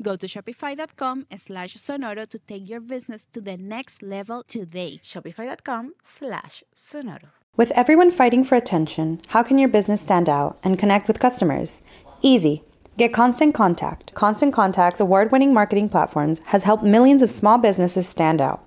Go to shopify.com slash sonoro to take your business to the next level today. Shopify.com slash sonoro. With everyone fighting for attention, how can your business stand out and connect with customers? Easy. Get Constant Contact. Constant Contact's award winning marketing platforms has helped millions of small businesses stand out.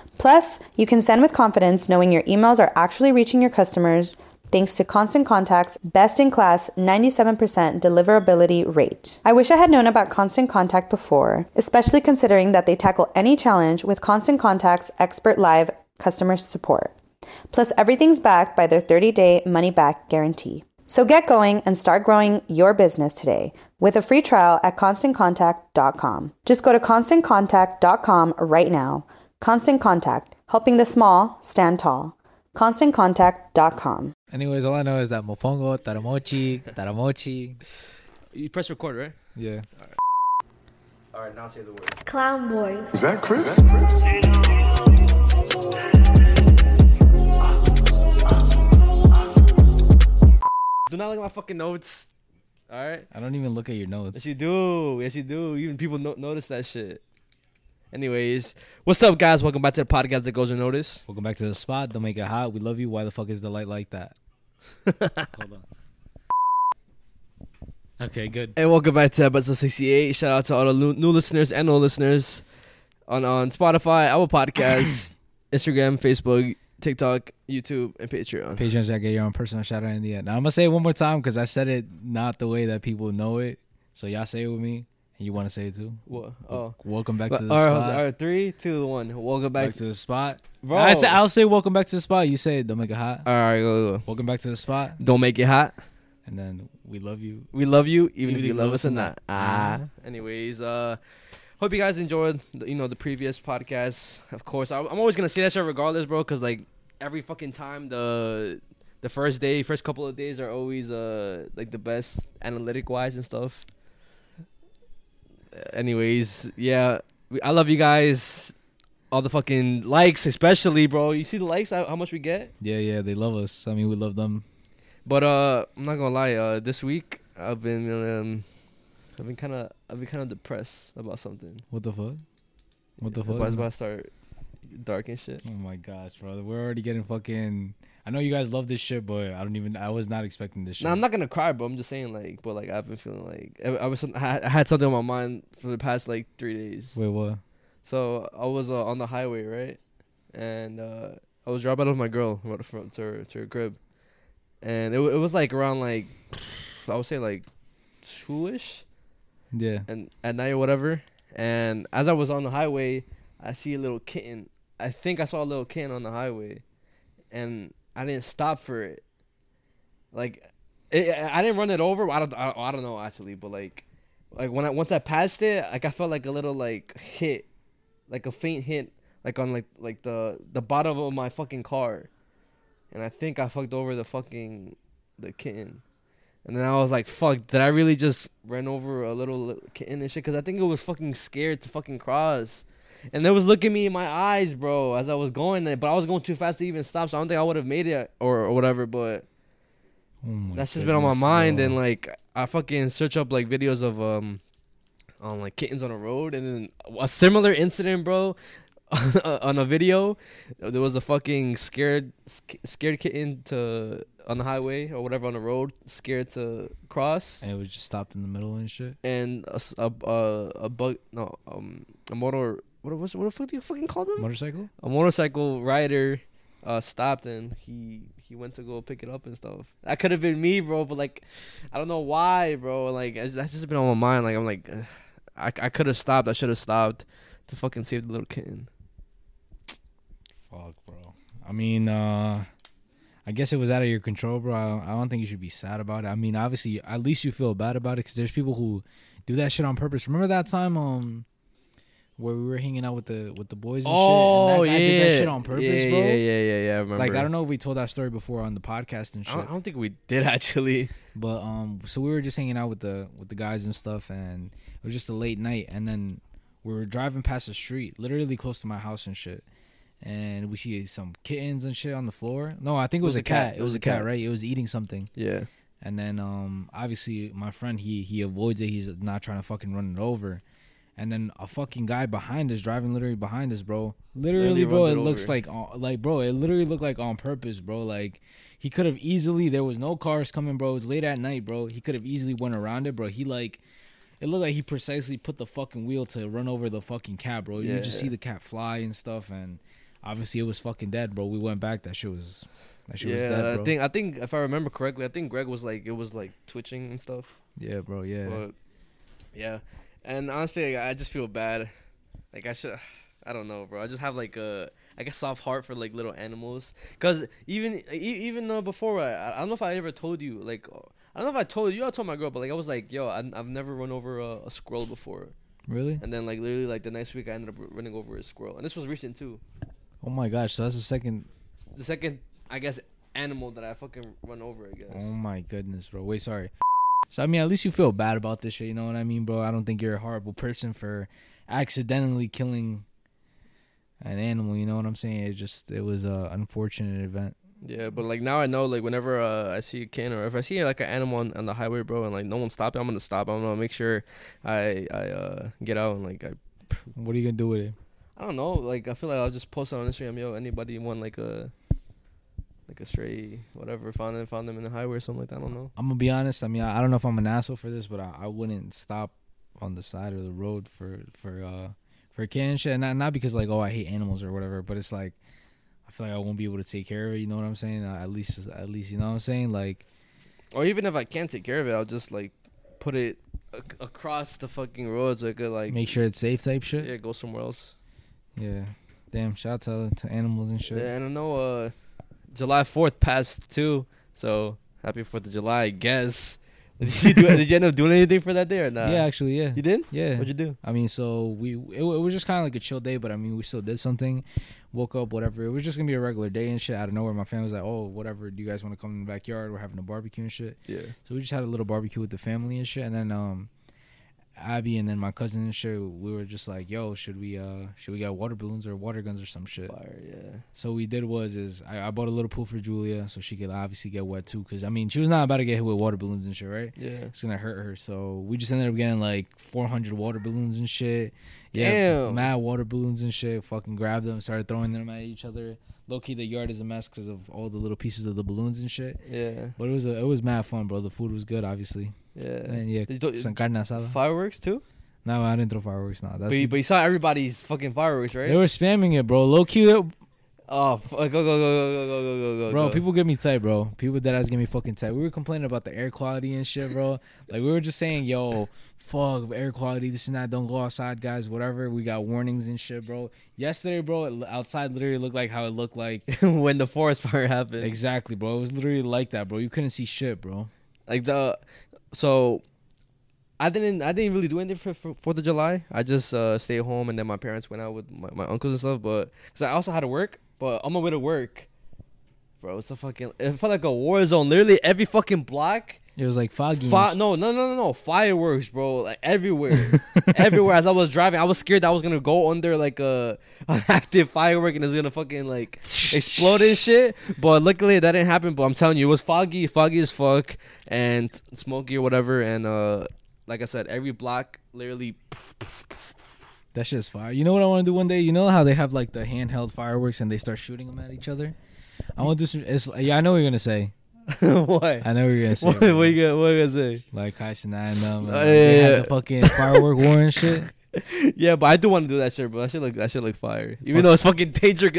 Plus, you can send with confidence knowing your emails are actually reaching your customers thanks to Constant Contact's best in class 97% deliverability rate. I wish I had known about Constant Contact before, especially considering that they tackle any challenge with Constant Contact's expert live customer support. Plus, everything's backed by their 30 day money back guarantee. So get going and start growing your business today with a free trial at constantcontact.com. Just go to constantcontact.com right now. Constant Contact, helping the small stand tall. ConstantContact.com. Anyways, all I know is that Mofongo, Taramochi, Taramochi. You press record, right? Yeah. All right, now say the word. Clown Boys. Is that Chris? Do not look at my fucking notes. All right. I don't even look at your notes. Yes, you do. Yes, you do. Even people no- notice that shit. Anyways, what's up, guys? Welcome back to the podcast that goes unnoticed. Welcome back to the spot. Don't make it hot. We love you. Why the fuck is the light like that? Hold on. Okay, good. And welcome back to episode 68. Shout out to all the new, new listeners and old listeners on, on Spotify, Apple Podcasts, Instagram, Facebook, TikTok, YouTube, and Patreon. Patience, I get your own personal shout out in the end. Now I'm gonna say it one more time because I said it not the way that people know it. So y'all say it with me, you want to say it too. What? Oh. Welcome back But- to the all right, spot. all right, three, two, one. Welcome back, Back to the spot. bro. I say I'll say welcome back to the spot. You say. Don't make it hot. all right, go, go. Welcome back to the spot, Don't make it hot. and then we love you. We love you, even, if you love us or not. Ah. Anyways, uh, hope you guys enjoyed, the, you know, the previous podcast. Of course, I, I'm always gonna say that shit regardless, bro, because like every fucking time the the first day, first couple of days are always uh like the best analytic wise and stuff. Anyways, yeah, we, I love you guys. All the fucking likes, especially, bro. You see the likes, how, how much we get? Yeah, yeah, they love us. I mean, we love them. But uh, I'm not gonna lie. Uh, this week I've been um, I've been kind of I've been kind of depressed about something. What the fuck? What the fuck? It's about to start dark and shit. Oh my gosh, brother. We're already getting fucking. I know you guys love this shit, but I don't even. I was not expecting this shit. No, I'm not gonna cry, but I'm just saying like, but like I've been feeling like I, I was I had- something on my mind for the past like three days. Wait, what? So I was uh, on the highway, right, and uh, I was dropping off my girl from to her, to her crib, and it it was like around like I would say like two ish. Yeah. and at night or whatever. And as I was on the highway, I see a little kitten. I think I saw a little kitten on the highway, and I didn't stop for it. Like, it, I didn't run it over. I don't. I, I don't know actually, but like, like when I once I passed it, like I felt like a little like hit, like a faint hit, like on like like the the bottom of my fucking car, and I think I fucked over the fucking the kitten. And then I was like, "Fuck! Did I really just run over a little kitten and shit?" Because I think it was fucking scared to fucking cross, and it was looking me in my eyes, bro, as I was going there. But I was going too fast to even stop, so I don't think I would have made it or, or whatever. But Oh That's just been on my mind, and like I fucking search up like videos of um, on like kittens on the road, and then a similar incident, bro. on a video, there was a fucking scared sc- scared kitten to on the highway or whatever on the road, scared to cross, and it was just stopped in the middle and shit. and a a a bug no um a motor what was what the fuck do you fucking call them? Motorcycle? a motorcycle rider uh stopped and he he went to go pick it up and stuff. That could have been me, bro, but like I don't know why, bro. Like it's- that's just been on my mind. Like I'm like ugh, I I could have stopped. I should have stopped to fucking save the little kitten. Fuck, bro. I mean, uh I guess it was out of your control, bro. I don't, I don't think you should be sad about it. I mean, obviously, at least you feel bad about it because there's people who do that shit on purpose. Remember that time, um, where we were hanging out with the with the boys and shit, and that guy did that shit on purpose, Oh, yeah, bro. Yeah, yeah, yeah, yeah. I remember. Like I don't know if we told that story before on the podcast and I shit. don't, I don't think we did actually. But um, so we were just hanging out with the with the guys and stuff, and it was just a late night, and then we were driving past the street, literally close to my house and shit, and we see some kittens and shit on the floor. No, I think it was, a cat. It was a cat, right? It was eating something, Yeah. and then um, obviously my friend he he avoids it. He's not trying to fucking run it over. And then a fucking guy behind us, driving literally behind us, bro. Literally, Literally bro, it it looks like, uh, like, bro, it literally looked like on purpose, bro. Like, he could have easily. There was no cars coming, bro. It was late at night, bro. He could have easily went around it, bro. He like, it looked like he precisely put the fucking wheel to run over the fucking cat, bro. You just Yeah. see the cat fly and stuff, and obviously it was fucking dead, bro. We went back. That shit was, that shit was dead, bro. I think I think if I remember correctly, I think Greg was like it was like twitching and stuff. yeah, bro. Yeah. But yeah, and honestly, I just feel bad. Like I should, I don't know, bro. I just have like a like a soft heart for like little animals. Cause even even uh, before I, I don't know if I ever told you like uh, I don't know if I told you. I told my girl, but like I was like, yo, I, I've never run over a, a squirrel before. really? And then like literally like the next week, I ended up running over a squirrel, and this was recent too. Oh my gosh. So that's the second. The second, I guess, animal that I fucking run over. I guess. Oh my goodness, bro. Wait, sorry. So I mean, at least you feel bad about this shit. You know what I mean, bro? I don't think you're a horrible person for accidentally killing an animal. You know what I'm saying? It just it was a unfortunate event. Yeah, but like now I know like whenever uh, I see a kitten or if I see like an animal on, on the highway, bro, and like no one's stopping, I'm gonna stop. I'm gonna make sure I I uh, get out and like I What are you gonna do with it? I don't know. Like I feel like I'll just post it on Instagram. Yo, anybody want like a like a stray whatever found them found them in the highway or something like that. I don't know. I'm gonna be honest. I mean, I, I don't know if I'm an asshole for this, but I, I wouldn't stop on the side of the road for for uh for a kid and shit. Not not because like oh I hate animals or whatever, but it's like I feel like I won't be able to take care of it. You know what I'm saying? Uh, at least at least you know what I'm saying. Like Or even if I can't take care of it, I'll just like put it ac- across the fucking road so it could like make sure it's safe type shit. yeah go somewhere else. Yeah. Damn. Shout out to, to animals and shit. Yeah, and I know uh, July Fourth passed too, so happy Fourth of July, I guess. Did you do? did you end up doing anything for that day or not? yeah, actually, yeah. you did. Yeah. What'd you do? I mean, so we it, it was just kind of like a chill day, but I mean, we still did something. Woke up, whatever. It was just gonna be a regular day and shit. Out of nowhere, my family was like, "Oh, whatever. Do you guys want to come in the backyard? We're having a barbecue and shit." Yeah. So we just had a little barbecue with the family and shit. And then um, Abby and then my cousin and shit, we were just like, "Yo, should we uh should we get water balloons or water guns or some shit?" Fire. Yeah. So we did was is I, I bought a little pool for Julia so she could obviously get wet too. Cause I mean, she was not about to get hit with water balloons and shit, right? Yeah. it's gonna hurt her. So we just ended up getting like 400 water balloons and shit. Yeah, Damn. mad water balloons and shit. Fucking grabbed them, started throwing them at each other. Low key, the yard is a mess because of all the little pieces of the balloons and shit. Yeah. But it was a, it was mad fun, bro. The food was good, obviously. Yeah. And yeah, do- some carne asada. Fireworks too. No, I didn't throw fireworks. Nah, that's But you, but you saw everybody's fucking fireworks, right? they were spamming it, bro. Low key, it- oh, fuck, uh, go go go go go go go go go. bro. go. People get me tight, bro. People that ass get me fucking tight. We were complaining about the air quality and shit, bro. like we were just saying, yo, fuck air quality. This and that. Don't go outside, guys. Whatever. We got warnings and shit, bro. Yesterday, bro, outside literally looked like how it looked like. when the forest fire happened. exactly, bro. It was literally like that, bro. You couldn't see shit, bro. Like the so I didn't I didn't really do anything for, Fourth of July. I just uh stayed home and then my parents went out with my, my uncles and stuff. But because I also had to work, but on my way to work, bro, it's a fucking it felt like a war zone. Literally every fucking block It was like foggy. Fi- no, no, no, no, no. Fireworks, bro. Like everywhere, everywhere. As I was driving, I was scared that I was gonna go under like a an active firework and it's gonna fucking like explode and shit. But luckily that didn't happen. But I'm telling you, it was foggy, foggy as fuck, and smoky or whatever. And uh, like I said, every block literally. That shit's fire. You know what I want to do one day? You know how they have like the handheld fireworks and they start shooting them at each other? I want to do some. It's, yeah, I know what you're gonna say. what? I know what you're gonna say. What, what you gonna what you gonna say? Like Tyson and them. Oh, like, yeah, yeah. the fucking firework war and shit. Yeah, but I do want to do that shit, bro. That shit look that shit look fire. Even Fuck. though it's fucking danger,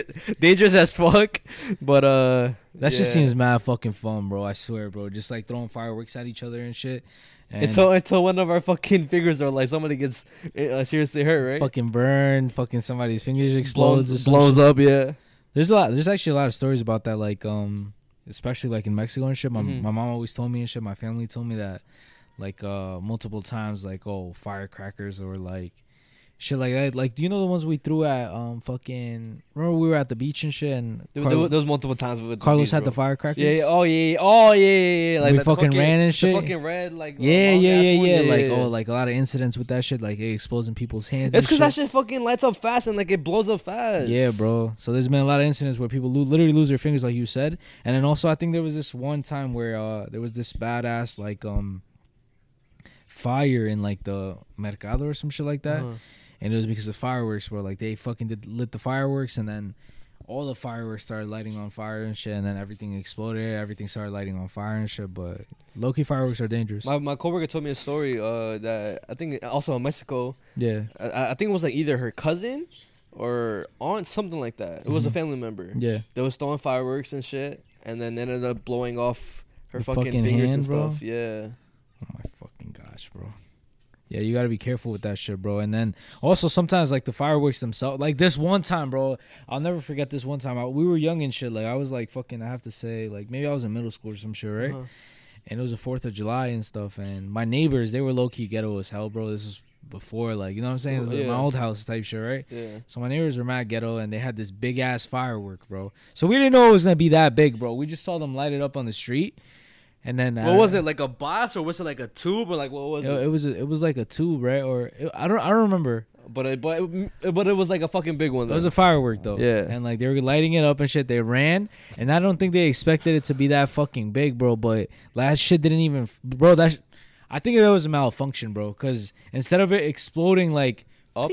dangerous as fuck. But uh, That just yeah. seems mad fucking fun, bro. I swear, bro. Just like throwing fireworks at each other and shit. And until until one of our fucking fingers are like somebody gets uh, seriously hurt, right? fucking burned. fucking somebody's fingers explodes blows, blows up. Yeah. There's a lot. There's actually a lot of stories about that, like um, especially like in Mexico and shit. My Mhm. my mom always told me and shit. My family told me that, like uh, multiple times, like oh, firecrackers or like shit like that. Like, do you know the ones we threw at um, fucking? Remember we were at the beach and shit, and There, Carlo- there, was multiple times with Carlos these, had the bro. firecrackers. Yeah, yeah, oh yeah, yeah, oh yeah, yeah, yeah. Like We the fucking ran and the shit. fucking red, like Yeah, yeah, yeah, one. yeah. Like oh, like a lot of incidents with that shit, like it explodes in people's hands. it's because because that shit fucking lights up fast and like it blows up fast. Yeah, bro. So there's been a lot of incidents where people lo- literally lose their fingers, like you said. And then also, I think there was this one time where uh there was this badass like um fire in like the mercado or some shit like that, Uh-huh. And it was because of fireworks. Where like they fucking did lit the fireworks, and then all the fireworks started lighting on fire and shit, and then everything exploded. Everything started lighting on fire and shit. But low key fireworks are dangerous. My my coworker told me a story uh that I think also in Mexico. yeah, I, I think it was like either her cousin or aunt, something like that. It was a Mhm. family member. yeah. They was throwing fireworks and shit, and then ended up blowing off her The fucking, fucking fingers hand, and bro? stuff. Yeah. Oh my fucking gosh, bro. Yeah, you gotta be careful with that shit, bro. And then also sometimes like the fireworks themselves, like this one time, bro. I'll never forget this one time. I, we were young and shit. Like I was like fucking. I have to say, like maybe I was in middle school or some shit, right? Uh-huh. And it was the Fourth of July and stuff. And my neighbors, they were low key ghetto as hell, bro. This was before, like you know what I'm saying? It was Yeah. my old house type shit, right? Yeah. So my neighbors were mad ghetto, and they had this big ass firework, bro. So we didn't know it was gonna be that big, bro. We just saw them light it up on the street, and then What was it like a box or was it like a tube or like what was It, it? it was it was like a tube, right? Or it, I don't I don't remember. But it, but it, but it was like a fucking big one. It was a firework though. Yeah. And like they were lighting it up and shit. They ran, and I don't think they expected it to be that fucking big, bro. But that shit didn't even, bro. That sh- I think that was a malfunction, bro. Because instead of it exploding like Up?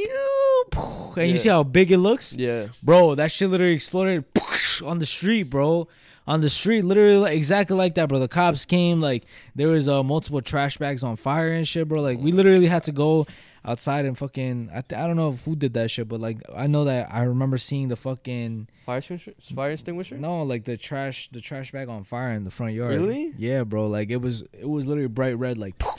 and you see how big it looks, yeah. bro. That shit literally exploded on the street, bro. On the street, literally like, exactly like that, bro. The cops came, like there was uh, multiple trash bags on fire and shit, bro. Like we literally had to go outside and fucking. I, th- I don't know who did that shit, but like I know that I remember seeing the fucking Fire extinguisher? Fire extinguisher? no, like the trash, the trash bag on fire in the front yard. Really? Yeah, bro. Like it was, it was literally bright red, like.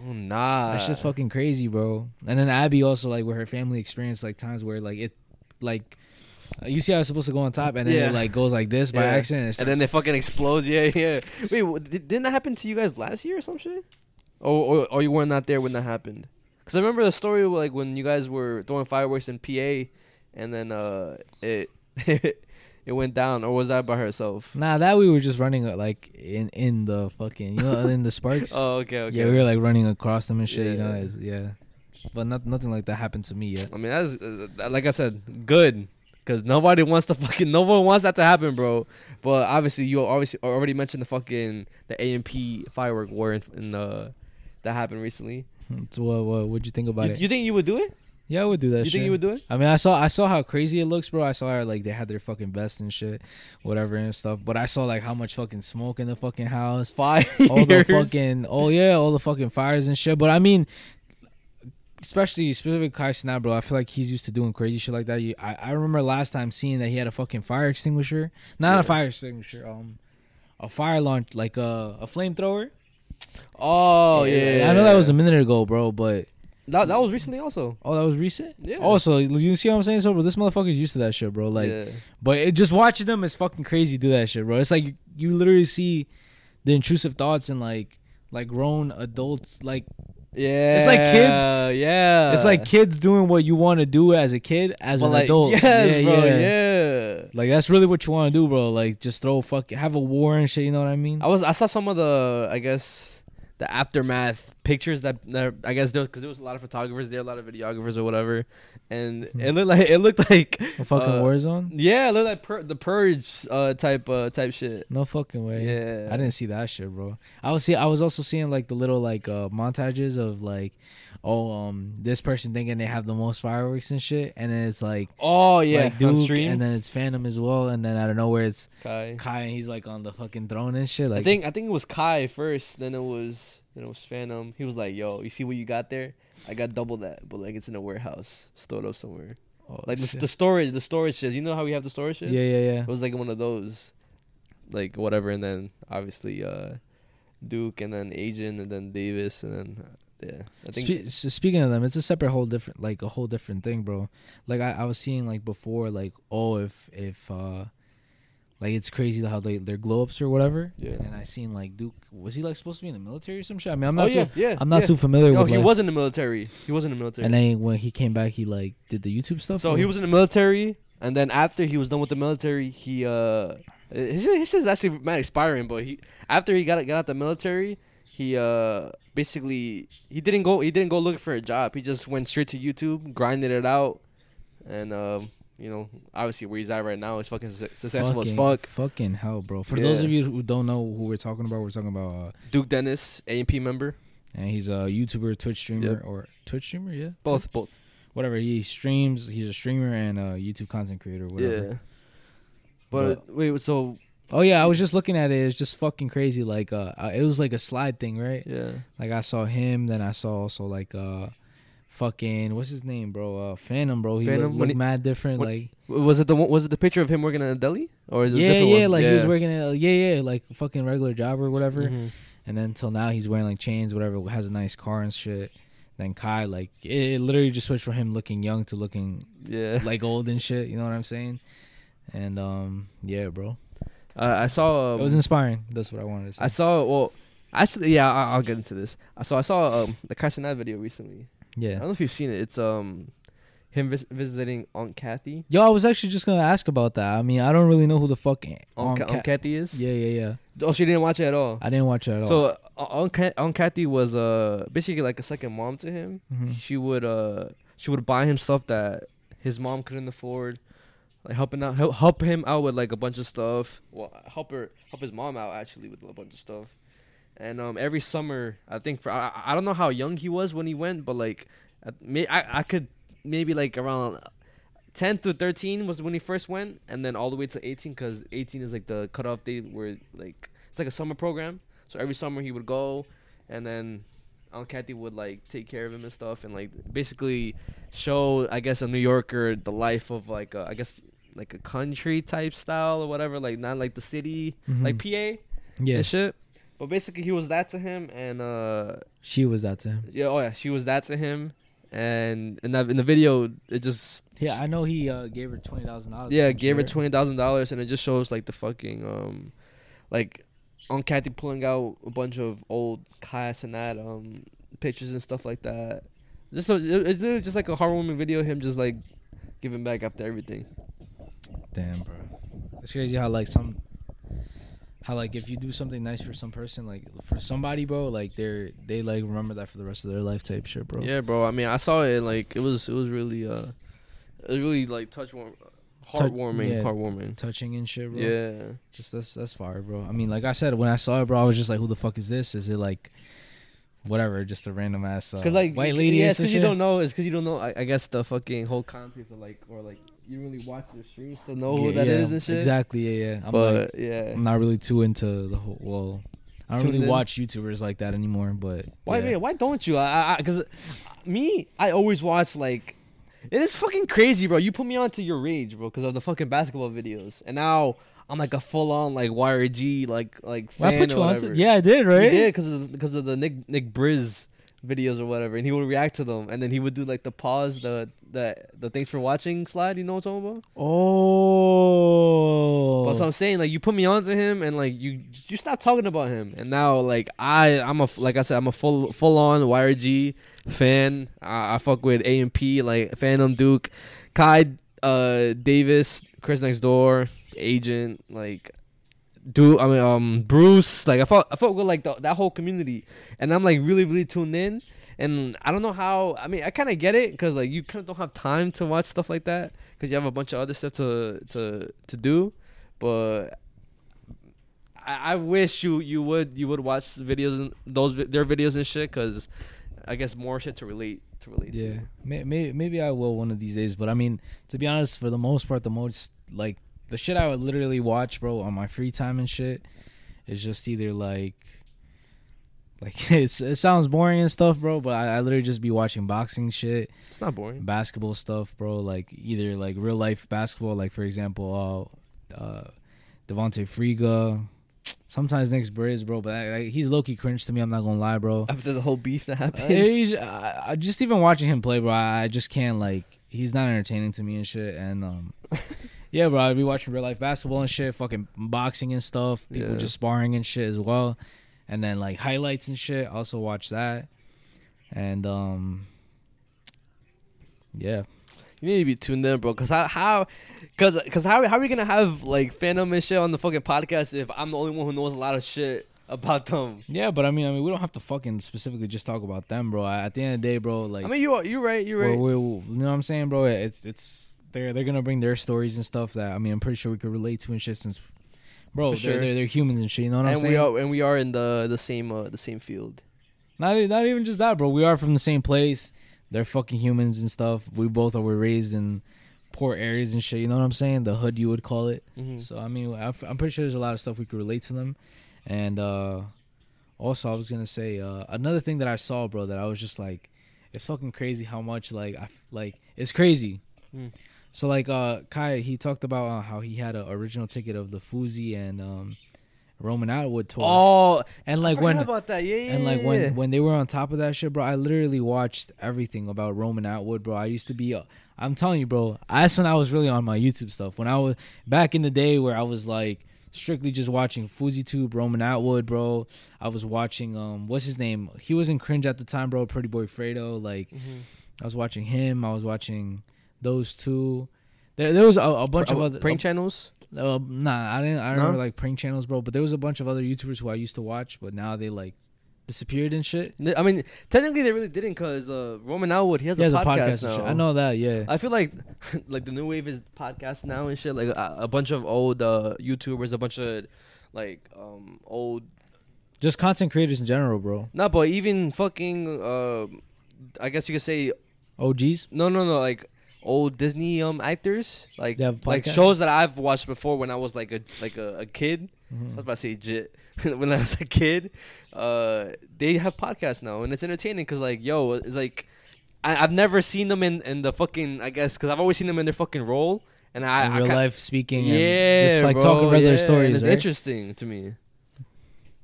Oh nah. That's just fucking crazy, bro. And then Abby also like where her family experienced like times where like it, like, you see how it's supposed to go on top and then Yeah. it like goes like this by Yeah. accident. And, it And then it fucking explodes. Yeah, yeah. Wait, di- didn't that happen to you guys last year or some shit? Or or, or you weren't not there when that happened? Because I remember the story like when you guys were throwing fireworks in PA, and then uh it it went down. Or was that by herself? Nah, that we were just running uh, like in in the fucking you know in the sparks. Oh, okay, okay. Yeah, we were like running across them and shit. You know, Yeah. it's- yeah. But not, nothing like that happened to me yet. I mean, that's uh, like I said, good. Cause nobody wants to fucking no one wants that to happen, bro. But obviously, you obviously already mentioned the fucking the AMP firework war in, in the that happened recently. So what what what'd you think about You, it? you think you would do it? yeah, I would do that. You shit. think you would do it? I mean, I saw I saw how crazy it looks, bro. I saw how, like they had their fucking vests and shit, whatever and stuff. But I saw like how much fucking smoke in the fucking house. Fire. all the fucking oh yeah, all the fucking fires and shit. But I mean, especially specific Kai Cenat, bro. I feel like he's used to doing crazy shit like that. You, I I remember last time seeing that he had a fucking fire extinguisher, not Yeah. a fire extinguisher, um, a fire launch like a a flamethrower. Oh yeah, I know that was a minute ago, bro. But that, that was recently also. oh, that was recent. Yeah. Also, you see what I'm saying? So, bro, this motherfucker's used to that shit, bro. Like, yeah. but it, just watching them is fucking crazy. Do that shit, bro. It's like you, you literally see the intrusive thoughts and like like grown adults like Yeah, It's like kids- Yeah, it's like kids doing what you want to do as a kid as But an like, adult. Yes, yeah, bro. yeah. Yeah. Like that's really what you want to do, bro. Like just throw fuck, have a war and shit. You know what I mean? I was I saw some of the I guess the aftermath pictures that, that I guess there because there was a lot of photographers there, a lot of videographers or whatever, and it looked like it looked like A fucking uh, Warzone? Yeah, it looked like pur- the purge uh, type uh, type shit. No fucking way. Yeah. I didn't see that shit, bro. I was see. I was also seeing like the little like uh montages of like, oh um, this person thinking they have the most fireworks and shit, and then it's like Oh yeah, like Duke, stream. and then it's Phantom as well, and then out of nowhere it's Kai. Kai, and he's like on the fucking throne and shit. Like I think I think it was Kai first, then it was then it was Phantom. He was like, "Yo, you see what you got there? I got double that, but like it's in a warehouse, stored up somewhere. oh, Like the, the storage, the storage shit. You know how we have the storage shit? yeah, yeah, yeah. It was like one of those, like whatever, and then obviously uh, Duke, and then Agent, and then Davis, and then uh, yeah. I think Spe- speaking of them, it's a separate whole different like a whole different thing, bro. Like I, I was seeing like before, like oh if if uh like it's crazy how they they're glow ups or whatever. Yeah. And I seen like Duke was he like supposed to be in the military or some shit? I mean I'm not oh yeah, too yeah. I'm not yeah. too familiar No, with No, he like, was in the military. He was in the military. and then when he came back he like did the YouTube stuff. So he was in the military, and then after he was done with the military, he uh, his his shit is actually mad expiring. But he after he got got out the military, he uh basically he didn't go he didn't go looking for a job. He just went straight to YouTube, grinded it out, and um you know obviously where he's at right now is fucking su- successful as fuck. Fucking hell, bro. For those of you who don't know who we're talking about, we're talking about uh Duke Dennis, AMP member, and he's a YouTuber, Twitch streamer Yep. or Twitch streamer, yeah. both both. Whatever. He streams, he's a streamer and a YouTube content creator, whatever. Yeah. But, wait, so Oh yeah, I was just looking at it. It's just fucking crazy. Like uh, uh, it was like a slide thing, right? yeah, Like I saw him, then I saw also like uh, fucking what's his name, bro? Uh, Phantom, bro. He Phantom, looked, looked he- mad different. when- like was it the one, was it the picture of him working at a deli or is it a yeah, different yeah, one? like he was working at yeah, yeah, like fucking regular job or whatever. Mhm. And then till now he's wearing like chains, whatever. Has a nice car and shit. Then Kai, like it, it literally just switched from him looking young to looking Yeah. like old and shit. You know what I'm saying? And um, yeah, bro, Uh, I saw. Um, it was inspiring. That's what I wanted to say. I saw. Well, actually, yeah, I, I'll get into this. I saw. I saw um, the Castaneda video recently. I don't know if you've seen it. It's um, him vis- visiting Aunt Kathy. Yo, I was actually just gonna ask about that. I mean, I don't really know who the fuck Aunt, Aunt Ca- Aunt Kathy is. Yeah, yeah, yeah. Oh, she didn't watch it at all. I didn't watch it at all. So uh, Aunt, Ca- Aunt Kathy was uh basically like a second mom to him. Mhm. She would uh she would buy him stuff that his mom couldn't afford, like helping out help, help him out with like a bunch of stuff. Well, help her help his mom out actually with a bunch of stuff. And um every summer, I think for I, I don't know how young he was when he went, but like I I could maybe like around. 10 to 13 was when he first went and then all the way to 18 because 18 is like the cutoff date where like it's like a summer program so every summer he would go and then Aunt Kathy would like take care of him and stuff and like basically show I guess a New Yorker the life of like a, I guess like a country type style or whatever like not like the city Mhm. like PA yeah, and shit but basically he was that to him and uh she was that to him. yeah oh yeah she was that to him and in that in the video it just Yeah, I know he uh, gave her twenty thousand dollars. yeah, gave her twenty thousand dollars, and it just shows like the fucking um, like on Kathy pulling out a bunch of old Kai Cenat um pictures and stuff like that. Just so it's literally just like a heartwarming video, him just like giving back after everything. Damn, bro. It's crazy how like some, how like if you do something nice for some person, like for somebody, bro, like they're they like remember that for the rest of their life type shit, bro. Yeah, bro. I mean, I saw it. Like it was, it was really, uh, it was really like touch warm, heartwarming, yeah. heartwarming. touching and shit, bro. Yeah. just that's that's fire, bro. I mean, like I said, when I saw it, bro, I was just like, who the fuck is this? Is it like, whatever, just a random ass uh, Cause like white lady? yeah, or it's some cause you don't know. It's cause you don't know. I, I guess the fucking whole context of like, or like you really watch their streams to know who Yeah, that is and shit. Exactly, yeah, yeah. I'm but like, yeah, I'm not really too into the whole. Well, I don't Tuned really in? watch YouTubers like that anymore. But Why? yeah. man, Why don't you? I, I, cause uh, me, I always watch like. It is fucking crazy, bro. You put me onto your rage, bro, because of the fucking basketball videos, and now I'm like a full on like YRG like like fan Well, I put or you on. to- Yeah, I did, right? You did because of because of the Nick Nick Briz videos or whatever, and he would react to them, and then he would do like the pause, the the the thanks for watching slide. You know what I'm talking about? Oh. But so I'm saying, like, you put me onto him, and like you you stop talking about him, and now like I I'm a like I said I'm a full full on YRG fan. I, I fuck with AMP like Phantom Duke, Kai uh Davis, Chris Next Door, Agent like. Do I mean um Bruce like I felt I felt with like the, that whole community and I'm like really really tuned in and I don't know how I mean I kind of get it because like you kind of don't have time to watch stuff like that because you have a bunch of other stuff to to to do but I, I wish you you would you would watch videos and those their videos and shit because I guess more shit to relate to relate Yeah, to. may, may, maybe I will one of these days. But I mean, to be honest, for the most part, the most like the shit I would literally watch, bro, on my free time and shit, is just either like, like it's it sounds boring and stuff, bro. But I, I literally just be watching boxing shit, It's not boring. basketball stuff, bro. Like either like real life basketball, like for example, uh, uh Devontae Friga. Sometimes Nick's Briz, bro, but I, I, he's low key cringe to me. I'm not gonna lie, bro. After the whole beef that happened, Uh, I, I just even watching him play, bro. I, I just can't like. He's not entertaining to me and shit. And um, yeah, bro. I'd be watching real life basketball and shit, fucking boxing and stuff. People Yeah. just sparring and shit as well. And then like highlights and shit. Also watch that. And um, yeah, you need to be tuned in, bro. Cause how how, cause cause how how are we gonna have like Phantom and shit on the fucking podcast if I'm the only one who knows a lot of shit about them? yeah. But I mean, I mean, we don't have to fucking specifically just talk about them, bro. At the end of the day, bro, like I mean, you are you're right. You're right. We're, we're, you know what I'm saying, bro? It's it's they're they're gonna bring their stories and stuff that I mean I'm pretty sure we could relate to and shit since, bro, they're, sure. they're they're humans and shit. You know what I'm and saying? we are and we are in the the same uh, the same field. Not not even just that, bro. We are from the same place. They're fucking humans and stuff. We both are were raised in poor areas and shit. You know what I'm saying? The hood, you would call it. Mhm. So I mean, I'm pretty sure there's a lot of stuff we could relate to them. And uh also, I was gonna say uh another thing that I saw, bro, that I was just like, it's fucking crazy how much like I like it's crazy. Mm. So like uh Kai, he talked about uh, how he had an original ticket of the Fousey and um Roman Atwood tour. Oh, and like when about that, yeah, yeah. and like yeah. when when they were on top of that shit, bro, I literally watched everything about Roman Atwood, bro. I used to be, uh, I'm telling you, bro. That's when I was really on my YouTube stuff. When I was back in the day, where I was like strictly just watching FouseyTube, Roman Atwood, bro. I was watching um, what's his name? He was in cringe at the time, bro. Pretty Boy Fredo. Like Mhm. I was watching him. I was watching those two. There, there was a, a bunch of Uh, other prank channels. uh, nah, I didn't. I No? remember like prank channels, bro. But there was a bunch of other YouTubers who I used to watch, but now they like disappeared and shit. I mean, technically they really didn't, cause uh, Roman Atwood he has, He has a a podcast, podcast now. I know that, yeah. I feel like like the new wave is podcast now and shit. Like a, a bunch of old uh, YouTubers, a bunch of like um old Just content creators in general, bro. not, but even fucking uh, I guess you could say OGs. no, no, no, like old Disney um actors, like like shows that I've watched before when I was like a like a, a kid. I was about to say jit. when I was a kid, uh, they have podcasts now, and it's entertaining because like, yo, it's like I, I've never seen them in in the fucking I guess because I've always seen them in their fucking role, and I, in real ca- life speaking, yeah, and just like bro, talking regular yeah, stories. It's right? interesting to me.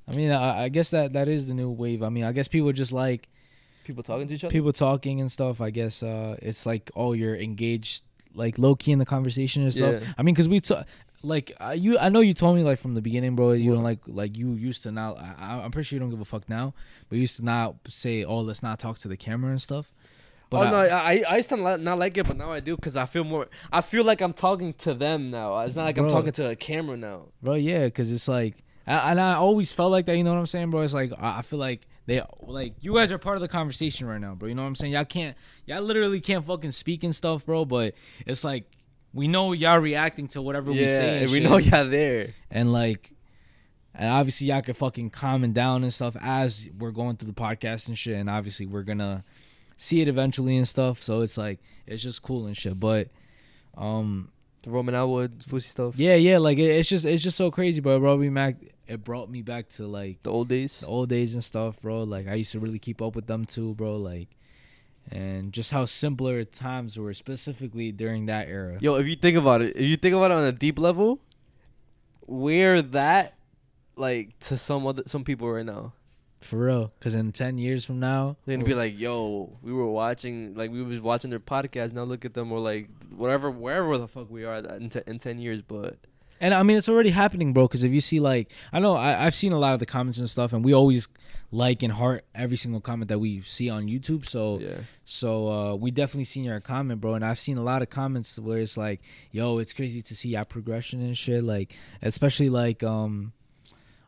I mean, I, I guess that that is the new wave. I mean, I guess people just like People talking to each other. people talking and stuff. I guess uh, it's like oh, you're engaged, like low key in the conversation and stuff. Yeah. I mean, because we talk like uh, you. I know you told me like from the beginning, bro. You What? don't like like you used to not. I, I'm pretty sure you don't give a fuck now, but you used to not say oh, let's not talk to the camera and stuff. oh I- no, I I used to not not like it, but now I do because I feel more. I feel like I'm talking to them now. It's not like I'm talking to a camera now. bro. Yeah, because it's like, I, and I always felt like that. You know what I'm saying, bro? It's like I I feel like they like you guys are part of the conversation right now, bro. You know what I'm saying? Y'all can't, y'all literally can't fucking speak and stuff, bro. But it's like we know y'all reacting to whatever we say, Yeah, and we shit. know y'all there. and like. And obviously, y'all can fucking comment down and stuff as we're going through the podcast and shit. And obviously, we're gonna see it eventually and stuff. So it's like it's just cool and shit. But um, The Roman Atwood, Fousey stuff. yeah, yeah, like it, it's just it's just so crazy, bro. Me back. It brought me back to like The old days. the old days and stuff, bro. Like I used to really keep up with them too, bro. Like, and just how simpler times were, specifically during that era. Yo, if you think about it, if you think about it on a deep level, we're that like to some other some people right now. For real, because in ten years from now, They're gonna be like, "Yo, we were watching, like we was watching their podcast. Now look at them, or like whatever, wherever the fuck we are in, te- in ten years." But And I mean, it's already happening, bro. Because if you see, like, I know I, I've seen a lot of the comments and stuff, and we always like and heart every single comment that we see on YouTube. So, yeah, so uh, we definitely seen your comment, bro. And I've seen a lot of comments where it's like, "Yo, it's crazy to see our progression and shit." Like, especially like, um,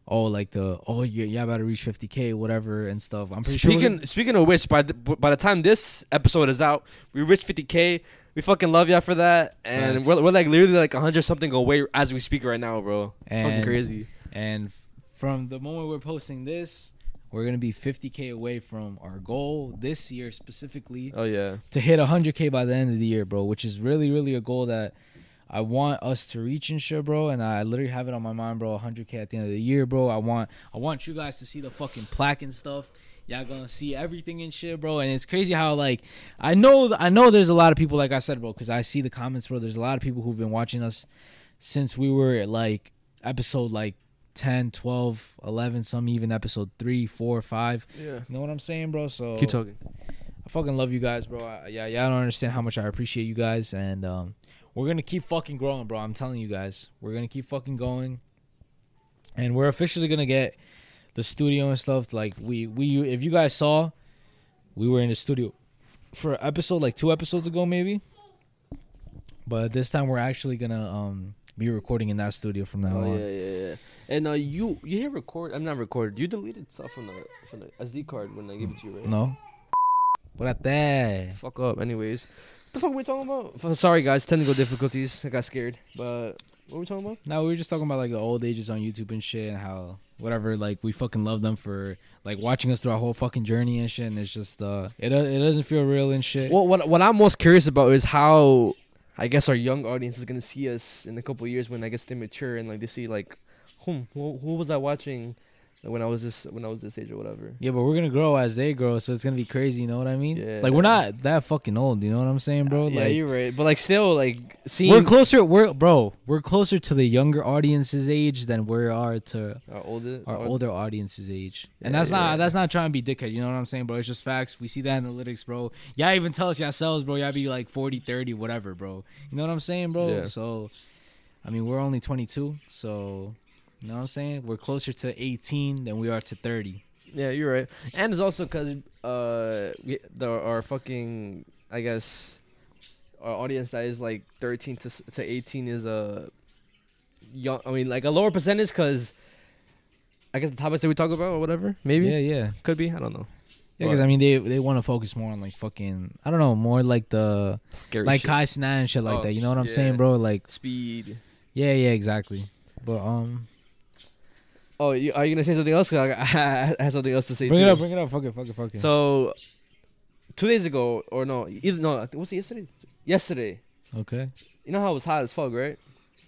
oh, like the oh, you you about to reach 50k, whatever, and stuff. I'm pretty sure. speaking speaking of which, by the by the time this episode is out, we reached 50k. We fucking love y'all for that, and Thanks. we're, we're like literally like 100 something away as we speak right now, bro. It's fucking crazy. And from the moment we're posting this, we're gonna be 50k away from our goal this year specifically Oh yeah, to hit 100k by the end of the year, bro. Which is really, really a goal that I want us to reach and shit, bro. And I literally have it on my mind, bro. 100k at the end of the year, bro. I want, I want you guys to see the fucking plaque and stuff. Y'all gonna see everything and shit, bro. And it's crazy how like I know, I know there's a lot of people, like I said, bro, because I see the comments, bro. There's a lot of people who've been watching us since we were at, like episode like 10, 12, 11, some even episode 3, 4, 5. yeah. You know what I'm saying, bro? So Keep talking. I fucking love you guys, bro. I, yeah, yeah, I don't understand how much I appreciate you guys, and um, we're gonna keep fucking growing, bro. I'm telling you guys, we're gonna keep fucking going, and we're officially gonna get the studio and stuff. Like we, we, if you guys saw, we were in the studio for episode like two episodes ago, maybe. But this time we're actually gonna um be recording in that studio from now Oh on. yeah, yeah, yeah. And uh, you you hit record? I'm not recorded. You deleted stuff from the from the SD card when I gave it to you, right? No. What at that? Fuck up. Anyways, the fuck were we talking about? F- Sorry guys, technical difficulties. I got scared. But what were we talking about? No, we were just talking about like the old ages on YouTube and shit, and how whatever like we fucking love them for like watching us through our whole fucking journey and shit. And it's just uh, it do- it doesn't feel real and shit. Well, what what I'm most curious about is how I guess our young audience is gonna see us in a couple of years when I guess they mature and like they see like, hmm, who, who was I watching when I was this when I was this age or whatever. yeah, but we're gonna grow as they grow, so it's gonna be crazy. You know what I mean? Yeah. Like we're not that fucking old. You know what I'm saying, bro? yeah, like you're right. But like still like seeing we're closer. We're bro. We're closer to the younger audience's age than we are to our older our our- older audience's age. And Yeah, that's not yeah. that's not trying to be dickhead, you know what I'm saying, bro? It's just facts. We see the analytics, bro. Y'all even tell us yourselves, bro. Y'all be like 40, 30, whatever, bro. You know what I'm saying, bro? Yeah. So I mean, we're only 22, so you know what I'm saying? We're closer to 18 than we are to 30. Yeah, you're right. And it's also because uh, we, the, our fucking, I guess, our audience that is like 13 to to 18 is a young. I mean, like a lower percentage because I guess the topics that we talk about or whatever. Maybe Yeah, yeah. could be. I don't know. Yeah, because I mean, they they want to focus more on like fucking, I don't know, more like the Scary. like shit. Kai Cenat and shit like Oh, that. You know what I'm yeah. saying, bro? Like, speed. yeah, yeah, exactly. But um, Oh, you, are you gonna say something else? I, I have something else to say. bring too. it up, bring it up. Fuck it, fuck it, fuck it. So, two days ago, or no, either no, was it yesterday? Yesterday. okay. You know how it was hot as fuck, right?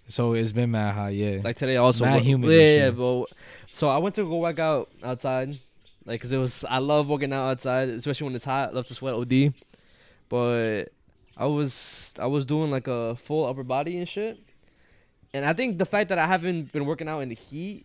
So it's been mad hot, yeah. Like today also. Mad humid Yeah, yeah, but so I went to go work out outside, like, cause it was. I love working out outside, especially when it's hot. I love to sweat OD, but I was I was doing like a full upper body and shit, and I think the fact that I haven't been working out in the heat,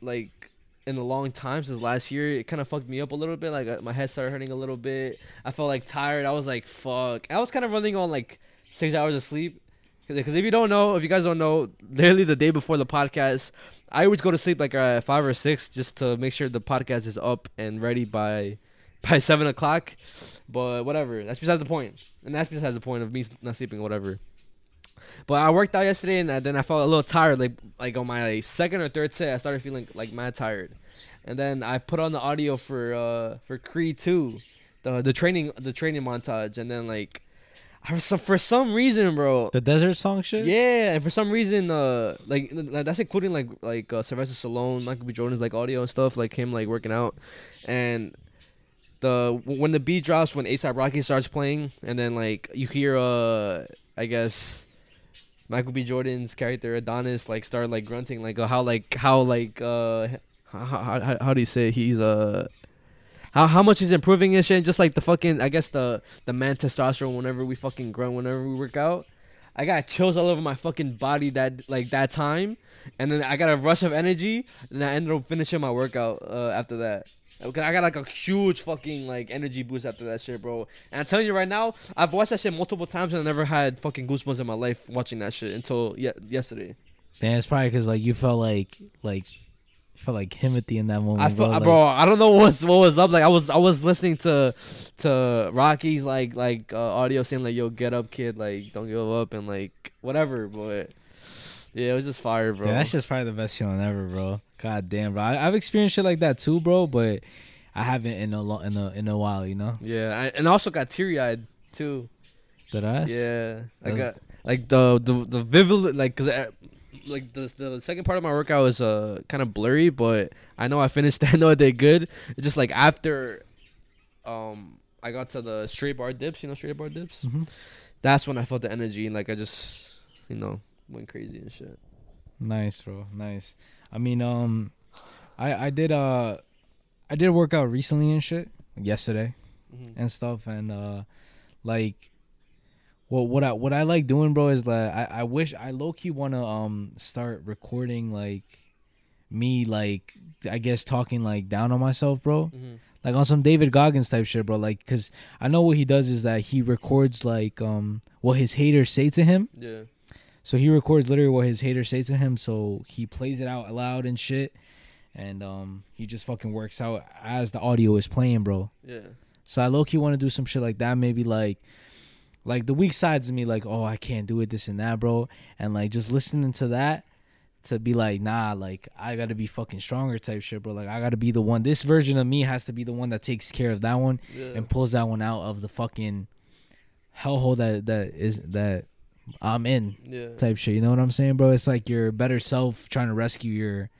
like. In a long time since last year, it kind of fucked me up a little bit. Like uh, my head started hurting a little bit. I felt like tired. I was like, "Fuck!" I was kind of running on like six hours of sleep. Because if you don't know, if you guys don't know, literally the day before the podcast, I always go to sleep like uh, five or six just to make sure the podcast is up and ready by by seven o'clock. But whatever, that's besides the point, and that's besides the point of me not sleeping, whatever. But I worked out yesterday, and then I felt a little tired. Like like on my second or third set, I started feeling like mad tired, and then I put on the audio for uh for Creed two, the the training the training montage, and then like. For some, for some reason, bro, the desert song shit. yeah, and for some reason, uh, like like, that's including like like uh, Sylvester Stallone, Michael B. Jordan's like audio and stuff, like him like working out, and the when the beat drops when ASAP Rocky starts playing, and then like you hear uh, I guess Michael B. Jordan's character Adonis like start like grunting like uh, how like how like uh how, how, how, do you say he's uh how how much he's improving and shit just like the fucking I guess the the man testosterone whenever we fucking grunt whenever we work out I got chills all over my fucking body that like that time, and then I got a rush of energy, and I ended up finishing my workout uh, after that. I got like a huge fucking like energy boost after that shit, bro. And I'm telling you right now, I've watched that shit multiple times and I never had fucking goosebumps in my life watching that shit until ye- yesterday. Man, it's probably because like you felt like like felt like Timothy in that moment, I bro. felt, like- bro, I don't know what was what was up. Like I was I was listening to to Rocky's like like uh, audio saying like yo get up kid like don't give up and like whatever, but yeah, it was just fire, bro. Yeah, that's just probably the best feeling ever, bro. God damn, bro. I, I've experienced shit like that too, bro, but I haven't in a lo- in a in a while, you know. yeah, I, and I also got teary eyed too. Did I? Yeah, I got like the the the vivid like because like the the second part of my workout was uh kind of blurry, but I know I finished. I know I did good. It's just like after, um, I got to the straight bar dips. You know, straight bar dips. Mhm. That's when I felt the energy and like I just you know went crazy and shit. Nice, bro. Nice. I mean, um, I I did uh, I did work out recently and shit yesterday and stuff, and uh, like, what what I what I like doing, bro, is like I I wish I low key wanna um start recording like me like I guess talking like down on myself, bro. Mm-hmm. like on some David Goggins type shit, bro. Like, cause I know what he does is that he records like um what his haters say to him. Yeah. So he records literally what his haters say to him. So he plays it out loud and shit, and um he just fucking works out as the audio is playing, bro. Yeah. So I low key want to do some shit like that. Maybe like, like the weak sides of me, like, oh, I can't do it, this and that, bro. And like just listening to that, to be like, nah, like I gotta be fucking stronger type shit, bro. Like I gotta be the one. This version of me has to be the one that takes care of that one Yeah. and pulls that one out of the fucking hellhole that that is that I'm in yeah. type shit. You know what I'm saying, bro? It's like your better self trying to rescue your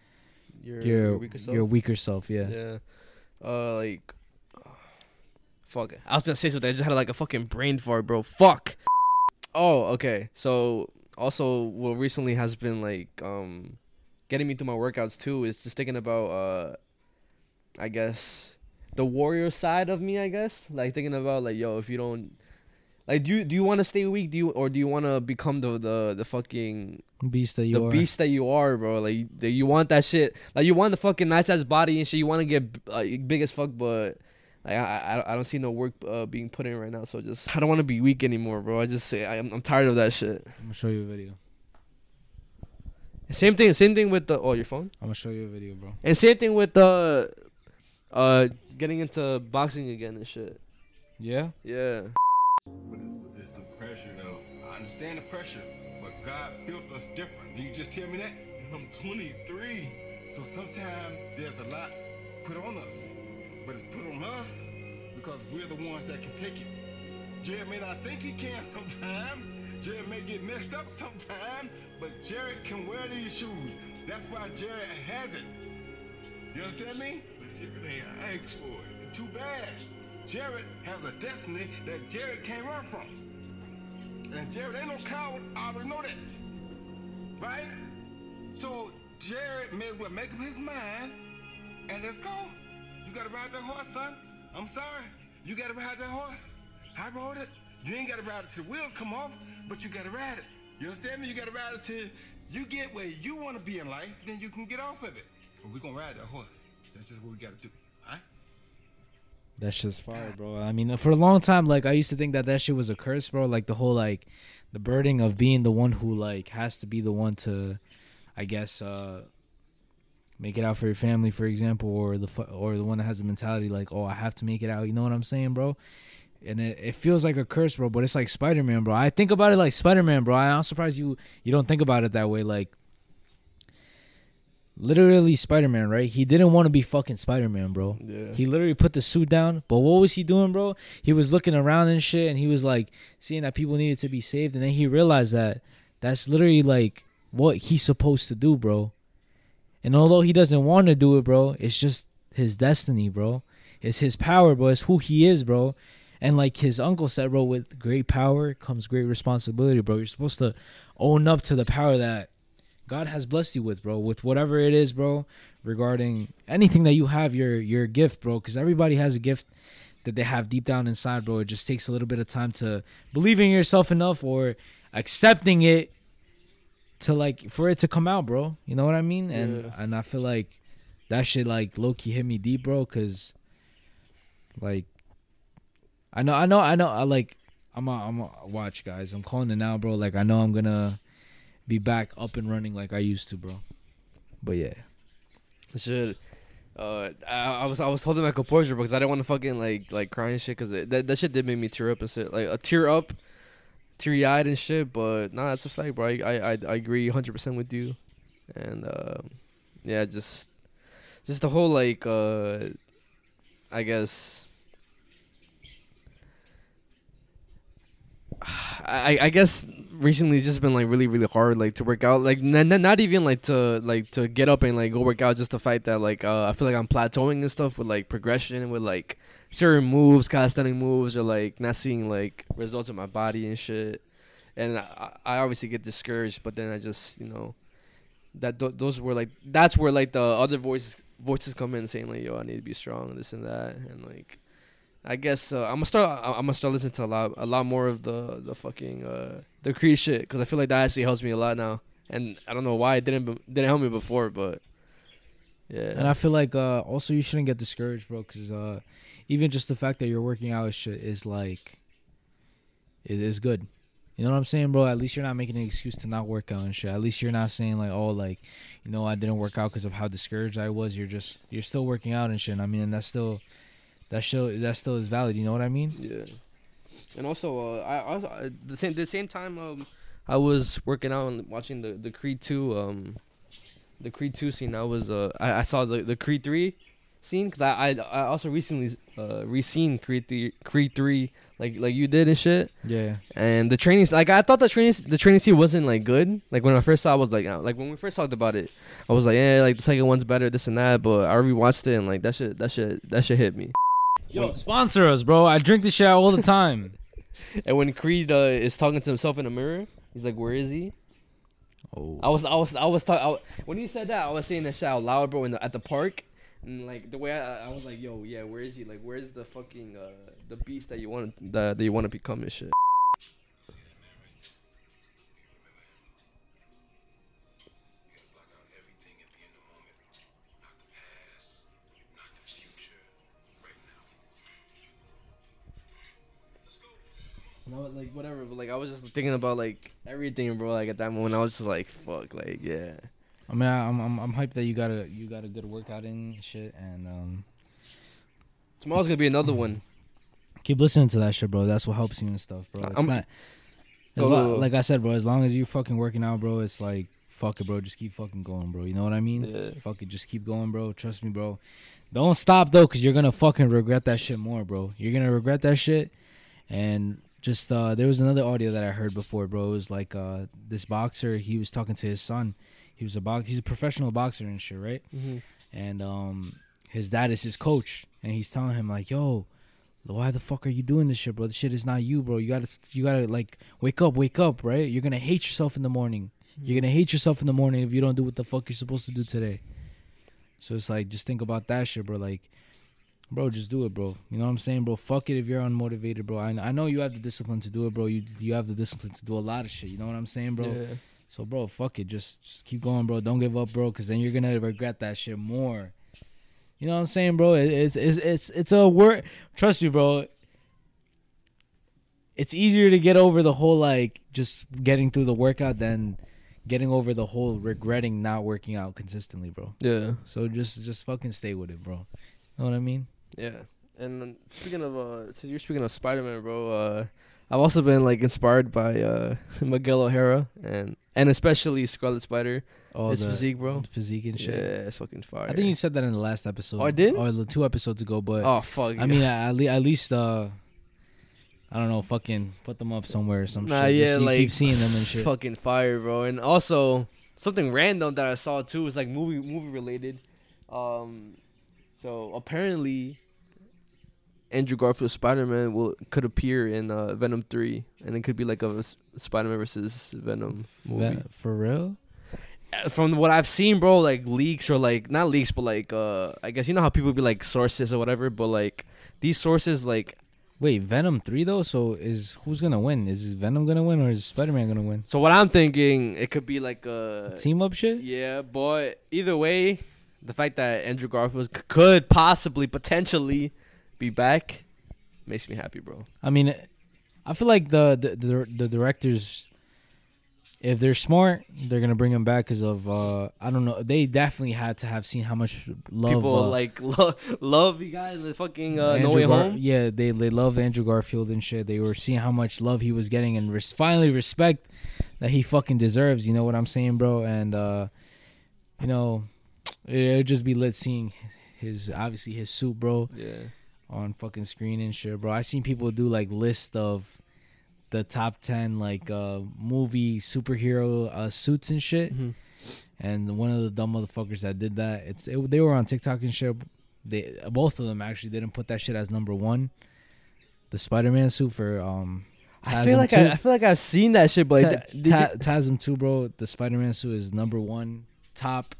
Your, your weaker self? your weaker self. Yeah. Yeah. Uh, like, fuck. I was gonna say something. I just had like a fucking brain fart, bro. Fuck. Oh, okay. So also, what recently has been like um, getting me through my workouts too is just thinking about uh, I guess the warrior side of me. I guess like thinking about like, yo, if you don't. Like do you do you want to stay weak? Do you or do you want to become the the the fucking Beast that you are the are. beast that you are, bro. Like you, you want that shit. Like you want the fucking nice ass body and shit. You want to get like big as fuck, but like I I, I don't see no work uh, being put in right now. So just I don't want to be weak anymore, bro. I just say I, I'm I'm tired of that shit. I'm gonna show you a video. Same thing. Same thing with the oh your phone. I'm gonna show you a video, bro. And same thing with the uh getting into boxing again and shit. Yeah. Yeah. But it's, it's the pressure, though. I understand the pressure, but God built us different. Did you just tell me that? I'm 23. So sometimes there's a lot put on us. But it's put on us because we're the ones that can take it. Jared may not think he can sometimes. Jared may get messed up sometimes, but Jared can wear these shoes. That's why Jared has it. You understand me? But Jared ain't asked for it. Too bad. Jared has a destiny that Jared can't run from. And Jared ain't no coward. I already know that. Right? So Jared may well make up his mind and let's go. You gotta ride that horse, son. I'm sorry. You gotta ride that horse. I rode it. You ain't gotta ride it till the wheels come off, but you gotta ride it. You understand me? You gotta ride it till you get where you wanna be in life, then you can get off of it. But we're gonna ride that horse. That's just what we gotta do. That's just fire, bro. I mean, for a long time, like I used to think that that shit was a curse, bro. Like the whole like the burden of being the one who like has to be the one to, I guess, uh make it out for your family, for example, or the or the one that has the mentality like, oh, I have to make it out. You know what I'm saying, bro? And it, it feels like a curse, bro. But it's like Spider Man, bro. I think about it like Spider Man, bro. I'm surprised you you don't think about it that way. Like literally Spider Man, right? He didn't want to be fucking Spider Man, bro. Yeah. He literally put the suit down. But what was he doing, bro? He was looking around and shit, and he was like seeing that people needed to be saved, and then he realized that that's literally like what he's supposed to do, bro. And although he doesn't want to do it, bro, it's just his destiny, bro. It's his power, bro. It's who he is, bro. And like his uncle said, bro, with great power comes great responsibility, bro. You're supposed to own up to the power that God has blessed you with, bro. With whatever it is, bro, regarding anything that you have, your your gift, bro. Because everybody has a gift that they have deep down inside, bro. It just takes a little bit of time to believe in yourself enough, or accepting it to like for it to come out, bro. You know what I mean? And Yeah. and I feel like that shit like low key hit me deep, bro, cuz like I know I know I know I like I'm a, I'm a watch guys. I'm calling it now, bro. Like I know I'm to be back up and running like I used to, bro. But yeah. Shit. Uh, I, I was I was holding my composure because I didn't want to fucking like like cry and shit because that that shit did make me tear up and shit like a tear up, teary eyed and shit. But nah, that's a fact, bro. I I I, I agree hundred percent with you, and um, yeah, just just the whole like uh, I guess. I I guess recently it's just been like really really hard like to work out like n- n- not even like to like to get up and like go work out just the fact that like uh, I feel like I'm plateauing and stuff with like progression and with like certain moves calisthenic moves or like not seeing like results in my body and shit and I, I obviously get discouraged but then I just you know that th- those were like that's where like the other voices voices come in saying like yo I need to be strong and this and that and like I guess uh, I'm gonna start. I'm gonna start listening to a lot, a lot more of the the fucking uh, the Creed shit because I feel like that actually helps me a lot now. And I don't know why it didn't be- didn't help me before, but yeah. And I feel like uh also you shouldn't get discouraged, bro, cuz uh even just the fact that you're working out is shit is like is is good. You know what I'm saying, bro? At least you're not making an excuse to not work out and shit. At least you're not saying like, "Oh, like, you know, I didn't work out because of how discouraged I was." You're just you're still working out and shit. I mean, and that's still that still that still is valid. You know what I mean? Yeah, and also, uh, I, I also uh, the same the same time um I was working out and watching the the Creed two um the Creed two scene. I was uh I, I saw the the Creed three scene because I, I I also recently uh re-seen Creed three Creed three like like you did and shit. Yeah. And the training, like I thought the training, the training scene wasn't like good. Like when I first saw, it, I was like, uh, like when we first talked about it, I was like, yeah, like the second one's better, this and that. But I rewatched it and like that shit, that shit, that shit hit me. Yo, sponsor us, bro. I drink this shit all the time. And when Creed uh, is talking to himself in the mirror, he's like, "Where is he?" oh. I was, I was, I was talking. When he said that, I was saying that shit out loud, bro, in the, at the park. And like the way I, I was like, "Yo, yeah, where is he? Like, where's the fucking uh, the beast that you want that, that you want to become and shit?" And I was like, whatever, but like I was just thinking about like everything, bro. Like at that moment, I was just like, fuck, like yeah. I mean, I- I'm I'm I'm hyped that you got a you got a good workout in and shit, and um, Tomorrow's gonna be another one. keep listening to that shit, bro. That's what helps you and stuff, bro. It's I'm- not. Lo- like I said, bro. As long as you fucking working out, bro, it's like fuck it, bro. Just keep fucking going, bro. You know what I mean? Yeah. Fuck it, just keep going, bro. Trust me, bro. Don't stop though, cause you're gonna fucking regret that shit more, bro. You're gonna regret that shit. And just uh there was another audio that I heard before, bro. It was like uh this boxer. He was talking to his son. He was a box. He's a professional boxer and shit, right? Mm-hmm. and um his dad is his coach and he's telling him like yo why the fuck are you doing this shit bro this shit is not you bro you gotta you gotta like wake up wake up right you're gonna hate yourself in the morning you're gonna hate yourself in the morning if you don't do what the fuck you're supposed to do today so it's like just think about that shit bro like bro just do it bro you know what i'm saying bro fuck it if you're unmotivated bro i, I know you have the discipline to do it bro you you have the discipline to do a lot of shit you know what i'm saying bro Yeah. so, bro, fuck it. Just, just keep going, bro. Don't give up, bro, because then you're gonna regret that shit more. You know what I'm saying, bro? It, it's, it's, it's, it's a word. Trust me, bro. It's easier to get over the whole like just getting through the workout than getting over the whole regretting not working out consistently, bro. Yeah. So just, just fucking stay with it, bro. You know what I mean? Yeah. And speaking of uh since you're speaking of Spider Man, bro, uh I've also been like inspired by uh Miguel O'Hara and and especially Scarlet Spider. Oh, His physique, bro. physique and shit. Yeah, it's fucking fire. I think you said that in the last episode. Oh, I did? Or the two episodes ago, but Oh fuck. I mean, at, le- at least uh, I don't know, fucking put them up somewhere or some Nah, shit. yeah, Just you like keep seeing them and shit. Fucking fire, bro. And also something random that I saw too is like movie movie related. Um, so apparently, Andrew Garfield's Spider Man will could appear in uh, Venom three, and it could be like a Spider Man versus Venom movie. Ve- for real? Uh, From what I've seen, bro, like leaks or like not leaks, but like uh, I guess you know how people be like sources or whatever, but like these sources like Wait, Venom three though. So is who's gonna win? Is Venom gonna win or is Spider Man gonna win? So what I'm thinking, it could be like a Team up shit. Yeah, but either way, the fact that Andrew Garfield c- could possibly, potentially, be back makes me happy, bro. I mean, I feel like the the the, the directors, if they're smart, they're gonna bring him back because of uh I don't know. They definitely had to have seen how much love People uh, like lo- love you guys. The fucking uh, No Way Gar- Home. Yeah, they they love Andrew Garfield and shit. They were seeing how much love he was getting and res- finally respect that he fucking deserves. You know what I'm saying, bro? And uh, you know, it would just be lit seeing his obviously his suit, bro, Yeah. on fucking screen and shit, bro. I seen people do like list of the top ten like uh movie superhero uh suits and shit. Mhm. And one of the dumb motherfuckers that did that, it's it, they were on TikTok and shit. They both of them actually didn't put that shit as number one. The Spider Man suit for um. I feel like 2. I, I feel like I've seen that shit, but Ta- like, Ta- Tasm two, bro. The Spider Man suit is number one top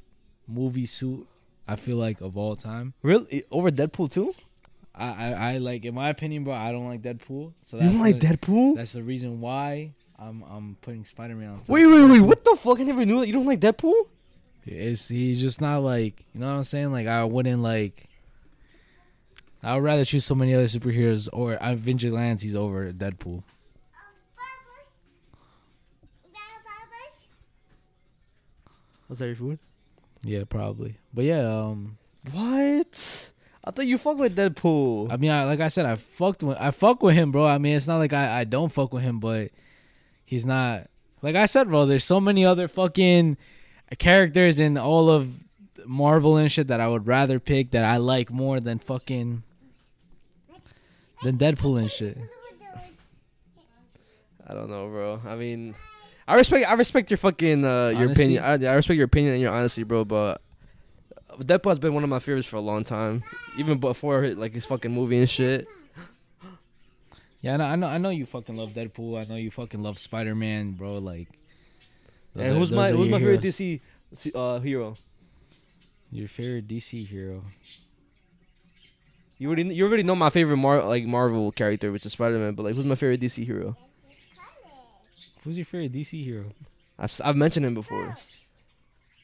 movie suit. I feel like of all time. really over Deadpool too. I, I, I like in my opinion, bro. I don't like Deadpool. So You don't like the, Deadpool? That's the reason why I'm I'm putting Spider Man on. Top. Wait, wait, wait! What the fuck? I never knew that. You don't like Deadpool? It's he's just not like you know what I'm saying. Like I wouldn't like. I would rather choose so many other superheroes or uh, vigilantes over Deadpool. Was that your food? Yeah, probably. But yeah, um, What? I thought you fuck with Deadpool. I mean, I, like I said, I fucked with I fuck with him, bro. I mean, it's not like I I don't fuck with him, but he's not like I said, bro. There's so many other fucking characters in all of Marvel and shit that I would rather pick that I like more than fucking than Deadpool and shit. I don't know, bro. I mean, I respect I respect your fucking uh, your Honesty? opinion. I, I respect your opinion and your honesty, bro. But Deadpool has been one of my favorites for a long time, even before like his fucking movie and shit. Yeah, I know, I know, I know you fucking love Deadpool. I know you fucking love Spider Man, bro. Like, and are- who's my who's your my favorite heroes. DC uh, hero? Your favorite DC hero? You already you already know my favorite Mar- like Marvel character, which is Spider Man. But like, who's my favorite DC hero? Who's your favorite DC hero? I've s- I've mentioned him before.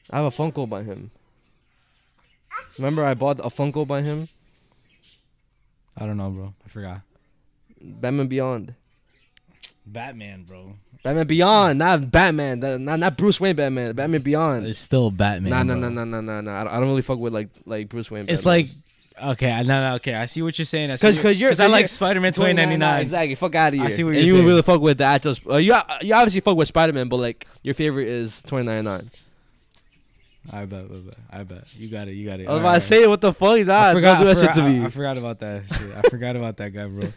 I have a Funko by him. Remember, I bought a Funko by him. I don't know, bro. I forgot. Batman Beyond. Batman, bro. Batman Beyond, not Batman. That, not not Bruce Wayne Batman. Batman Beyond. It's still Batman. Nah, nah, bro. nah, nah, nah, nah, nah. I don't- I don't really fuck with like like Bruce Wayne. It's Batman. like okay, I no, no, okay. I see what you're saying. Cause, cause you're, because I like Spider Man 2099, 2099. Exactly. Fuck out of here. I see what and you're you saying. really fuck with the actual. Uh, you you obviously fuck with Spider Man, but like your favorite is 2099. I bet, I bet, I bet. You got it, you got it. I was about right, to say what the fuck, nah, I forgot, do I that shit to me. I, I forgot about that shit. I forgot about that guy, bro.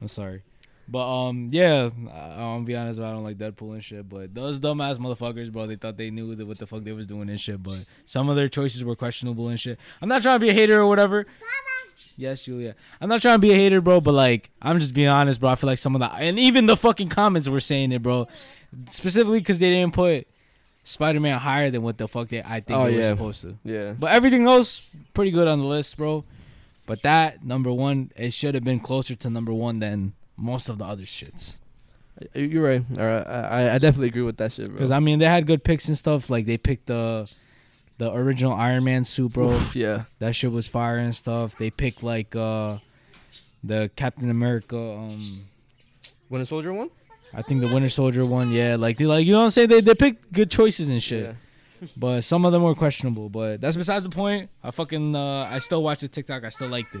I'm sorry. But um, yeah, I- I'm be honest. I don't like Deadpool and shit. But those dumbass motherfuckers, bro, they thought they knew what the fuck they was doing and shit. But some of their choices were questionable and shit. I'm not trying to be a hater or whatever. Yes, Julia. I'm not trying to be a hater, bro. But like, I'm just being honest, bro. I feel like some of the and even the fucking comments were saying it, bro. Specifically because they didn't put Spider-Man higher than what the fuck they I think Oh, they were yeah. supposed to. yeah. But everything else pretty good on the list, bro. But that number one, it should have been closer to number one than most of the other shits. You're right. All right. I, I definitely agree with that shit, bro. Because I mean, they had good picks and stuff. Like they picked the the original Iron Man suit, bro. Oof, yeah. that shit was fire and stuff. They picked like uh the Captain America. Um, Winter Soldier one. I think the Winter Soldier one. Yeah, like they like you know what I'm saying. They they picked good choices and shit. Yeah. But some of them were questionable. But that's besides the point. I fucking uh, I still watch the TikTok. I still liked it.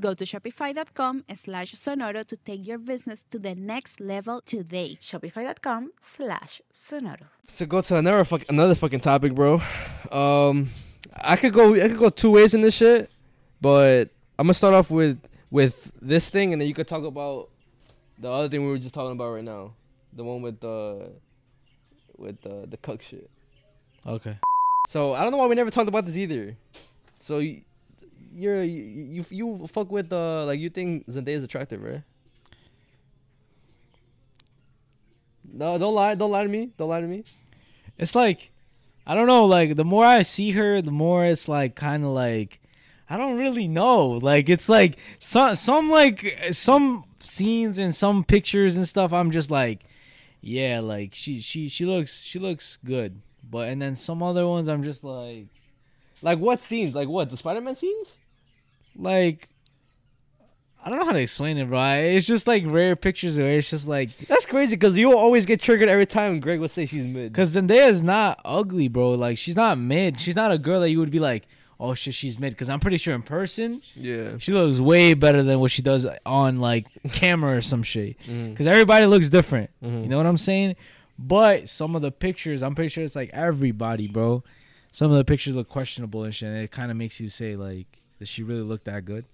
Go to shopify.com slash sonoro to take your business to the next level today. Shopify.com slash sonoro. So go to another fuck, another fucking topic, bro. Um, I could go I could go two ways in this shit, but I'm gonna start off with with this thing, and then you could talk about the other thing we were just talking about right now, the one with the with the the cuck shit. Okay. So I don't know why we never talked about this either. So you, you're you you, fuck with uh like you think Zendaya is attractive, right? No, don't lie, don't lie to me, don't lie to me. It's like I don't know, like the more I see her, the more it's like kind of like I don't really know. Like it's like some some like some scenes and some pictures and stuff I'm just like yeah, like she she she looks she looks good. But and then some other ones I'm just like Like what scenes? Like what? The Spider-Man scenes? Like I don't know how to explain it, bro. It's just like rare pictures where it's just like That's crazy because you always get triggered every time Greg would say she's mid. Cause Zendaya is not ugly, bro. Like she's not mid. She's not a girl that you would be like, oh shit, she's mid. Cause I'm pretty sure in person, yeah, she looks way better than what she does on like camera or some shit. Mm-hmm. Cause everybody looks different. Mm-hmm. You know what I'm saying? But some of the pictures, I'm pretty sure it's like everybody, bro. Some of the pictures look questionable and shit. And it kind of makes you say like, does she really look that good?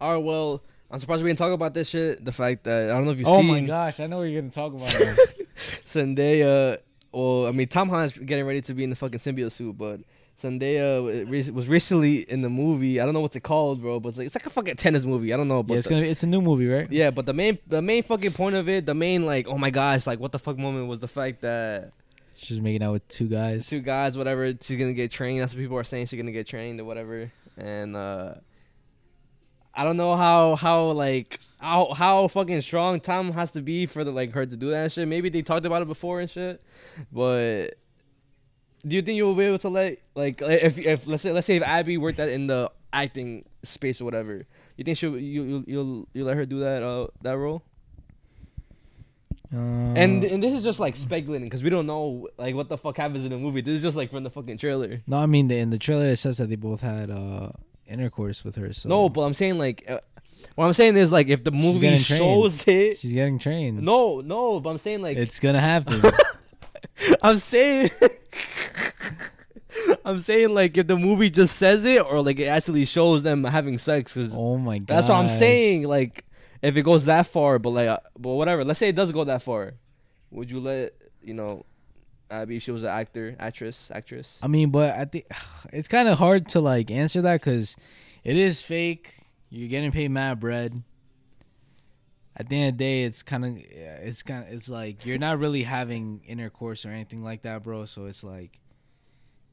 All right, well, I'm surprised we didn't talk about this shit. The fact that I don't know if you've Oh seen my gosh, I know what you're gonna talk about. now. Zendaya. Well, I mean, Tom Holland's getting ready to be in the fucking symbiote suit, but Zendaya uh, was recently in the movie. I don't know what's it called, bro, but it's like, it's like a fucking tennis movie. I don't know, but yeah, it's the- gonna. Be, it's a new movie, right? yeah, but the main the main fucking point of it, the main like, oh my gosh, like what the fuck moment was the fact that She's making out with two guys. two guys, whatever, she's gonna get trained. That's what people are saying. She's gonna get trained or whatever. And uh I don't know how how like how how fucking strong Tom has to be for the like her to do that shit. Maybe they talked about it before and shit, but do you think you will be able to let like if if let's say let's say if Abby worked that in the acting space or whatever, you think she you you you'll you let her do that uh that role? Uh, And and this is just like speculating because we don't know like what the fuck happens in the movie. This is just like from the fucking trailer. No, I mean the, in the trailer it says that they both had uh intercourse with her. So No, but I'm saying like, uh, what I'm saying is like if the movie shows it. she's getting trained. No, no, but I'm saying like it's gonna happen. I'm saying. I'm saying like if the movie just says it or like it actually shows them having sex because oh my god, that's what I'm saying. Like if it goes that far, but like, uh, but whatever. Let's say it does go that far. Would you let you know, Abby? She was an actor, actress, actress. I mean, but I think it's kind of hard to like answer that because it is fake. You're getting paid mad bread. At the end of the day, it's kind of it's kind of it's like you're not really having intercourse or anything like that, bro. So it's like,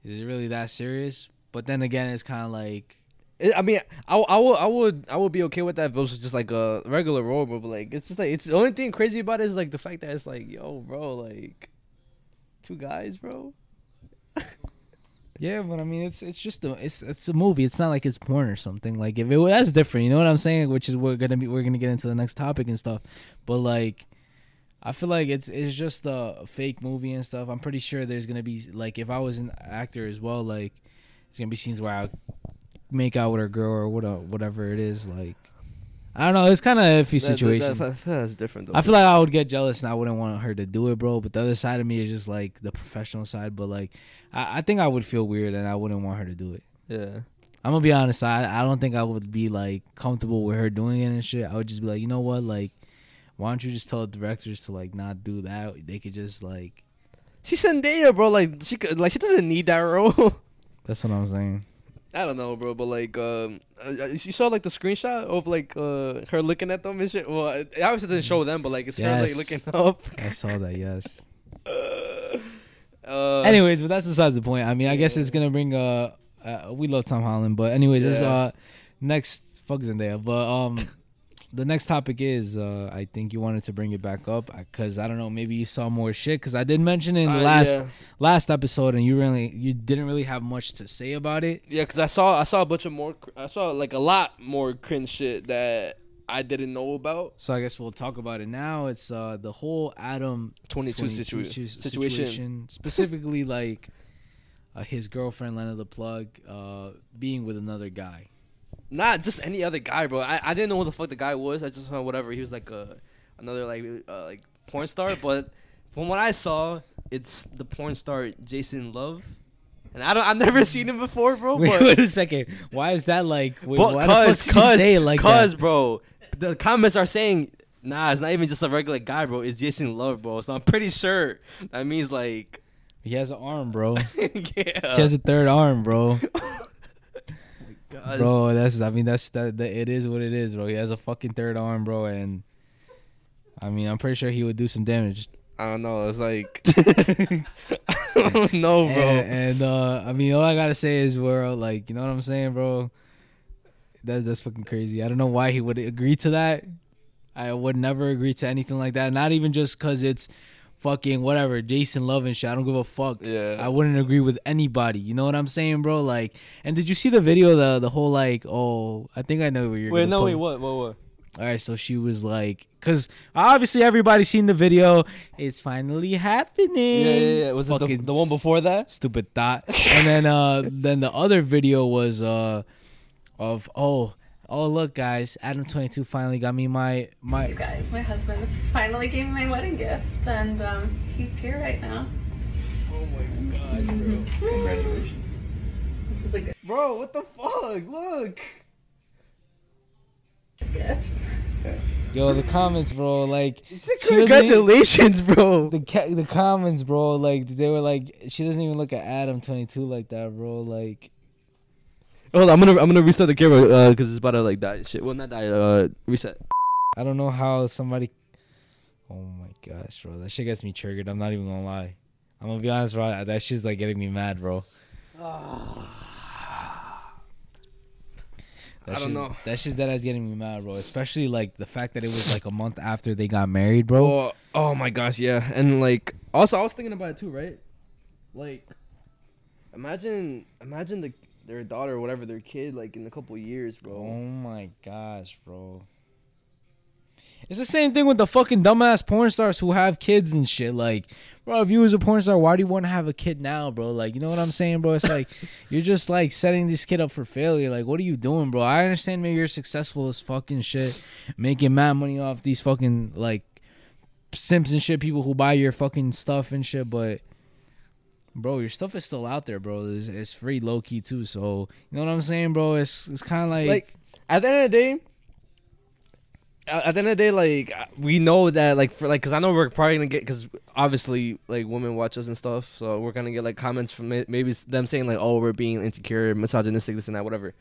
is it really that serious? But then again, it's kind of like I mean, I, I would I would I would be okay with that if it was just like a regular role, but like it's just like it's the only thing crazy about it is like the fact that it's like, yo, bro, like two guys, bro. Yeah, but I mean, it's it's just a it's it's a movie. It's not like it's porn or something. Like if it was that's different, you know what I'm saying? Which is we're gonna be we're gonna get into the next topic and stuff. But like, I feel like it's it's just a fake movie and stuff. I'm pretty sure there's gonna be like if I was an actor as well, like there's gonna be scenes where I make out with her girl or what uh, whatever it is. Like I don't know. It's kind of a iffy That- that- situation. that- that's different though. I feel like I would get jealous and I wouldn't want her to do it, bro. But the other side of me is just like the professional side. But like, I, I think I would feel weird and I wouldn't want her to do it. yeah. I'm gonna be honest. I I don't think I would be like comfortable with her doing it and shit. I would just be like, you know what, like, why don't you just tell the directors to like not do that? They could just like. She's Zendaya, bro. Like she could, like she doesn't need that role. That's what I'm saying. I don't know, bro, but like, um, uh, you saw like the screenshot of like uh her looking at them and shit. Well, it obviously didn't show them, but like it's her like looking up. I saw that. Yes. Uh, anyways, but that's besides the point. I mean, I guess it's gonna bring uh, uh we love Tom Holland, but anyways, this Yeah. uh next fuck Zendaya, but um the next topic is uh, I think you wanted to bring it back up because I don't know maybe you saw more shit because I did mention it in the Uh, last yeah. last episode and you really you didn't really have much to say about it. Yeah, cause I saw I saw a bunch of more. I saw like a lot more cringe shit that I didn't know about. So I guess we'll talk about it now. It's uh, the whole Adam 22 situa- situ- situation. specifically like uh, his girlfriend Lena the Plug uh, being with another guy. Not just any other guy, bro. I, I didn't know who the fuck the guy was. I just saw whatever. He was like a another like uh, like porn star. But from what I saw, it's the porn star Jason Luv. And I don't. I've never seen him before, bro. Wait, but wait a second. Why is that like? Wait, but why the fuck cause you cause say it like cause that? bro, the comments are saying. Nah, it's not even just a regular guy, bro. It's Jason Luv, bro. So I'm pretty sure that means like, He has an arm, bro. yeah, He has a third arm, bro. Bro, that's I mean that's that, that it is what it is, bro. He has a fucking third arm, bro, and I mean I'm pretty sure he would do some damage. I don't know. It's like, I don't know, bro. And, and uh I mean all I gotta say is bro, like, you know what I'm saying, bro? That that's fucking crazy. I don't know why he would agree to that. I would never agree to anything like that. Not even just cause it's fucking whatever, Jason Luv and shit. I don't give a fuck. Yeah. I wouldn't agree with anybody. You know what I'm saying, bro? Like and did you see the video, the the whole like, oh I think I know where you're Wait, no, wait, what, what, what? all right, so she was like, because obviously everybody's seen the video. It's finally happening. Yeah, yeah, yeah. Was it the, the one before that? Stupid thought. and then, uh, then the other video was uh, of oh, oh look, guys, Adam Twenty Two finally got me my my. You guys, my husband finally gave me my wedding gift, and um, he's here right now. Oh my god, bro. Congratulations. This is a good Bro, what the fuck? Look. gift. Yo, the comments, bro, like she doesn't even- Congratulations, bro. The ca- the comments, bro, like they were like she doesn't even look at Adam Twenty Two like that, bro. Like Hold on, I'm gonna I'm gonna restart the camera uh, because it's about to like die. Shit, well not die. Uh, reset. I don't know how somebody. Oh my gosh, bro, that shit gets me triggered. I'm not even gonna lie. I'm gonna be honest, bro. That shit's like getting me mad, bro. That I don't shit's- know. That shit's that is getting me mad, bro. Especially like the fact that it was like a month after they got married, bro. Oh, oh my gosh, yeah. And like, also I was thinking about it too, right? Like, imagine imagine the their daughter or whatever their kid like in a couple years, bro. Oh my gosh, bro. It's the same thing with the fucking dumbass porn stars who have kids and shit. Like, bro, if you was a porn star, why do you want to have a kid now, bro? Like, you know what I'm saying, bro? It's like you're just like setting this kid up for failure. Like, what are you doing, bro? I understand maybe you're successful as fucking shit, making mad money off these fucking like simps and shit, people who buy your fucking stuff and shit, but bro, your stuff is still out there, bro. It's, it's free, low key too. So you know what I'm saying, bro? It's it's kind of like, Like, at the end of the day. At the end of the day, like uh, we know that, like for like, cause I know we're probably gonna get, cause obviously like women watch us and stuff, so we're gonna get like comments from may- maybe them saying like, oh, we're being insecure, misogynistic, this and that, whatever.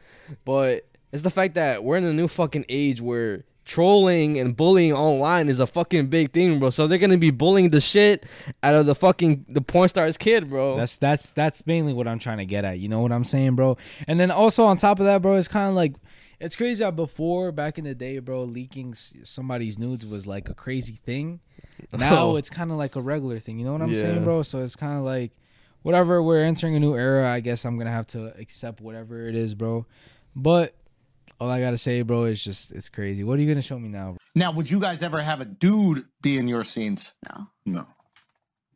But it's the fact that we're in a new fucking age where trolling and bullying online is a fucking big thing, bro. So they're gonna be bullying the shit out of the fucking the porn star's kid, bro. That's that's that's mainly what I'm trying to get at. You know what I'm saying, bro? And then also on top of that, bro, it's kind of like it's crazy that before back in the day, bro, leaking somebody's nudes was like a crazy thing. Now Oh. it's kind of like a regular thing. You know what I'm Yeah. saying, bro? So it's kind of like whatever. We're entering a new era. I guess I'm gonna have to accept whatever it is, bro. But all I gotta say, bro, is just it's crazy. What are you gonna show me now? Bro? Now, would you guys ever have a dude be in your scenes? No. No.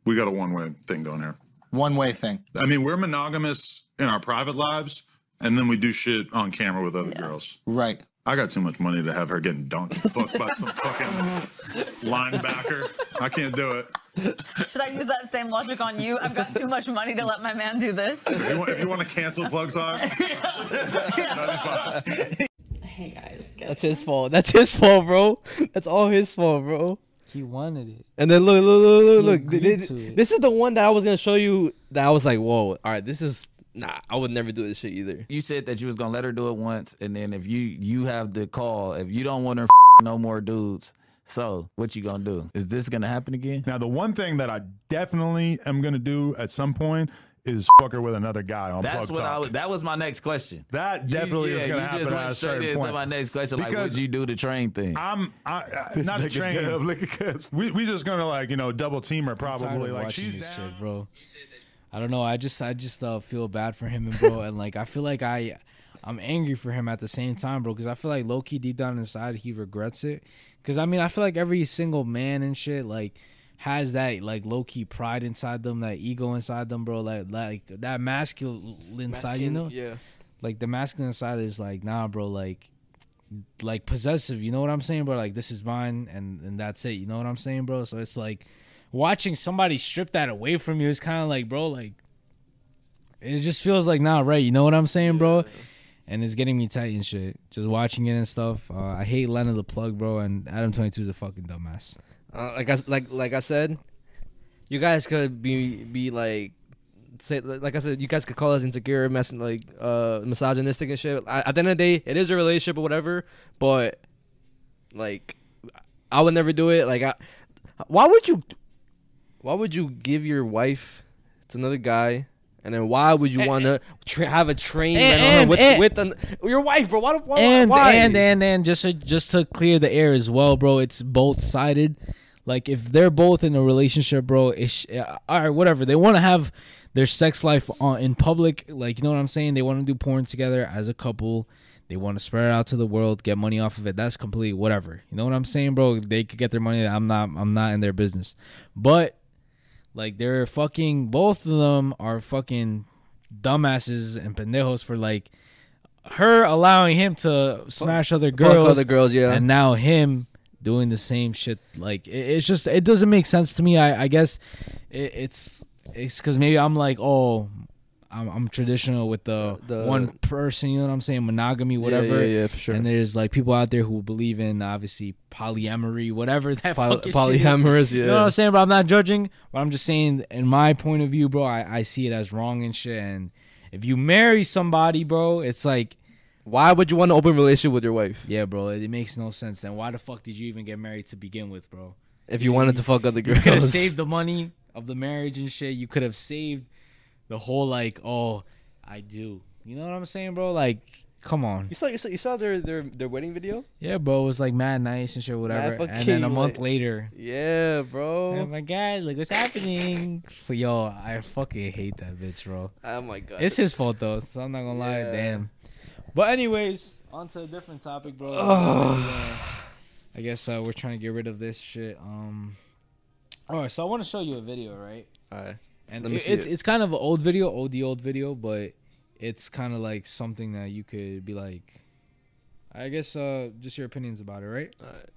We got a one way thing going here. One way thing. I mean, we're monogamous in our private lives, and then we do shit on camera with other girls. Right. I got too much money to have her getting dunked and fucked by some fucking linebacker. I can't do it. Should I use that same logic on you? I've got too much money to let my man do this. If you want, if you want to cancel plug time, that'd be fine. Hey guys, That's his fault. That's his fault, bro. That's all his fault, bro. He wanted it. And then look, look, look, look, look. agreed This, it. this is the one that I was gonna show you. That I was like, whoa, all right, this is nah. I would never do this shit either. You said that you was gonna let her do it once, and then if you you have the call, if you don't want her no more dudes, so what you gonna do? Is this gonna happen again? Now, the one thing that I definitely am going to do at some point is fuck her with another guy on That's Plug what Talk. I was. That was my next question. That You- definitely yeah, is going to you happen just at went a straight certain into point. my next question. Like, what'd you do the train thing? I'm I, I, not a nigga train. Dub, look at we we just gonna like you know double team her I'm tired probably of like watching she's this down. shit, bro. I don't know. I just I just uh, feel bad for him and bro, and like I feel like I I'm angry for him at the same time, bro, because I feel like low key deep down inside he regrets it. Because I mean I feel like every single man and shit like has that like low key pride inside them, that ego inside them, bro. Like like that masculine side, you know? yeah. Like the masculine side is like nah, bro. Like like possessive. You know what I'm saying, bro? Like this is mine, and and that's it. You know what I'm saying, bro? So it's like watching somebody strip that away from you is kind of like, bro, like it just feels like not right. You know what I'm saying, bro? And it's getting me tight and shit. Just watching it and stuff. Uh, I hate Lena the plug, bro, and Adam 22 is a fucking dumbass. Uh, like I like like I said, you guys could be be like say like I said, you guys could call us insecure, mess like uh misogynistic and shit. I, at the end of the day, it is a relationship or whatever. But like, I would never do it. Like, I, why would you? Why would you give your wife to another guy? And then why would you want to tra- have a train And- on her with, and- with an, your wife, bro? Why? why and why? and and and just to, just to clear the air as well, bro. It's both sided. Like if they're both in a relationship, bro, it's uh, all right. Whatever they want to have their sex life on in public, like you know what I'm saying. They want to do porn together as a couple. They want to spread it out to the world, get money off of it. That's completely whatever. You know what I'm saying, bro? They could get their money. I'm not. I'm not in their business. But like they're fucking. Both of them are fucking dumbasses and pendejos for like her allowing him to smash other fuck girls, other girls, yeah. and now him doing the same shit. Like it, it's just it doesn't make sense to me. I I guess it, it's it's because maybe I'm like oh. I'm, I'm traditional with the, The- one person, you know what I'm saying, monogamy, whatever. yeah, yeah, for sure. And there's like people out there who believe in obviously polyamory, whatever that Poly- fucking shit is. polyamorous, You know yeah. what I'm saying? But I'm not judging. But I'm just saying, in my point of view, bro, I, I see it as wrong and shit. And if you marry somebody, bro, it's like, why would you want to open relationship with your wife? Yeah, bro, it, it makes no sense. Then why the fuck did you even get married to begin with, bro? If you wanted to fuck other girls, you could have saved the money of the marriage and shit. You could have saved the whole like, oh, I do. You know what I'm saying, bro? Like, come on. You saw you saw, you saw their, their their wedding video? Yeah, bro, it was like mad nice and shit, whatever. Mad And then a month like- later, Yeah, bro. oh my god, look what's happening. But yo, I fucking hate that bitch, bro. Oh my god. It's his fault though, so I'm not gonna lie. Damn. But anyways, on to a different topic, bro. Ugh. I guess uh, we're trying to get rid of this shit. Um. All right, so I want to show you a video, right? All right. And Let me it- see it's it. it's kind of an old video, old the old video, but it's kind of like something that you could be like. I guess uh just your opinions about it, right? All right.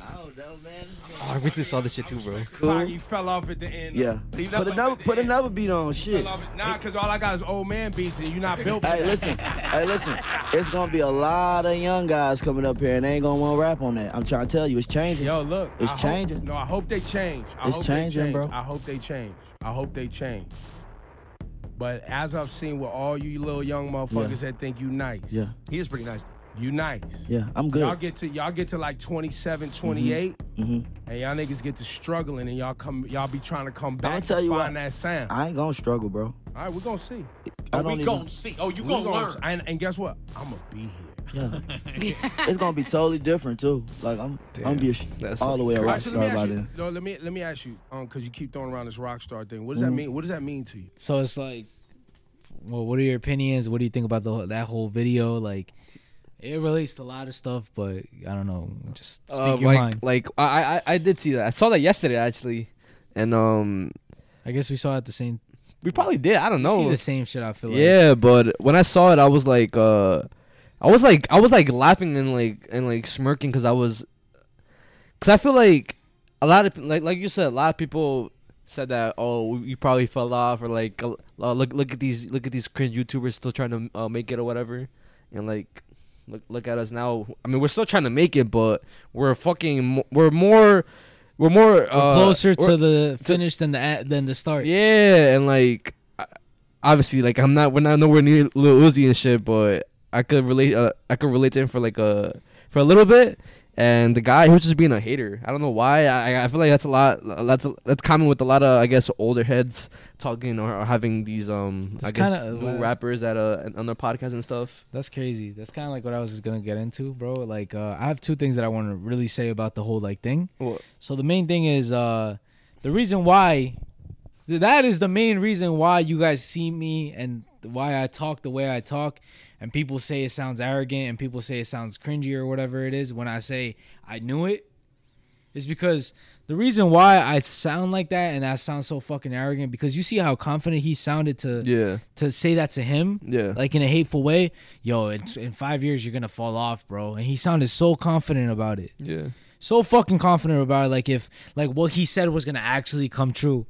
Oh no, man. Oh, I recently saw this shit too, bro. Cool. You fell off at the end. Yeah. Leave Put another put end. another beat on shit. Fell off at- Nah, cause all I got is old man beats and you're not built. for Hey, listen. hey, listen. It's gonna be a lot of young guys coming up here, and they ain't gonna want to rap on that. I'm trying to tell you, it's changing. Yo, look, it's I hope- changing. no, I hope they change. I It's hope changing, they change. bro. I hope they change. I hope they change. But as I've seen with all you little young motherfuckers that think you nice. Yeah. He is pretty nice. You nice. Yeah, I'm good. Y'all get to y'all get to like 27, 28, Mhm. and y'all niggas get to struggling, and y'all come y'all be trying to come back I'ma tell and you find what. that sound. I ain't gonna struggle, bro. All right, we're gonna see. I don't even- gonna see. Oh, you We gonna learn. And, and guess what? I'm gonna be here. Yeah. it's gonna be totally different too. Like I'm, I'm gonna be a sh- all the way a All rock right, so star by ask then. no, let me let me ask you, um, because you keep throwing around this rock star thing. What does that Mhm. mean? What does that mean to you? So it's like, well, what are your opinions? What do you think about the that whole video? Like, it relates to a lot of stuff, but I don't know. Just speak Uh, your like, mind. like I, I I did see that. I saw that yesterday actually, and um, I guess we saw it the same. We probably did. I don't know. see the same shit. I feel like. Yeah, but when I saw it, I was like, uh, I was like, I was like laughing and like and like smirking because I was, because I feel like a lot of like like you said, a lot of people said that oh you probably fell off or like uh, look look at these look at these cringe YouTubers still trying to uh, make it or whatever, and like look look at us now. I mean, we're still trying to make it, but we're fucking we're more. We're more We're uh, closer to the finish than the than the start. yeah, and like obviously, like I'm not we're not nowhere near Lil Uzi and shit, but I could relate. Uh, I could relate to him for like a for a little bit, and the guy he was just being a hater. I don't know why. I I feel like that's a lot. That's that's common with a lot of I guess older heads talking or, or having these um I guess kinda- new rappers at uh on their podcasts and stuff. That's crazy. That's kind of like what I was gonna get into, bro. Like, uh, I have two things that I want to really say about the whole like thing. What? So the main thing is, uh, the reason why, that is the main reason why you guys see me and why I talk the way I talk, and people say it sounds arrogant and people say it sounds cringy or whatever it is. When I say I knew it, is because the reason why I sound like that and I sound so fucking arrogant because you see how confident he sounded to Yeah. to say that to him Yeah. like in a hateful way yo in, in five years you're gonna fall off bro and he sounded so confident about it Yeah. so fucking confident about it like if like what he said was gonna actually come true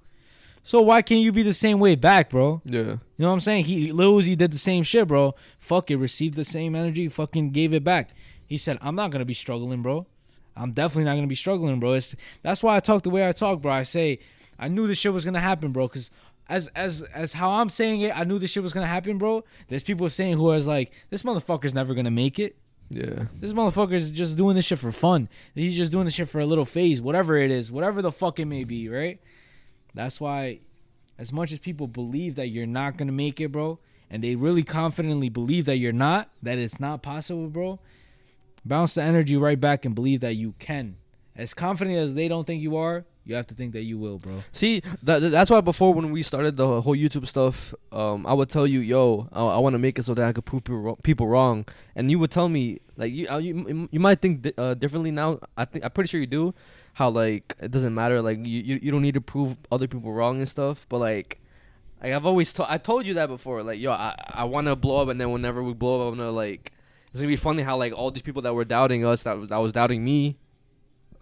so why can't you be the same way back bro? Yeah. you know what i'm saying? He lil uzi did the same shit bro. Fuck it received the same energy fucking gave it back. He said i'm not gonna be struggling bro. I'm definitely not gonna be struggling bro. It's that's why i talk the way i talk bro. I say i knew this shit was gonna happen bro. Because as as as how i'm saying it i knew this shit was gonna happen bro. There's people saying who who is like this motherfucker's never gonna make it. Yeah. this motherfucker's just doing this shit for fun. He's just doing this shit for a little phase, whatever it is, whatever the fuck it may be, right? That's why, as much as people believe that you're not gonna make it, bro, and they really confidently believe that you're not, that it's not possible, bro, bounce the energy right back and believe that you can. As confident as they don't think you are, you have to think that you will, bro. See, that, that- that's why before when we started the whole YouTube stuff, um, I would tell you, "Yo, I, I want to make it so that I could prove people wrong, and you would tell me, like, you uh, you, you might think uh, differently now. I think I'm pretty sure you do. How like it doesn't matter, like you, you, you don't need to prove other people wrong and stuff. But like, like I've always told I told you that before. Like, yo, I I want to blow up, and then whenever we blow up, I'm gonna like. It's gonna be funny how like all these people that were doubting us, that that was doubting me,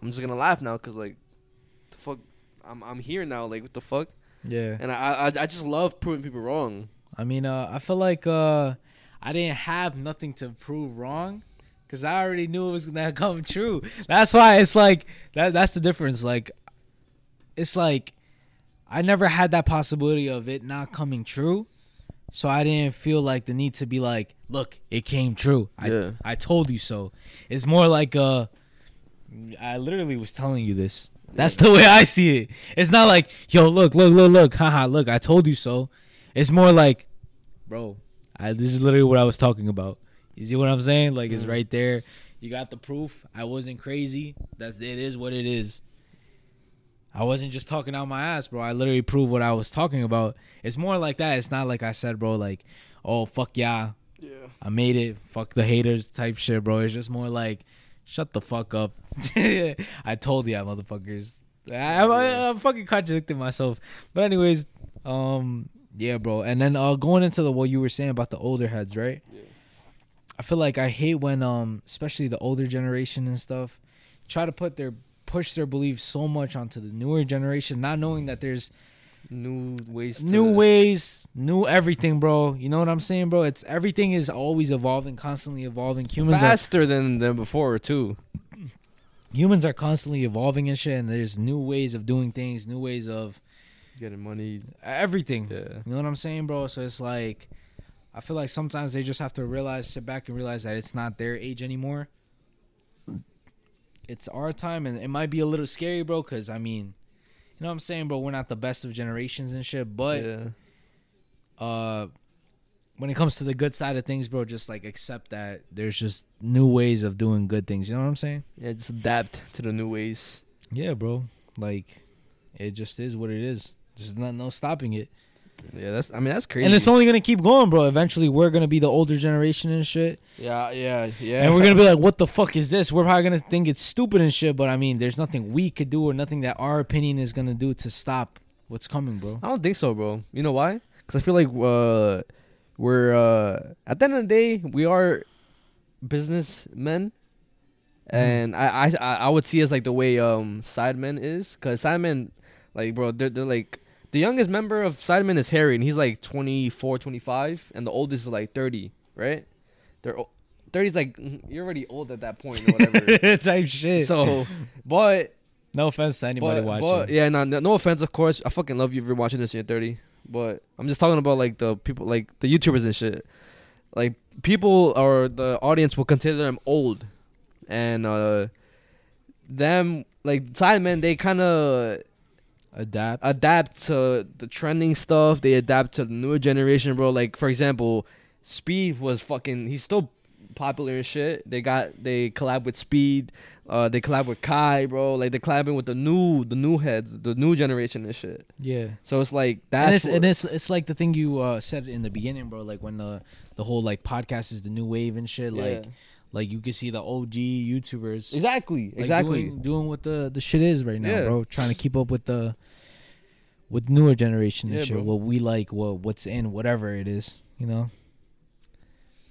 I'm just gonna laugh now because like, the fuck, I'm I'm here now. Like, what the fuck? Yeah. And I I, I just love proving people wrong. I mean, uh, I feel like uh, I didn't have nothing to prove wrong because I already knew it was gonna come true. That's why it's like that. That's the difference. Like, it's like I never had that possibility of it not coming true, so I didn't feel like the need to be like, "Look, it came true. I Yeah. I told you so." It's more like uh, I literally was telling you this. That's the way I see it. It's not like, yo, look, look, look, look, haha, look, I told you so. It's more like, bro, I, this is literally what I was talking about. You see what I'm saying? Like, it's right there. You got the proof. I wasn't crazy. That's it is what it is. I wasn't just talking out my ass, bro. I literally proved what I was talking about. It's more like that. It's not like I said, bro, like, oh fuck yeah. Yeah. I made it. Fuck the haters type shit, bro. It's just more like, shut the fuck up. I told you, motherfuckers. I, I, I'm fucking contradicting myself. But anyways, um, yeah, bro. And then uh, going into the what you were saying about the older heads, right? I feel like I hate when um, especially the older generation and stuff, try to put their push their beliefs so much onto the newer generation, not knowing that there's New ways. New ways, new everything, bro. You know what I'm saying, bro? It's everything is always evolving, constantly evolving. Humans are faster than than before too. humans are constantly evolving and shit, and there's new ways of doing things, new ways of Getting money. everything. Yeah. You know what I'm saying, bro? So it's like, I feel like sometimes they just have to realize, sit back and realize that it's not their age anymore. It's our time, and it might be a little scary, bro. Because I mean, you know what I'm saying, bro? We're not the best of generations and shit, but yeah. uh when it comes to the good side of things, bro, just like accept that there's just new ways of doing good things. You know what I'm saying? Yeah, just adapt to the new ways. Yeah, bro. Like it just is what it is. There's not no stopping it. Yeah, that's. I mean, that's crazy. And it's only gonna keep going, bro. Eventually we're gonna be the older generation and shit. Yeah, yeah, yeah. And we're gonna be like, what the fuck is this? We're probably gonna think it's stupid and shit, but I mean there's nothing we could do or nothing that our opinion is gonna do to stop what's coming, bro. I don't think so, bro. You know why? Because I feel like uh, we're uh, at the end of the day we are businessmen, and I, I I I would see us like the way um Sidemen is, because Sidemen, like bro, they're they're like the youngest member of Sidemen is Harry, and he's like 24, 25, and the oldest is like thirty, right? They're. o- 30's like mm, you're already old at that point or whatever. Type shit. So, but no offense to anybody but, watching. but yeah, no, no, no offense, of course. I fucking love you if you're watching this and you're 30. But I'm just talking about like the people, like the YouTubers and shit. Like people or the audience will consider them old, and uh, them like Sidemen, they kind of adapt adapt to the trending stuff. They adapt to the newer generation, bro. Like for example, Speed was fucking. He's still popular and shit. They got they collab with Speed. Uh, they collab with Kai, bro. Like they collabing with the new the new heads, the new generation and shit. Yeah. So it's like and that's it's, and it's it's like the thing you uh, said in the beginning, bro. Like when the the whole like podcast is the new wave and shit. Like Yeah. Like you can see the OG YouTubers Exactly, like, exactly. doing, doing what the the shit is right now, Yeah. bro. Trying to keep up with the with newer generation and Yeah, shit. bro. What we like, what what's in, whatever it is, you know.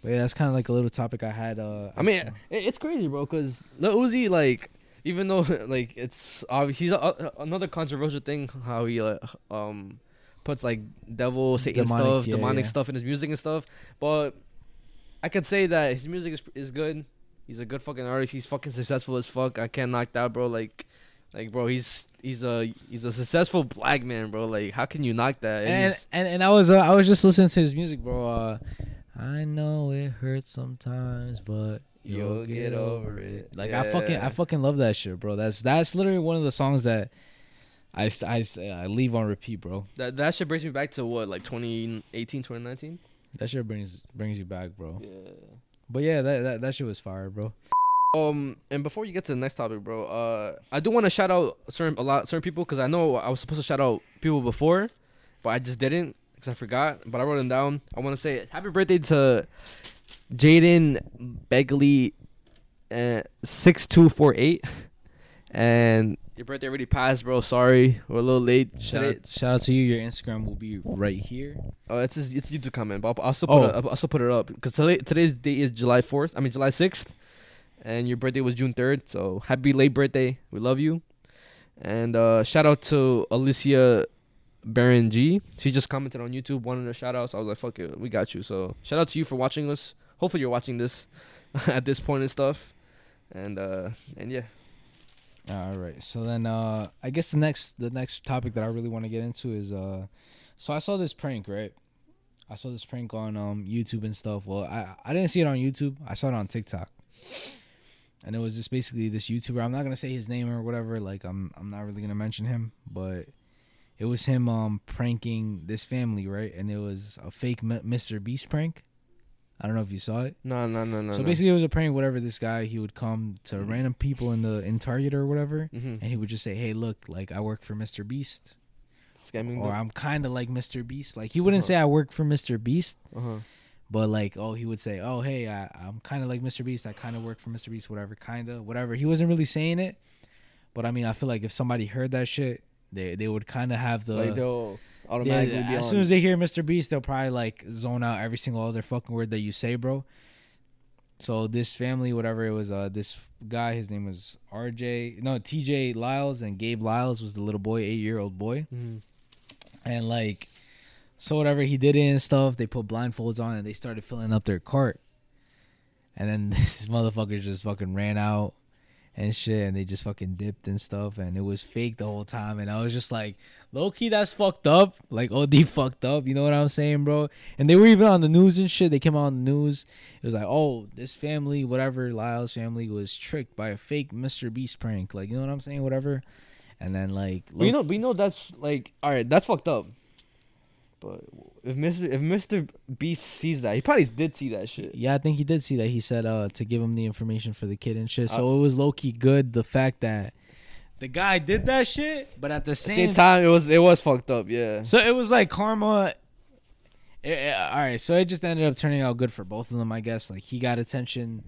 But yeah, that's kind of like a little topic I had. Uh, I mean, it, it's crazy, bro. Cause Lil Uzi, like, even though like it's uh, he's another controversial thing how he uh, um puts like devil Satan Demonic, stuff, yeah, demonic yeah. stuff in his music and stuff. But I could say that his music is is good. He's a good fucking artist. He's fucking successful as fuck. I can't knock that, bro. Like, like, bro, he's he's a he's a successful black man, bro. Like, how can you knock that? and he's- and, and I was uh, I was just listening to his music, bro. Uh, I know it hurts sometimes, but you'll, You'll get, get over it. it. Like I fucking I fucking love that shit, bro. That's that's literally one of the songs that I, I, I leave on repeat, bro. that that shit brings me back to what like 2018, 2019. That shit brings brings you back, bro. Yeah. But yeah, that that, that shit was fire, bro. Um, and before you get to the next topic, bro, uh, I do want to shout out certain a lot certain people because I know I was supposed to shout out people before, but I just didn't because I forgot. But I wrote them down. I want to say happy birthday to Jaden Begley, uh, six two four eight, and your birthday already passed, bro. Sorry, we're a little late. Shout out, shout out to you. Your Instagram will be right here. Oh, it's his, it's YouTube comment, but I'll, I'll still put Oh. it, I'll still put it up because today today's date is July fourth. I mean July sixth, and your birthday was June third. So happy late birthday. We love you, and uh, shout out to Alicia Baron G. She just commented on YouTube, wanted a shout out. So I was like, fuck it, we got you. So shout out to you for watching us. Hopefully you're watching this at this point and stuff, and uh, and yeah. All right. So then uh I guess the next the next topic that I really want to get into is uh so I saw this prank, right? I saw this prank on um YouTube and stuff. Well, I I didn't see it on YouTube. I saw it on TikTok. And it was just basically this YouTuber. I'm not to say his name or whatever, like I'm I'm not really to mention him, but it was him um pranking this family, right? And it was a fake Mr. Beast prank. I don't know if you saw it. No, no, no, no. So no. basically, it was a prank. Whatever this guy, he would come to random people in the in Target or whatever, Mhm. and he would just say, "Hey, look, like I work for Mr. Beast, scamming, or them. I'm kind of like Mr. Beast." Like he wouldn't Uh-huh. say I work for Mr. Beast, Uh-huh. but like, oh, he would say, "Oh, hey, I, I'm kind of like Mr. Beast. I kind of work for Mr. Beast, whatever, kind of, whatever." He wasn't really saying it, but I mean, I feel like if somebody heard that shit, they they would kind of have the like yeah, automatically be as on. soon as they hear Mr. Beast, they'll probably like zone out every single other fucking word that you say, bro. So this family, whatever it was, uh, this guy, his name was RJ, no TJ Lyles, and Gabe Lyles was the little boy, eight year old boy, Mhm. and like, so whatever he did it and stuff, they put blindfolds on and they started filling up their cart, and then this motherfucker just fucking ran out and shit, and they just fucking dipped and stuff, and it was fake the whole time, and I was just like, low key, that's fucked up, like OD fucked up, you know what I'm saying, bro? And they were even on the news and shit. They came out on the news. It was like, oh, this family, whatever, Lyle's family was tricked by a fake Mr. Beast prank, like you know what I'm saying, whatever. And then like, But you know, we know that's like all right. That's fucked up. But if Mister if Mister Beast sees that, he probably did see that shit. Yeah, I think he did see that. He said uh to give him the information for the kid and shit. So it was low key good the fact that the guy did that shit, but at the same, same time, it was it was fucked up. Yeah. So it was like karma. It- it- all right, so it just ended up turning out good for both of them, I guess. Like he got attention,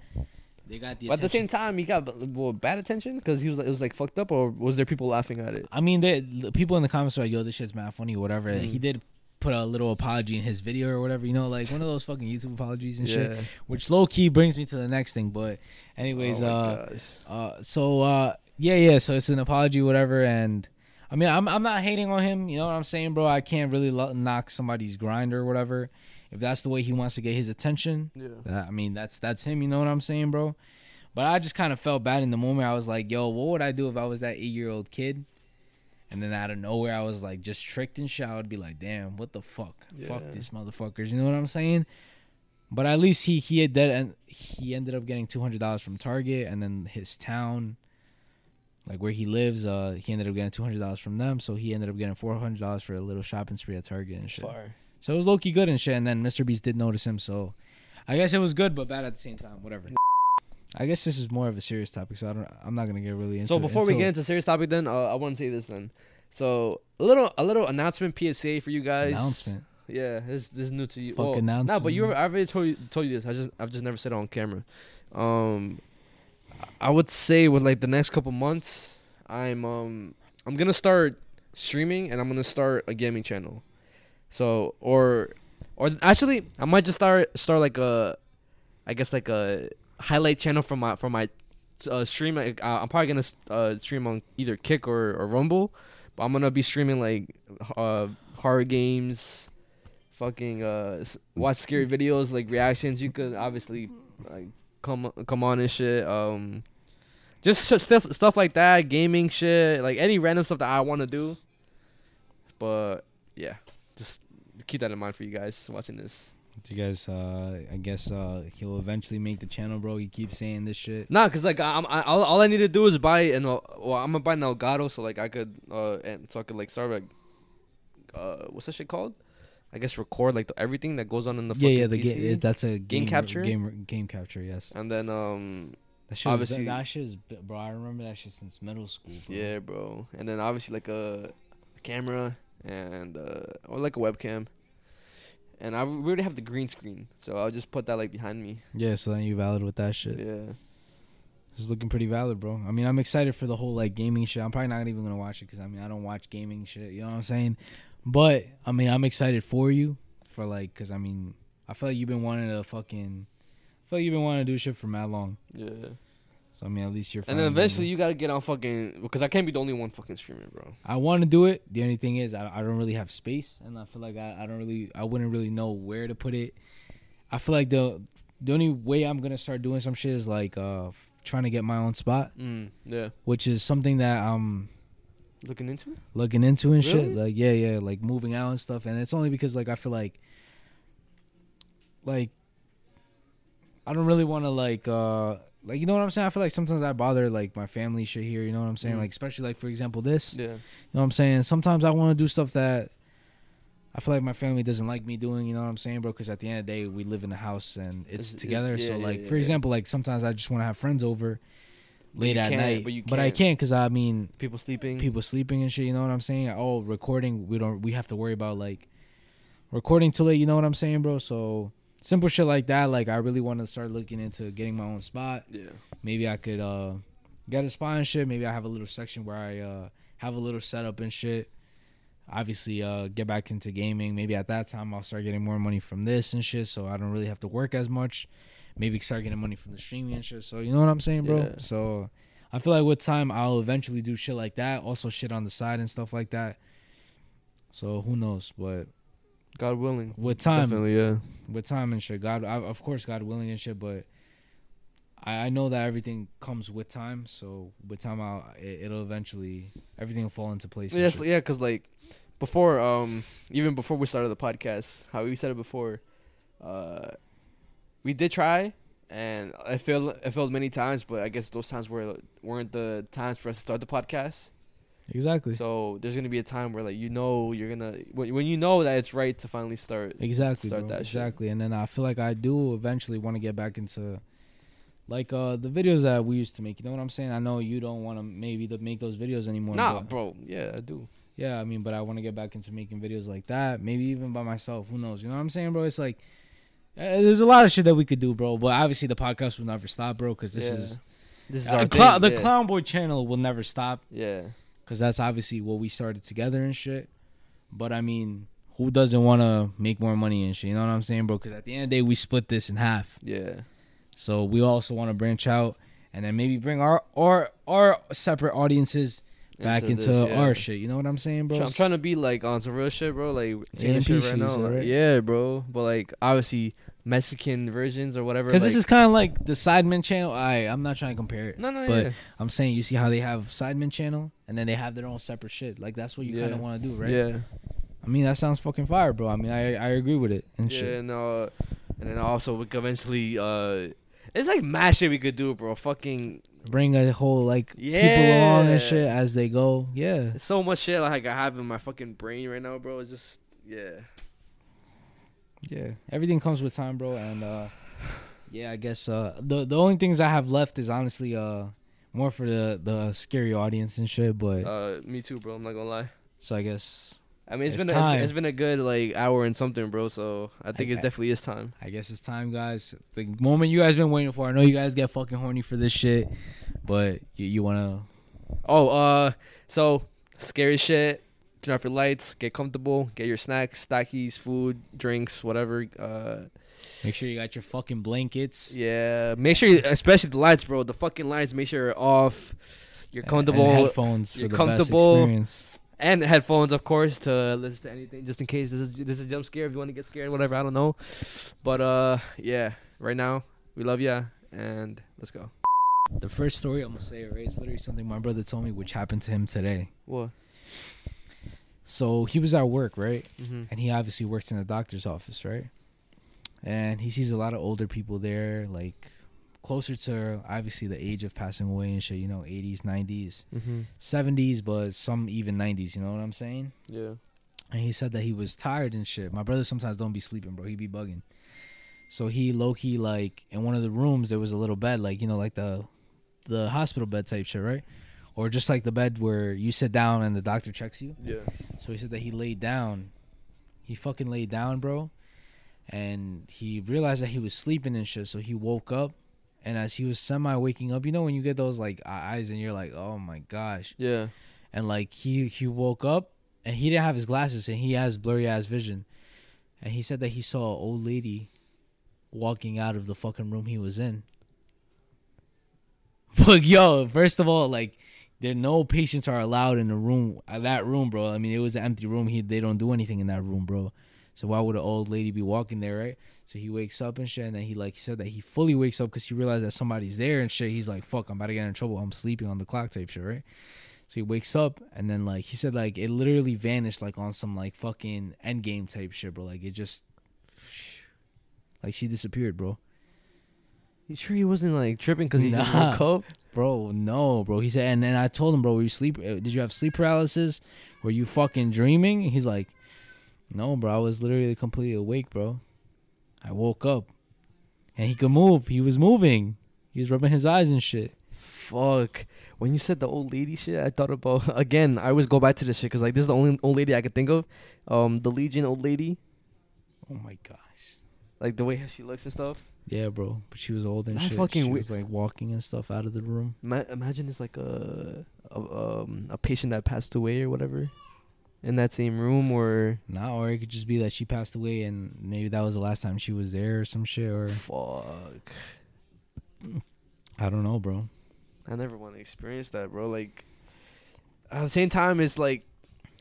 they got the. But at the same time, he got well, bad attention because he was like, it was like fucked up, or was there people laughing at it? I mean, they, the people in the comments were like, "Yo, this shit's mad funny," or whatever. Mm. He did put a little apology in his video or whatever, you know, like one of those fucking YouTube apologies and Yeah. shit. Which low key brings me to the next thing. But anyways, Oh uh, uh, so uh, yeah, yeah. So it's an apology, whatever, and. I mean, I'm I'm not hating on him. You know what I'm saying, bro? I can't really lo- knock somebody's grind or whatever. If that's the way he wants to get his attention, Yeah. that- I mean, that's that's him. You know what I'm saying, bro? But I just kind of felt bad in the moment. I was like, yo, what would I do if I was that eight year old kid? And then out of nowhere, I was like just tricked and shit. I would be like, damn, what the fuck? Fuck Yeah. this motherfuckers. You know what I'm saying? But at least he he had that and he ended up getting two hundred dollars from Target, and then his town like where he lives. Uh, he ended up getting two hundred dollars from them, so he ended up getting four hundred dollars for a little shopping spree at Target and shit. Fire. So it was low key good and shit. And then Mr. Beast did notice him, so I guess it was good but bad at the same time. Whatever. I guess this is more of a serious topic, so I don't. I'm not gonna get really into. It. So it before we get into serious topic, then uh, I want to say this. Then, so a little a little announcement PSA for you guys. Announcement? Yeah, this this is new to you. Fuck well, Nah, but you announcement. I've already told you told you this. I just I've just never said it on camera. Um, I would say with like the next couple months, I'm um I'm gonna start streaming and I'm gonna start a gaming channel. So or or actually I might just start start like a I guess like a highlight channel for my for my uh, stream. Uh, I'm probably gonna uh, stream on either Kick or, or Rumble, but I'm gonna be streaming like uh, horror games, fucking uh, watch scary videos like reactions. You could obviously like come come on and shit. Um, just stuff stuff like that, gaming shit, like any random stuff that I want to do. But yeah, just keep that in mind for you guys watching this. Do you guys? Uh, I guess uh, he'll eventually make the channel, bro. He keeps saying this shit. Nah, cause like I'm, I, all, all I need to do is buy an El- well, I'm gonna buy an Elgato, so like I could uh and so I could like start like uh what's that shit called? I guess record like the, everything that goes on in the Yeah, yeah. The PC. ga- that's a game, game, capture. Game game capture. Yes. And then um That shit was, obviously that shit is, bro. I remember that shit since middle school. Bro. yeah, bro. And then obviously like a, a camera and uh or like a webcam. And I we already have the green screen, so I'll just put that like behind me. Yeah. So then you valid with that shit. Yeah. It's looking pretty valid, bro. I mean, I'm excited for the whole like gaming shit. I'm probably not even gonna watch it because I mean, I don't watch gaming shit. You know what I'm saying? But I mean, I'm excited for you for like, cause I mean, I feel like you've been wanting to fucking, I feel like you've been wanting to do shit for mad long. Yeah. So I mean, at least you're. And then eventually you gotta get on fucking because I can't be the only one fucking streaming, bro. I want to do it. The only thing is, I, I don't really have space, and I feel like I, I don't really, I wouldn't really know where to put it. I feel like the the only way I'm gonna start doing some shit is like uh trying to get my own spot. Mm, yeah. Which is something that I'm Looking into? it? looking into and shit. Like yeah, yeah, like moving out and stuff. And it's only because like I feel like like I don't really want to like uh like you know what I'm saying. I feel like sometimes I bother like my family shit here. You know what I'm saying? Mm. Like especially like for example this. Yeah. You know what I'm saying? Sometimes I want to do stuff that I feel like my family doesn't like me doing. You know what I'm saying, bro? Because at the end of the day, we live in a house and it's It's- it- together. yeah, so yeah, like yeah, for example, like sometimes I just want to have friends over late at night, but you but I can't. can't because I mean People sleeping. people sleeping and shit. You know what I'm saying? Oh, recording. We don't. We have to worry about like recording too late. You know what I'm saying, bro? So simple shit like that. Like I really want to start looking into getting my own spot. Yeah. Maybe I could uh get a spot and shit. Maybe I have a little section where I uh have a little setup and shit. Obviously, uh, get back into gaming. Maybe at that time I'll start getting more money from this and shit, so I don't really have to work as much. Maybe start getting money from the streaming and shit. So you know what I'm saying, bro? Yeah. So I feel like with time I'll eventually do shit like that. Also shit on the side and stuff like that. So who knows? But God willing. with time, Definitely, yeah. With time and shit, God, I, of course, God willing and shit. But I, I know that everything comes with time. So with time, I'll, it, it'll eventually everything will fall into place. Yes, yeah, because like before, um, even before we started the podcast, how we said it before, uh, we did try, and I failed. I failed many times, but I guess those times were weren't the times for us to start the podcast. Exactly. So there's gonna be a time where like you know you're gonna when, when you know that it's right to finally start Exactly, start bro. that shit. exactly. And then I feel like I do eventually want to get back into like uh the videos that we used to make. You know what I'm saying? I know you don't want to maybe to make those videos anymore. Nah, bro. Yeah, I do. Yeah, I mean, but I want to get back into making videos like that. Maybe even by myself. Who knows? You know what I'm saying, bro? It's like uh, there's a lot of shit that we could do, bro. But obviously, the podcast will never stop, bro. Because this Yeah. is This is uh, our Clou- thing, the yeah. Clown Boy channel will never stop. Yeah. Because that's obviously what we started together and shit. But I mean, who doesn't want to make more money and shit? You know what I'm saying, bro? Because at the end of the day, we split this in half. Yeah. So we also want to branch out and then maybe bring our our our separate audiences back Into this, yeah. our shit. You know what I'm saying, bro? I'm trying to be like on some real shit, bro. Like saying AMP shit right now. like, alright? yeah, bro. But like obviously Mexican versions or whatever. Because this is kind of like the Sidemen channel. I I'm not trying to compare it. No, no, but yeah. I'm saying you see how they have Sidemen channel and then they have their own separate shit. Like that's what you kind of want to do, right? Yeah. I mean that sounds fucking fire, bro. I mean I I agree with it and yeah, shit. and uh, and then also we could eventually uh, It's like mad shit we could do, bro. Fucking Bring a whole like yeah. people along and shit as they go. Yeah. There's so much shit like I have in my fucking brain right now, bro. It's just yeah. Yeah, everything comes with time, bro. And uh, yeah, I guess uh, the the only things I have left is honestly uh more for the the scary audience and shit. But Uh, me too, bro. I'm not gonna lie. so I guess I mean, it's It's been a, it's been- it's been a good like hour and something, bro. So I think I- it definitely is time. I guess it's time, guys. The moment you guys been waiting for. I know you guys get fucking horny for this shit, but you, you wanna Oh, uh, so scary shit. Turn off your lights. Get comfortable. Get your snacks, stackies, food, drinks, whatever. Uh, make sure you got your fucking blankets. yeah. Make sure, you, especially the lights, bro. The fucking lights. Make sure you're off. You're comfortable. And headphones for you're the comfortable. best experience. And headphones, of course, to listen to anything, just in case this is this is jump scare. If you want to get scared, whatever, I don't know. But uh, yeah. Right now, we love ya, and let's go. The first story I'm gonna say, right, is literally something my brother told me, which happened to him today. What? So he was at work, right? Mhm. And he obviously works in the doctor's office, right? And he sees a lot of older people there, like closer to obviously the age of passing away and shit, you know, 80s, 90s, Mhm. 70s, but some even 90s, you know what I'm saying? Yeah. And he said that he was tired and shit. My brother sometimes don't be sleeping, bro. He be bugging. So he low key like in one of the rooms there was a little bed, like you know, like the the hospital bed type shit, right? Or just like the bed where you sit down and the doctor checks you. Yeah. So he said that he laid down. He fucking laid down, bro. And he realized that he was sleeping and shit. So he woke up. And as he was semi waking up, you know when you get those like eyes and you're like, oh my gosh. Yeah. And like he he woke up and he didn't have his glasses and he has blurry ass vision. And he said that he saw an old lady walking out of the fucking room he was in. But yo, first of all, like there no patients are allowed in the room uh, that room, bro. I mean, it was an empty room. He they don't do anything in that room, bro. So why would an old lady be walking there, right? So he wakes up and shit, and then he like he said that he fully wakes up because he realized that somebody's there and shit. He's like, "Fuck, I'm about to get in trouble. I'm sleeping on the clock type shit, right?" So he wakes up and then like he said like it literally vanished like on some like fucking end game type shit, bro. Like it just like she disappeared, bro. You sure he wasn't like tripping because he just Nah. woke up? Bro, no, bro. He said, and then I told him, bro, were you sleep? uh, Did you have sleep paralysis? Were you fucking dreaming? He's like, no, bro. I was literally completely awake, bro. I woke up, and he could move. He was moving. He was rubbing his eyes and shit. Fuck. When you said the old lady shit, I thought about again. I always go back to this shit because like this is the only old lady I could think of. Um, the Legion old lady, Oh my gosh. like the way she looks and stuff. Yeah, bro. But she was old and That's shit. fucking she was like walking and stuff out of the room. Ma- imagine it's like a, a um a patient that passed away or whatever, in that same room or Nah, or it could just be that she passed away and maybe that was the last time she was there or some shit. Or fuck. I don't know, bro. I never want to experience that, bro. Like at the same time, it's like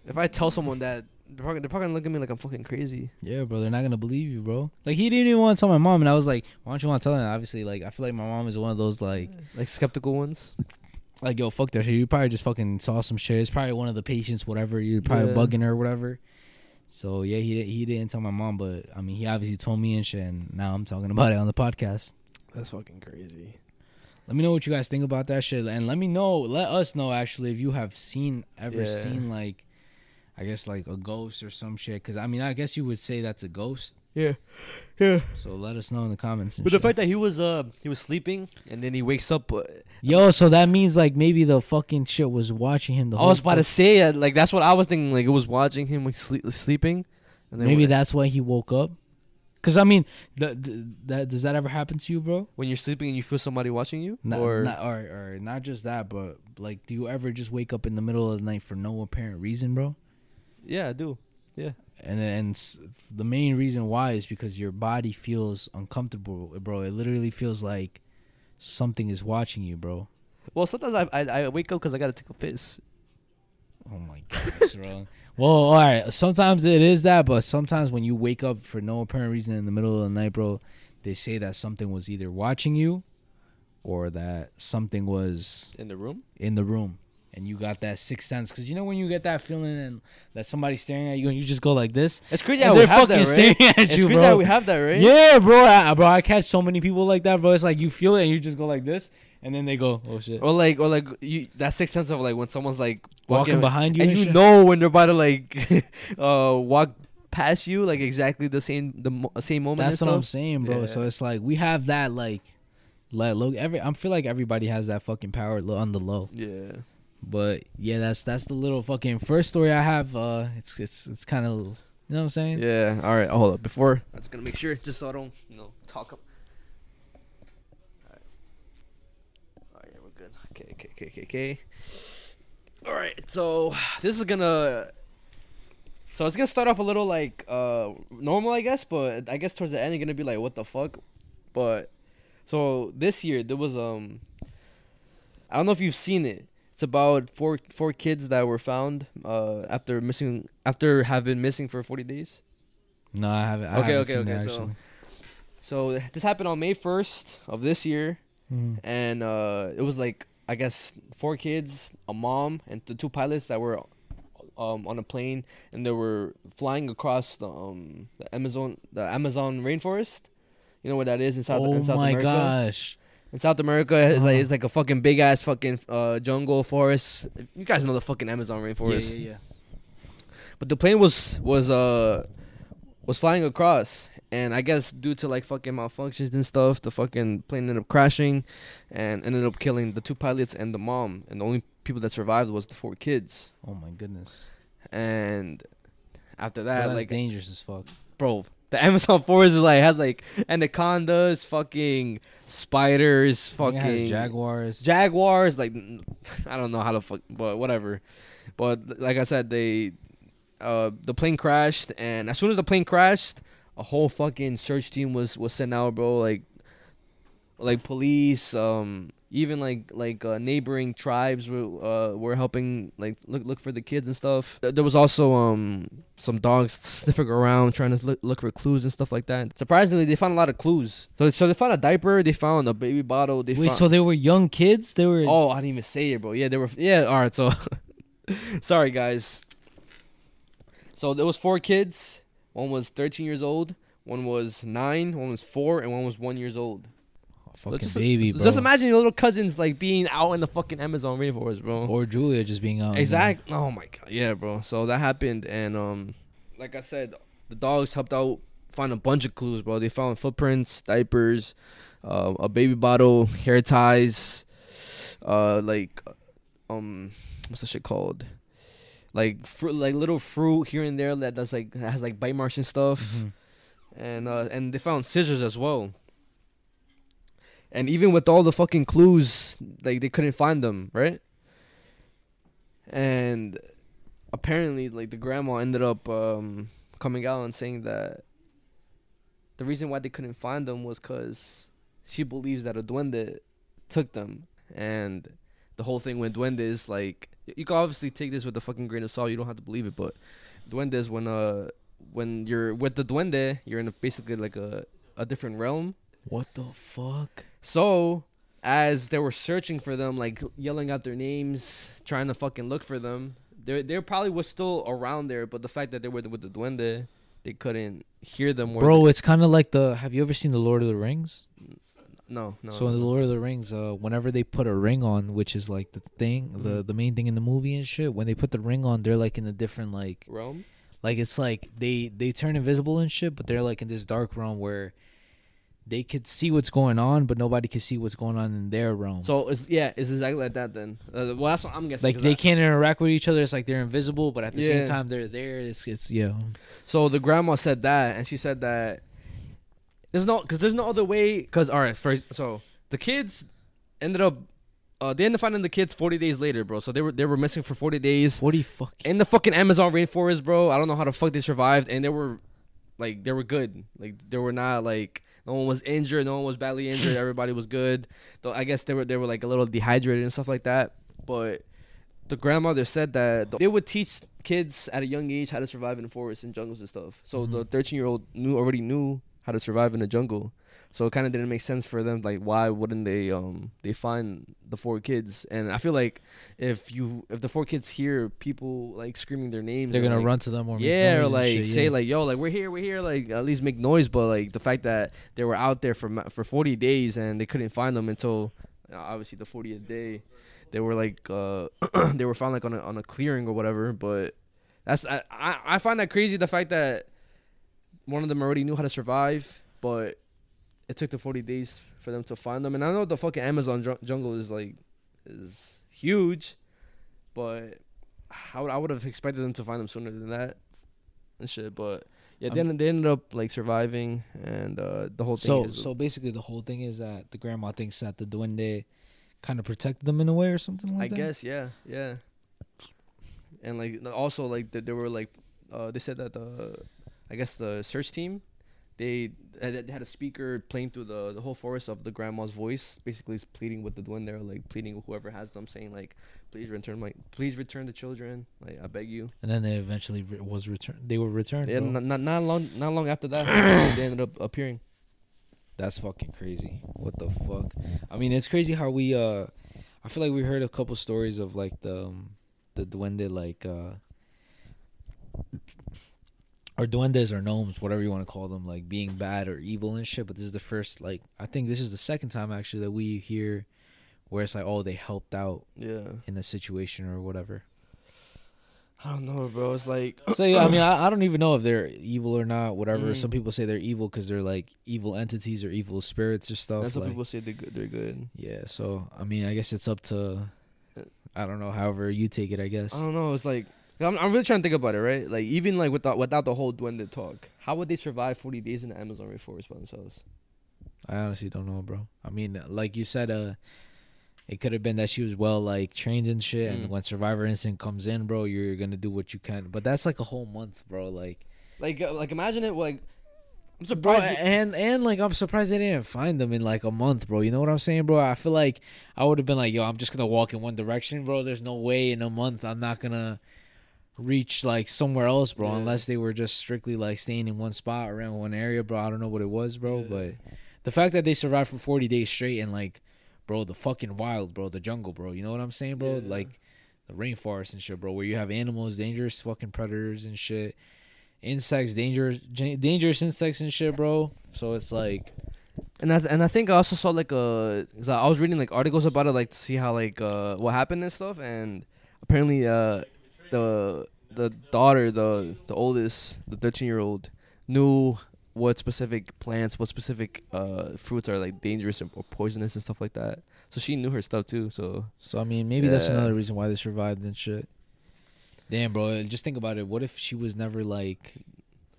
if I tell someone that they're probably, they're probably gonna look at me like I'm fucking crazy. Yeah, bro, they're not gonna believe you, bro. Like he didn't even want to tell my mom, and I was like, "Why don't you want to tell her?" Obviously, like I feel like my mom is one of those like, Like skeptical ones. like yo, fuck that shit. You probably just fucking saw some shit. It's probably one of the patients, whatever. You're probably Yeah. bugging her, or whatever. So yeah, he di- he didn't tell my mom, but I mean, he obviously told me and shit, and now I'm talking about it on the podcast. That's fucking crazy. Let me know what you guys think about that shit, and let me know, let us know actually if you have seen ever Yeah. seen like, I guess like a ghost or some shit. Because I mean, I guess you would say that's a ghost. Yeah, yeah. So let us know in the comments. And But the fact that he was uh he was sleeping and then he wakes up. Uh, Yo, so that means like maybe the fucking shit was watching him the I whole was about to say uh, like that's what I was thinking. Like it was watching him like sleep, sleeping. And then Maybe wh- that's why he woke up. Cause I mean, th- th- that does that ever happen to you, bro? when you're sleeping and you feel somebody watching you, Not, or not, or or not just that, but like, do you ever just wake up in the middle of the night for no apparent reason, bro? Yeah, I do. Yeah, And and the main reason why is because your body feels uncomfortable, bro. It literally feels like something is watching you, bro. Well, sometimes I I, I wake up because I gotta take a piss. Oh my gosh, bro. Well, all right. Sometimes it is that, but sometimes when you wake up for no apparent reason in the middle of the night, bro, they say that something was either watching you, or that something was In the room? in the room, and you got that sixth sense. Because you know when you get that feeling and that somebody's staring at you, and you just go like this. It's crazy how we they're have that, fucking right? staring at It's you, crazy bro. how we have that, right? Yeah, bro. I, bro, I catch so many people like that, bro. It's like you feel it, and you just go like this, and then they go, "Oh shit." Or like, or like you that sixth sense of like when someone's like Walking behind you and and you shit? know when they're about to like uh walk past you, like exactly the same the mo- same moment. That's what I'm saying, bro. Yeah. So it's like we have that like, like look, every I feel like everybody has that fucking power on the low. Yeah. But yeah, that's that's the little fucking first story I have. Uh, it's it's it's kind of you know what I'm saying. Yeah. All right. Hold up. Before I'm just gonna make sure, just so I don't, you know, talk up. All right. All right. Yeah, we're good. Okay. Okay. Okay. Okay. Okay. All right. So this is gonna. So it's gonna start off a little like uh normal, I guess, but I guess towards the end you're gonna be like, what the fuck? But so this year there was um. I don't know if you've seen it. It's about four four kids that were found uh after missing after have been missing for 40 days. No, I haven't. I okay, haven't okay, okay. So, actually. so this happened on May first of this year, Mhm. and uh, it was like I guess four kids, a mom, and the two pilots that were um, on a plane, and they were flying across the um, the Amazon the Amazon rainforest. You know where that is in South Oh in South my America. gosh. In South America, it's like Uh-huh. it's like a fucking big ass fucking uh, jungle forest. You guys know the fucking Amazon rainforest. Yeah, yeah, yeah. But the plane was was uh was flying across, and I guess due to like fucking malfunctions and stuff, the fucking plane ended up crashing, and ended up killing the two pilots and the mom, and the only people that survived was the four kids. Oh my goodness. And after that, that's like dangerous as fuck. bro, the Amazon forest is like has like anacondas, fucking spiders, fucking jaguars. jaguars. Like I don't know how to fuck, but whatever. But like I said, they uh the plane crashed, and as soon as the plane crashed, a whole fucking search team was was sent out, bro. Like like police, um, even like like uh, neighboring tribes were uh, were helping like look look for the kids and stuff. There was also um some dogs sniffing around trying to look look for clues and stuff like that. Surprisingly, they found a lot of clues. So so they found a diaper, they found a baby bottle. They Wait, found, so they were young kids? They were. Oh, I didn't even say it, bro. Yeah, they were. Yeah, all right. So, sorry, guys. So there was four kids. One was 13 years old. One was nine. One was four, and one was one years old. So just, baby, bro. Just imagine your little cousins like being out in the fucking Amazon rainforest, bro. Or Julia just being out. Exact. Oh my god. Yeah, bro. So that happened, and um, like I said, the dogs helped out find a bunch of clues, bro. They found footprints, diapers, uh, a baby bottle, hair ties, uh, like, um, what's that shit called? Like fruit, like little fruit here and there that does like has like bite marks and stuff, Mm-hmm. and uh, and they found scissors as well. And even with all the fucking clues, like they couldn't find them, right? And apparently, like the grandma ended up um, coming out and saying that the reason why they couldn't find them was because she believes that a duende took them, and the whole thing with duende is like you can obviously take this with a fucking grain of salt. You don't have to believe it, but duende is when uh when you're with the duende, you're in a, basically like a a different realm. What the fuck? So, as they were searching for them, like yelling out their names, trying to fucking look for them, they they probably was still around there. But the fact that they were with the duende, they couldn't hear them. Bro, it's kind of like the. Have you ever seen the Lord of the Rings? no, no. So in the Lord of the Rings, uh, whenever they put a ring on, which is like the thing, the Mhm. the main thing in the movie and shit, when they put the ring on, they're like in a different like realm. like it's like they they turn invisible and shit, but they're like in this dark realm where they could see what's going on, but nobody can see what's going on in their realm. So it's yeah, it's exactly like that then. Uh, well, that's what I'm guessing. Like they I- can't interact with each other. It's like they're invisible, but at the Yeah. same time they're there. It's it's yeah. So the grandma said that, and she said that there's no because there's no other way. Because all right, first, so the kids ended up. Uh, they ended up finding the kids 40 days later, bro. So they were they were missing for 40 days. 40 fuck in the fucking Amazon rainforest, bro. I don't know how the fuck they survived, and they were like they were good. Like they were not like no one was injured, no one was badly injured. Everybody was good. Though I guess they were they were like a little dehydrated and stuff like that. But the grandmother said that they would teach kids at a young age how to survive in the forest and jungles and stuff. So the mm-hmm. 13 year old knew already knew how to survive in the jungle. So it kind of didn't make sense for them. Like, why wouldn't they um they find the four kids? And I feel like if you if the four kids hear people like screaming their names, They're gonna like- run to them or make yeah, or like shit, say yeah. like yo like we're here we're here like at least make noise. But like the fact that they were out there for for forty days and they couldn't find them until uh, obviously the fortieth day, they were like uh they were found like on a on a clearing or whatever. But that's I I, I find that crazy the fact that one of them already knew how to survive, but it took the 40 days for them to find them. And I know the fucking Amazon ju- jungle is like is huge, but I would I would have expected them to find them sooner than that and shit. But yeah, they, Um, ended, they ended up like surviving, and uh, the whole thing. So is, so basically the whole thing is that the grandma thinks that the duende kind of protected them in a way or something I like that. I guess yeah, yeah. And like also like th- they were like uh, they said that the I guess the search team they they had a speaker playing through the the whole forest of the grandma's voice, basically is pleading with the duende, or like pleading with whoever has them, saying like, "Please return my, please return the children, like I beg you." And then they eventually re- was returned. They were returned. Yeah, not, not not long not long after that, they ended up appearing. That's fucking crazy. What the fuck? I mean, it's crazy how we uh I feel like we heard a couple stories of like the um, the duende like uh or duendes or gnomes, whatever you want to call them, like being bad or evil and shit, but this is the first like I think this is the second time actually that we hear where it's like oh they helped out Yeah. in a situation or whatever. I don't know, bro. It's like So yeah, I mean, I, I don't even know if they're evil or not. Whatever. Mm. Some people say they're evil because they're like evil entities or evil spirits or stuff. And some like- people say they're good. They're good. Yeah. So I mean, I guess it's up to I don't know. However you take it, I guess. I don't know. It's like I'm, I'm really trying to think about it, right? Like even like without without the whole duende talk, how would they survive 40 days in the Amazon rainforest by themselves? I honestly don't know, bro. I mean, like you said, uh, it could have been that she was well like trained and shit, Mm. and when Survivor Instinct comes in, bro, you're gonna do what you can. But that's like a whole month, bro. Like, Like uh, like imagine it like I'm bro, surprised. you- and and like I'm surprised they didn't find them in like a month, bro. You know what I'm saying, bro? I feel like I would have been like, yo, I'm just gonna walk in one direction, bro. There's no way in a month I'm not gonna reach like somewhere else, bro, Yeah. unless they were just strictly like staying in one spot around one area, bro. I don't know what it was, bro, but the fact that they survived for 40 days straight and like, bro, the fucking wild, bro, the jungle, bro. You know what I'm saying, bro? Yeah. Like the rainforest and shit, bro, where you have animals, dangerous fucking predators and shit, insects, dangerous, dangerous insects and shit, bro. So it's like, and I th- and I think I also saw like a 'cause I was reading like articles about it like to see how like uh what happened and stuff and apparently uh the the daughter the the oldest the 13 year old knew what specific plants what specific uh fruits are like dangerous or, poisonous and stuff like that so she knew her stuff too so so I mean, maybe that's another reason why they survived and shit. Damn, bro, just think about it. What if she was never like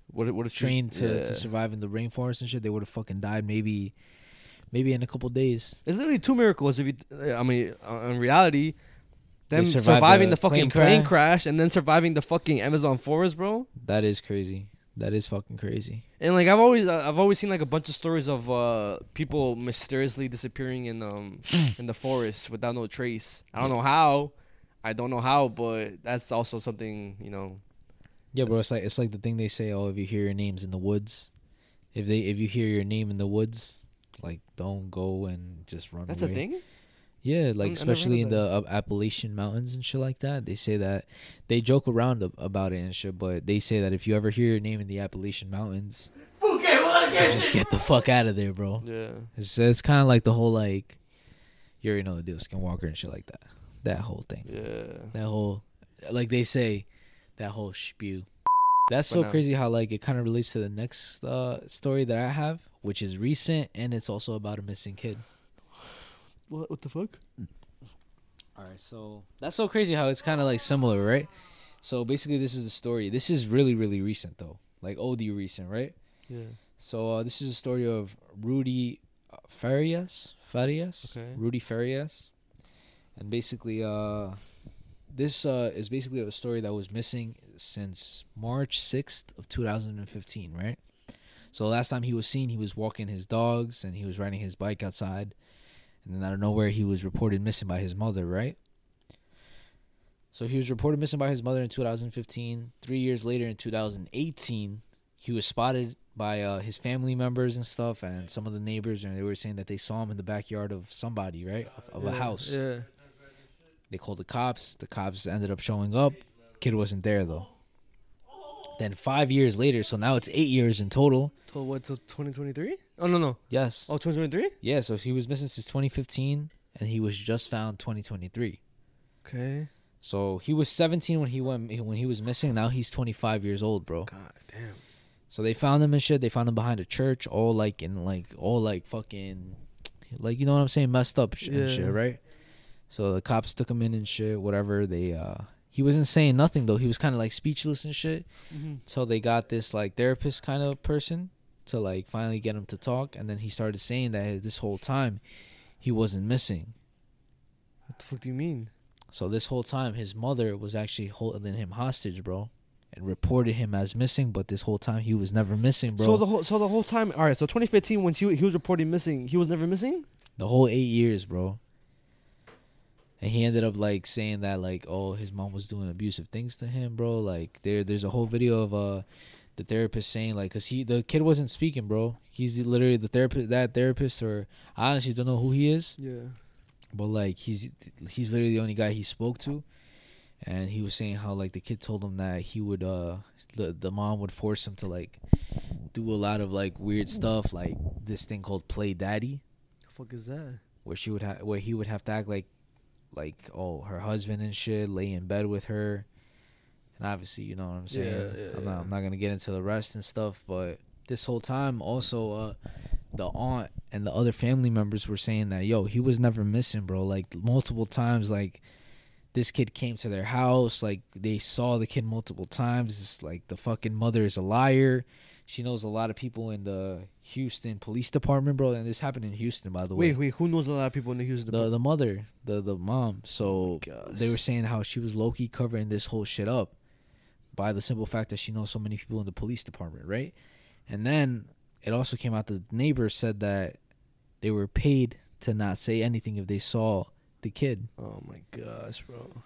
what what if she- trained to, yeah. to survive in the rainforest and shit? They would have fucking died maybe, maybe in a couple days. It's literally two miracles. If you, I mean, uh, in reality, them surviving the fucking plane plane crash. crash. and then surviving the fucking Amazon forest, bro. That is crazy. That is fucking crazy. And like I've always, uh, I've always seen like a bunch of stories of uh people mysteriously disappearing in um in the forest without no trace. I don't know how. I don't know how, but that's also something you know. Yeah, bro. It's like it's like the thing they say. Oh, if you hear your names in the woods, if they if you hear your name in the woods, like don't go and just run. That's a thing? Yeah, I like especially in the uh, Appalachian Mountains and shit like that. They say that they joke around ab- about it and shit, but they say that if you ever hear your name in the Appalachian Mountains, to just get the fuck out of there, bro. Yeah. it's it's kind of like the whole like you already know the deal, Skinwalker and shit like that. That whole thing. Yeah. That whole like they say, that whole spew. That's so crazy how like it kind of relates to the next uh, story that I have, which is recent and it's also about a missing kid. What? What the fuck? All right, so that's so crazy how it's kind of like similar, right? So basically, this is the story. This is really, really recent though, like OD recent, right? Yeah. So uh, this is a story of Rudy uh, Farias. Farias. Okay. Rudy Farias, and basically, uh, this uh, is basically a story that was missing since March sixth of two thousand and fifteen, right? So last time he was seen, he was walking his dogs and he was riding his bike outside, and then out of nowhere, he was reported missing by his mother, right? So he was reported missing by his mother in 2015. Three years later, in 2018, he was spotted by uh, his family members and stuff, and some of the neighbors, and they were saying that they saw him in the backyard of somebody, right, of, of a house. Yeah. They called the cops. The cops ended up showing up. Kid wasn't there though. Then five years later, so now it's eight years in total. Till what? Till 2023? Oh no no. Yes. Oh, 2023. Yeah, so he was missing since 2015, and he was just found 2023. Okay. So he was 17 when he went when he was missing. Now he's 25 years old, bro. God damn. So they found him and shit. They found him behind a church, all like in like all like fucking, like you know what I'm saying, messed up sh- and shit, right? So the cops took him in and shit, whatever. They uh, he wasn't saying nothing though. He was kind of like speechless and shit. Mhm. Till they got this like therapist kind of person to like finally get him to talk, and then he started saying that this whole time he wasn't missing. What the fuck do you mean? So this whole time, his mother was actually holding him hostage, bro, and reported him as missing. But this whole time, he was never missing, bro. So the whole so the whole time. All right. So 2015 when he he was reported missing, he was never missing. the whole eight years, bro. And he ended up like saying that like, oh, his mom was doing abusive things to him, bro. Like there, there's a whole video of uh the therapist saying like, cause he the kid wasn't speaking, bro. He's literally the therapist, that therapist, or I honestly don't know who he is. Yeah. but like he's he's literally the only guy he spoke to and he was saying how like the kid told him that he would uh the the mom would force him to like do a lot of like weird stuff like this thing called play daddy The fuck is that? where she would have where he would have to act like like oh her husband and shit lay in bed with her and obviously you know what i'm saying Yeah, yeah, I'm, not, yeah. I'm not gonna get into the rest and stuff but this whole time also uh the aunt and the other family members were saying that yo he was never missing bro like multiple times like this kid came to their house like they saw the kid multiple times it's like the fucking mother is a liar she knows a lot of people in the houston police department bro and this happened in houston by the way Wait, wait. Who knows a lot of people in the Houston? the the mother, the the mom. So gosh. they were saying how she was low key covering this whole shit up by the simple fact that she knows so many people in the police department, right? And then it also came out that the neighbors said that they were paid to not say anything if they saw the kid. Oh my gosh, bro.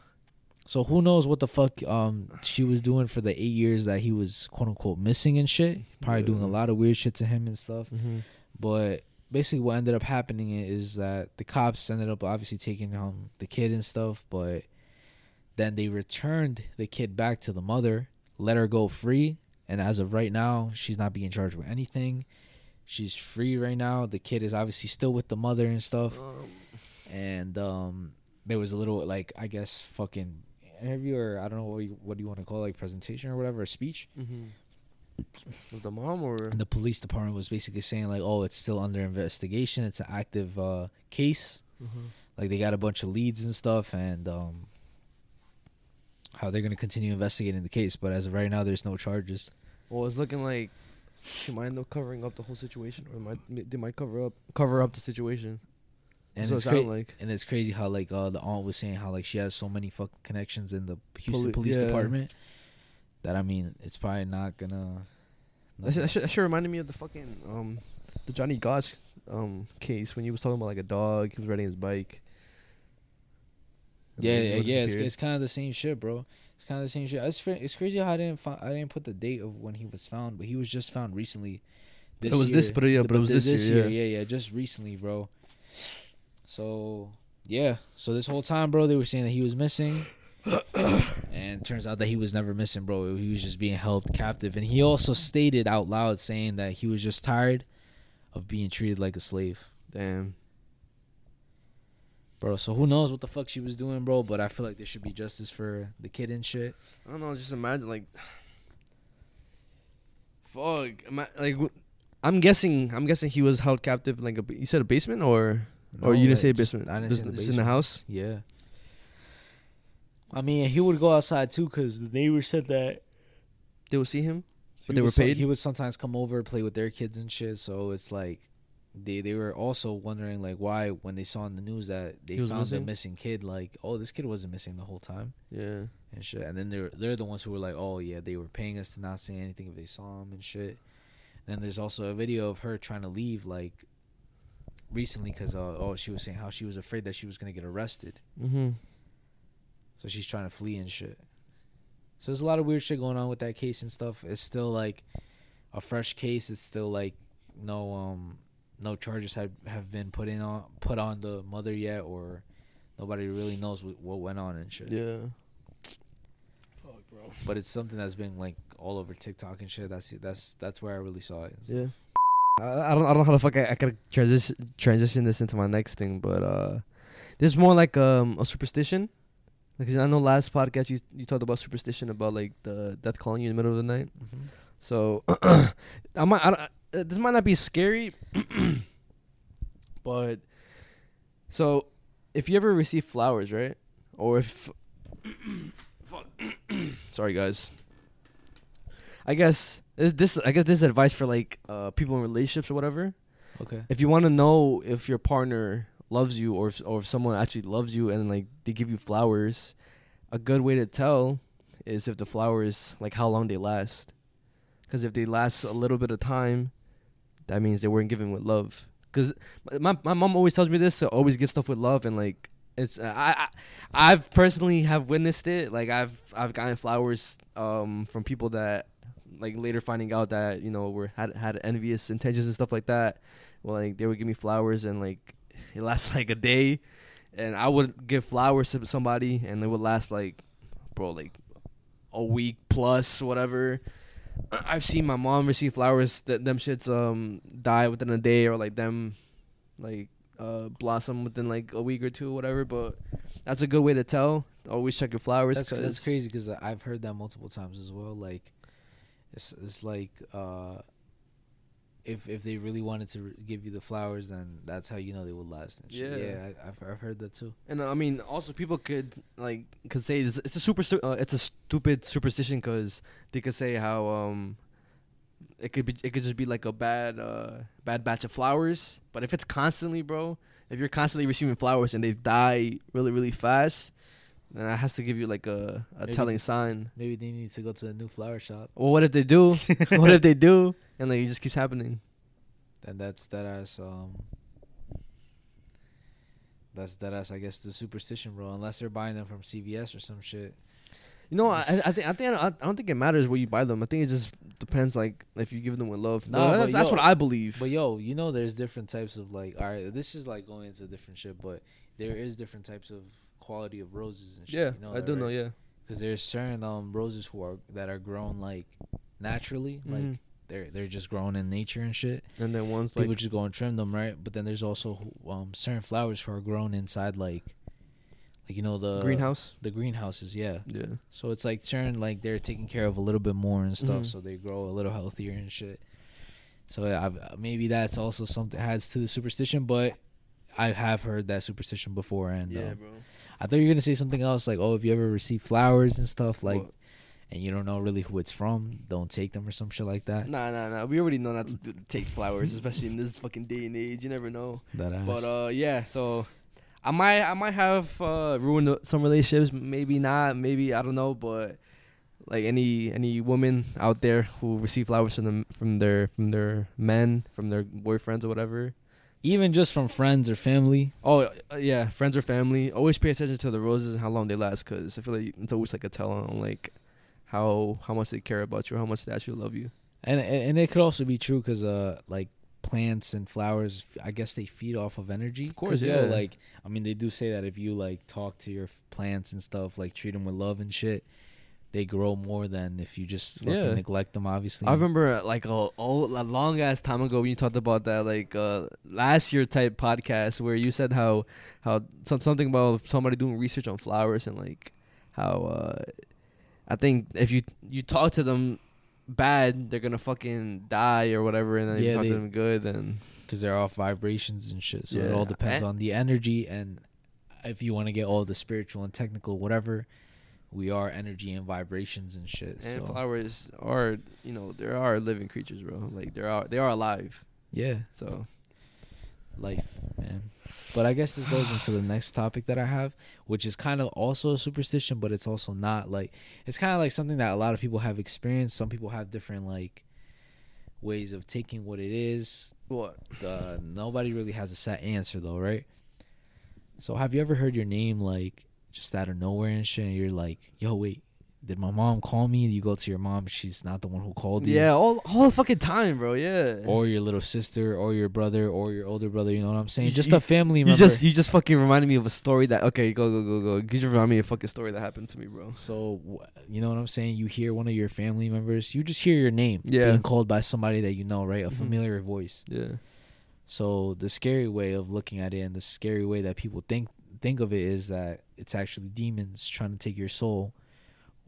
So who knows what the fuck um she was doing for the eight years that he was quote unquote missing and shit. Probably doing a lot of weird shit to him and stuff. Mhm. But basically, what ended up happening is that the cops ended up obviously taking um the kid and stuff, but then they returned the kid back to the mother, let her go free, and as of right now, she's not being charged with anything. She's free right now. The kid is obviously still with the mother and stuff. and um there was a little like I guess fucking interview or I don't know what you, what do you want to call it, like presentation or whatever, a speech. Mm-hmm. Was the mom or And the police department was basically saying like, "Oh, it's still under investigation. It's an active uh, case. Mhm. Like they got a bunch of leads and stuff, and um, how they're gonna continue investigating the case. But as of right now, there's no charges. Well, it's looking like she might end up covering up the whole situation, or might they might cover up cover up the situation. And That's it's cra- like. and it's crazy how like uh, the aunt was saying how like she has so many fucking connections in the Houston Poli- Police yeah. Department that I mean, it's probably not gonna. That shit, that shit, that shit reminded me of the fucking um the Johnny Gosch um case when he was talking about like a dog. He was riding his bike. Yeah, yeah, yeah. It's, it's kind of the same shit, bro. It's kind of the same shit. It's it's crazy how I didn't fi- I didn't put the date of when he was found, but he was just found recently. It was this- but yeah, but it was th- this year, Yeah, yeah, just recently, bro. So yeah, so this whole time, bro, they were saying that he was missing, and turns out that he was never missing, bro. He was just being held captive, and he also stated out loud saying that he was just tired of being treated like a slave. Damn. Bro, so who knows what the fuck she was doing, bro? But I feel like there should be justice for the kid and shit. I don't know. Just imagine like, fuck. ima- Like, I'm guessing. I'm guessing he was held captive like a. You said a basement or, or you No, didn't say a just- basement. I didn't This- say the this in the house. Yeah. I mean, he would go outside too because the neighbor said that They would see him, but he they were would some- paid. He would sometimes come over play with their kids and shit. So it's like they they were also wondering like why when they saw in the news that they found the missing? kid, like oh this kid wasn't missing the whole time. Yeah. And shit. And then they're they're the ones who were like oh yeah they were paying us to not say anything if they saw him and shit. then there's also a video of her trying to leave like recently because uh, oh she was saying how she was afraid that she was gonna get arrested. Mm-hmm. So she's trying to flee and shit. So there's a lot of weird shit going on with that case and stuff. It's still like a fresh case. It's still like no um no charges have have been put in on put on the mother yet, or nobody really knows what, what went on and shit. Yeah. Fuck, bro. But it's something that's been like all over TikTok and shit. That's that's that's where I really saw it. Yeah. I, I don't I don't know how the fuck I, I could transition transition this into my next thing, but uh, this is more like um a superstition. Because I know last podcast you you talked about superstition about like the death calling you in the middle of the night. Mhm. So I might I don't, uh, this might not be scary, but so if you ever receive flowers, right, or if fuck, sorry guys, I guess this, this I guess this is advice for like uh people in relationships or whatever. Okay. If you want to know if your partner loves you or if, or if someone actually loves you and like they give you flowers, a good way to tell is if the flowers like how long they last. Because if they last a little bit of time, that means they weren't given with love. Because my my mom always tells me this to always give stuff with love and like it's I, I I've personally have witnessed it. Like I've I've gotten flowers um from people that like later finding out that you know were had had envious intentions and stuff like that. Well, like they would give me flowers and like it lasts like a day, and I would give flowers to somebody and it would last like, bro, like a week plus whatever. I've seen my mom receive flowers that them shits um die within a day or like them like uh blossom within like a week or two whatever. But that's a good way to tell. Always check your flowers. That's that's 'cause- crazy because I've heard that multiple times as well. Like, it's it's like uh, if if they really wanted to give you the flowers, then that's how you know they would last. And shit. Yeah. yeah, I, I've I've heard that too. And uh, I mean, also people could like could say this, it's a super stu- uh, it's a stupid superstition because they could say how um it could be it could just be like a bad uh bad batch of flowers. But if it's constantly, bro, if you're constantly receiving flowers and they die really really fast, then that has to give you like a a Maybe- telling sign. Maybe they need to go to a new flower shop. Well, what if they do? what if they do? And like it just keeps happening. And that's that ass um. That's that ass. I guess the superstition, bro. Unless they're buying them from CVS or some shit. You know, I, I think I think I, don't think it matters where you buy them. I think it just depends, like if you give them with love. No, that's, but that's what I believe. But yo, you know, there's different types of like. All right, this is like going into different shit, but there is different types of quality of roses and shit. Yeah, you know I that, do know, yeah. Because there's certain um roses who are that are grown like naturally, Mhm. like they're they're just grown in nature and shit. And then ones people like just go and trim them, right? But then there's also um certain flowers who are grown inside like. Like you know the Greenhouse? the greenhouses, yeah, Yeah. So it's like certain like they're taken care of a little bit more and stuff, Mhm. so they grow a little healthier and shit. So I've, maybe that's also something adds to the superstition, but I have heard that superstition before, and Yeah, um, bro. I thought you were gonna say something else, like oh, if you ever receive flowers and stuff, like, and you don't know really who it's from, don't take them or some shit like that. Nah, nah, nah. We already know not to do, take flowers, especially in this fucking day and age. You never know. That ass. But uh, yeah. So I might, I might have uh, ruined some relationships. Maybe not. Maybe I don't know. But like any any woman out there who receive flowers from them from their from their men, from their boyfriends or whatever. Even just from friends or family. Oh uh, yeah, friends or family. Always pay attention to the roses and how long they last, cause I feel like it's always like a tell on like how how much they care about you, how much they actually love you. And and it could also be true because uh like plants and flowers, I guess they feed off of energy. Of course, you know, yeah. like I mean, they do say that if you like talk to your plants and stuff, like treat them with love and shit, they grow more than if you just fucking Yeah. neglect them. Obviously, I remember uh, like a, old, a long ass time ago when you talked about that like uh, last year type podcast where you said how how some something about somebody doing research on flowers and like how uh, I think if you you talk to them bad they're gonna fucking die or whatever and then if you talk they- to them good then because they're off vibrations and shit. So it all depends on the energy and if you want to get all the spiritual and technical, whatever. We are energy and vibrations and shit. and so flowers are you know there are living creatures bro like they are they are alive yeah, so. But I guess this goes into the next topic that I have, which is kind of also a superstition, but it's also not like it's kind of like something that a lot of people have experienced. Some people have different like ways of taking what it is. What? Uh, nobody really has a set answer though, right? So have you ever heard your name like just out of nowhere and shit? And you're like, yo, wait, Did my mom call me? You go to your mom. She's not the one who called you. Yeah, all all the fucking time, bro. Yeah. Or your little sister, or your brother, or your older brother. You know what I'm saying? You- just you- a family You member. just you just fucking reminded me of a story that okay, go go go go. You just remind me of a fucking story that happened to me, bro. So you know what I'm saying? You hear one of your family members, you just hear your name Yeah. being called by somebody that you know, right? A Mhm. familiar voice. Yeah. So the scary way of looking at it, and the scary way that people think think of it, is that it's actually demons trying to take your soul,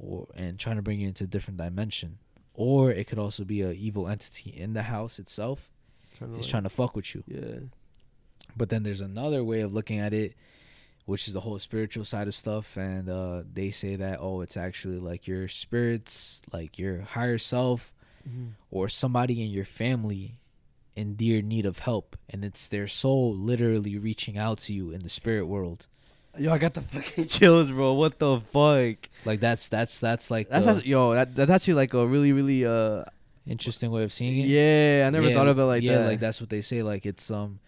or and trying to bring you into a different dimension. Or it could also be an evil entity in the house itself. Trying It's like- trying to fuck with you. Yeah. But then there's another way of looking at it, which is the whole spiritual side of stuff. And uh, they say that, oh, it's actually like your spirits, like your higher self, Mhm. or somebody in your family in dear need of help. And it's their soul literally reaching out to you in the spirit world. Yo, I got the fucking chills, bro. What the fuck? Like that's that's that's like That's the actually, yo, that that's actually like a really really uh interesting way of seeing it. Yeah, I never Yeah, thought of it like yeah, that. like that's what they say. Like it's um,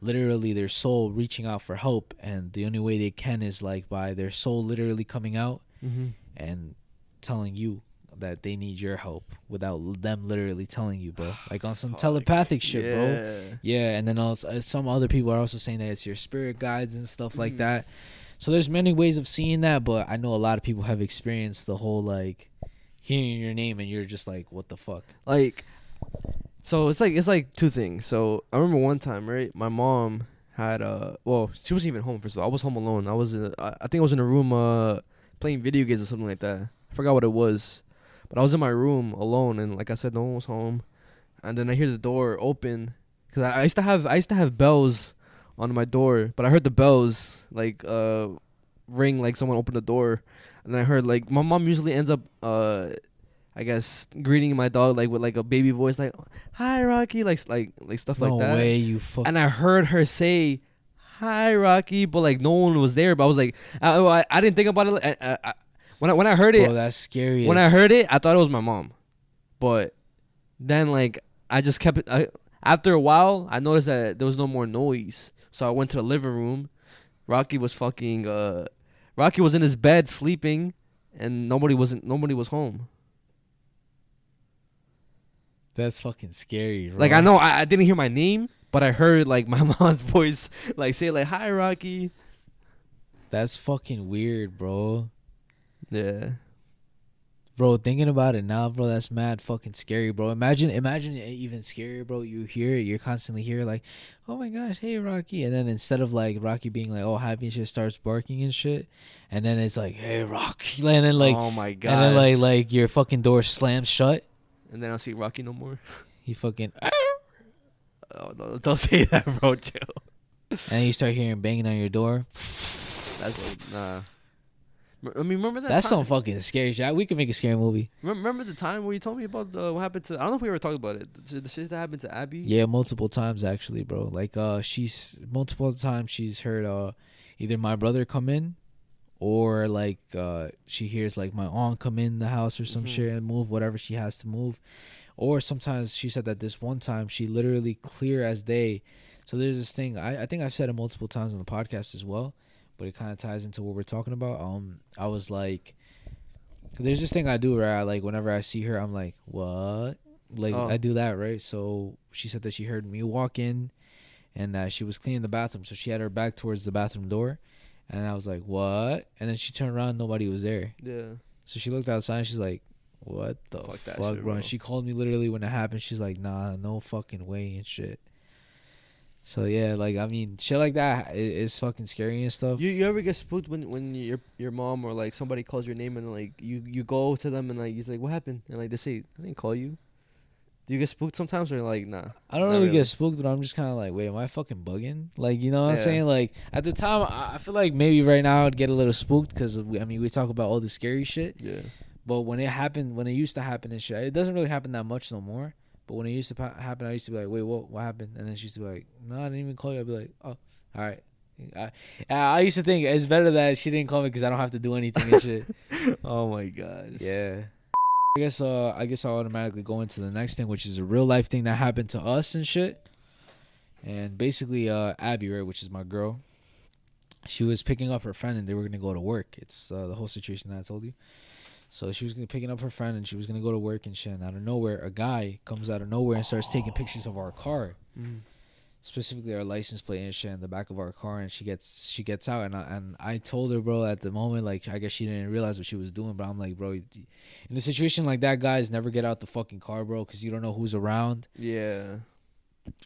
literally their soul reaching out for help, and the only way they can is like by their soul literally coming out Mhm. and telling you that they need your help without them literally telling you, bro. Like on some telepathic shit, bro. yeah. Yeah, and then also uh, some other people are also saying that it's your spirit guides and stuff like Mhm. that. So there's many ways of seeing that, but I know a lot of people have experienced the whole like hearing your name and you're just like, what the fuck? like so it's like it's like two things so i remember one time right my mom had uh well she wasn't even home first of all i was home alone i was in a, I think i was in a room uh playing video games or something like that i forgot what it was but i was in my room alone and like i said no one was home and then i hear the door open because I, I used to have i used to have bells on my door but i heard the bells like uh ring like someone opened the door and then i heard like my mom usually ends up uh I guess greeting my dog like with like a baby voice, like "Hi, Rocky," like like like stuff No like that. No way, you fuck- And I heard her say, "Hi, Rocky," but like no one was there. But I was like, I, I, I didn't think about it. I, when I when I heard it, Bro, that's scary When I heard it, I thought it was my mom, but then like I just kept it. I, after a while, I noticed that there was no more noise, so I went to the living room. Rocky was fucking. Uh, Rocky was in his bed sleeping, and nobody wasn't. Nobody was home. That's fucking scary, bro. Like I know I, I didn't hear my name, but I heard like my mom's voice like say like hi Rocky. That's fucking weird, bro. Yeah. Bro, thinking about it now, bro, that's mad fucking scary, bro. Imagine, imagine it even scarier, bro. You hear it, you're constantly here, like, oh my gosh, hey Rocky, and then instead of like Rocky being like, oh happy and shit, starts barking and shit, and then it's like, hey Rocky, and then like, Oh my god, and then like like your fucking door slams shut. And then I don't see Rocky no more. He fucking, Oh no, don't say that, bro. Chill. and then you start hearing banging on your door. That's like, nah. I mean, remember that? That's time? some fucking scary shit. We could make a scary movie. Remember the time where you told me about uh, what happened to? I don't know if we ever talked about it. The, the shit that happened to Abby. Yeah, multiple times actually, bro. Like uh she's multiple times she's heard uh either my brother come in or like uh she hears like my aunt come in the house or some Mhm. shit and move whatever she has to move. Or sometimes she said that this one time she literally clear as day. So there's this thing I, I think I've said it multiple times on the podcast as well, but it kind of ties into what we're talking about. Um I was like there's this thing I do where I like whenever I see her I'm like, "What?" Like Oh. I do that, right? So she said that she heard me walk in and that she was cleaning the bathroom. So she had her back towards the bathroom door. And I was like, what? And then she turned around, nobody was there. Yeah. So she looked outside and she's like, what the Fuck fuck, that bro? bro. And she called me literally when it happened. She's like, nah, no fucking way and shit. So yeah, like, I mean, shit like that is is fucking scary and stuff. You you ever get spooked when when your your mom or like somebody calls your name and like you you go to them and like you're like what happened and like they say I didn't call you. Do you get spooked sometimes or like nah? I don't not really, get spooked, but I'm just kind of like, wait, am I fucking bugging? Like, you know what I'm saying? Like, at the time, I I feel like maybe right now I'd get a little spooked because, I mean, we talk about all the scary shit. Yeah. But when it happened, when it used to happen and shit, it doesn't really happen that much no more. But when it used to pa- happen, I used to be like, wait, what what happened? And then she used to be like, no, I didn't even call you. I'd be like, oh, all right. I, I used to think it's better that she didn't call me because I don't have to do anything and shit. oh my god. Yeah. I guess uh I guess I'll automatically go into the next thing, which is a real life thing that happened to us and shit. And basically, uh Abby, right, which is my girl, she was picking up her friend and they were gonna go to work. It's uh, the whole situation that I told you. So she was gonna picking up her friend and she was gonna go to work and shit. And out of nowhere, a guy comes out of nowhere and starts taking pictures of our car, Mhm. specifically our license plate and shit in the back of our car. And she gets she gets out and I, and I told her, bro, at the moment, like I guess she didn't realize what she was doing, but I'm like, bro, in a situation like that, guys never get out the fucking car, bro, because you don't know who's around. Yeah.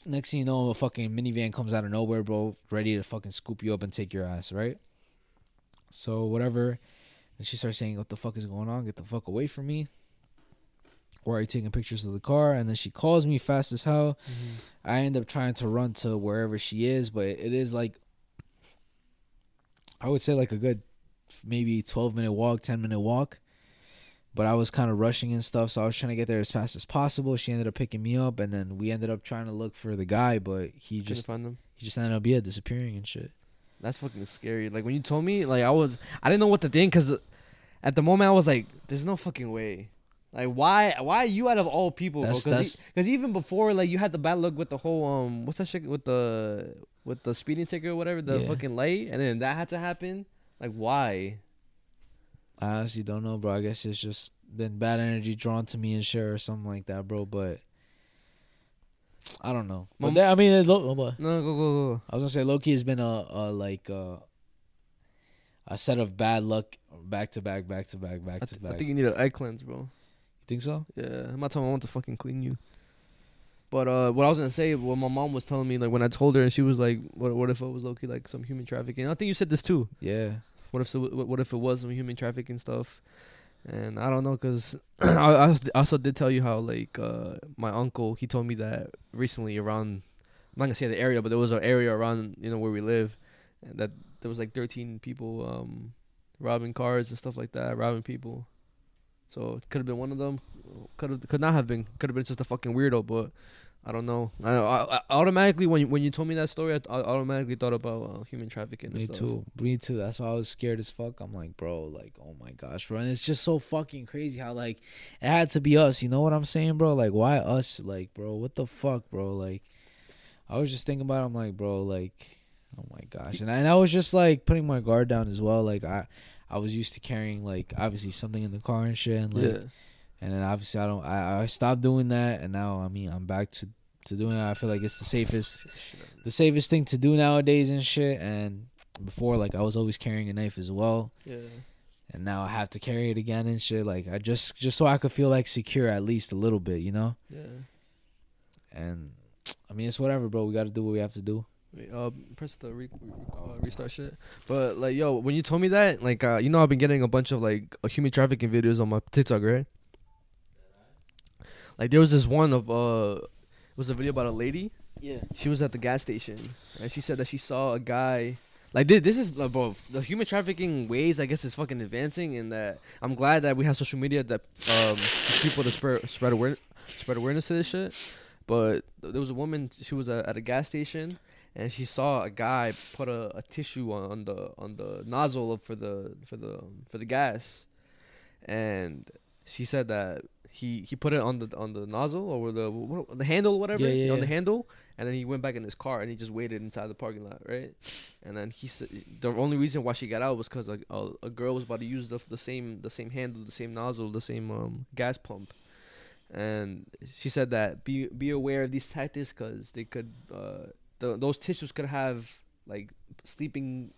Next thing you know, a fucking minivan comes out of nowhere, bro, ready to fucking scoop you up and take your ass, right? So whatever. And she starts saying, "What the fuck is going on? Get the fuck away from me!" Why are you taking pictures of the car? And then she calls me fast as hell. Mm-hmm. I end up trying to run to wherever she is, but it is like I would say like a good maybe twelve minute walk, ten minute walk. But I was kind of rushing and stuff, so I was trying to get there as fast as possible. She ended up picking me up, and then we ended up trying to look for the guy, but he just find him? he just ended up yeah disappearing and shit. That's fucking scary. Like when you told me, like I was, I didn't know what to think because at the moment I was like, "There's no fucking way." Like why? Why you out of all people? That's- Because that's- even before, like you had the bad luck with the whole um, what's that shit with the with the speeding ticket or whatever, the Yeah. fucking light, and then that had to happen. Like why? I honestly don't know, bro. I guess it's just been bad energy drawn to me and shit or something like that, bro. But I don't know. But Mom- there, I mean, it lo- oh. No, go go go. I was gonna say lowkey has been a, a like uh, a set of bad luck back to back, back to back, back I, to th- back. I think you need an eye cleanse, bro. You think so? Yeah, I'm not telling my mom to fucking clean you. But uh, what I was gonna say, what my mom was telling me, like when I told her, and she was like, "What? What if it was lowkey like some human trafficking?" I think you said this too. Yeah. What if? So, what if it was some human trafficking stuff? And I don't know, cause I, I also- did tell you how like uh my uncle he told me that recently around I'm not gonna say the area, but there was an area around you know where we live, that there was like 13 people um robbing cars and stuff like that, robbing people. So it could have been one of them. Could have could not have been. Could have been just a fucking weirdo. But I don't know. I, I, I automatically when you, when you told me that story, I, I automatically thought about uh, human trafficking. Me and stuff. too. Me too. That's why I was scared as fuck. I'm like, bro, like, oh my gosh, bro. And it's just so fucking crazy how like it had to be us. You know what I'm saying, bro? Like, why us? Like, bro, what the fuck, bro? Like, I was just thinking about. It, I'm like, bro, like, oh my gosh, and I, and I was just like putting my guard down as well. Like, I I was used to carrying like obviously something in the car and shit, and like, Yeah. and then obviously I don't. I I stopped doing that, and now I mean I'm back to to doing that. I feel like it's the safest the safest thing to do nowadays and shit. And before, like I was always carrying a knife as well. Yeah. And now I have to carry it again and shit. Like I just just so I could feel like secure at least a little bit, you know. Yeah. And I mean it's whatever, bro. We got to do what we have to do. Wait, uh, press the re- uh, restart shit. But like, yo, when you told me that, like, uh, you know, I've been getting a bunch of like uh, human trafficking videos on my TikTok, right? Like, there was this one of uh, it was a video about a lady. Yeah. She was at the gas station, and she said that she saw a guy. Like this, this is bro. The human trafficking ways, I guess, is fucking advancing, and that I'm glad that we have social media that um people to spread spread aware spread awareness to this shit. But there was a woman. She was uh, at a gas station, and she saw a guy put a, a tissue on, the on the nozzle for the for the for the gas, and she said that he he put it on the on the nozzle or the what, the handle or whatever Yeah, yeah, on the handle, and then he went back in his car and he just waited inside the parking lot, right? And then he said the only reason why she got out was because a, a a girl was about to use the the same the same handle, the same nozzle, the same um gas pump, and she said that be be aware of these tactics because they could uh the, those tissues could have like sleeping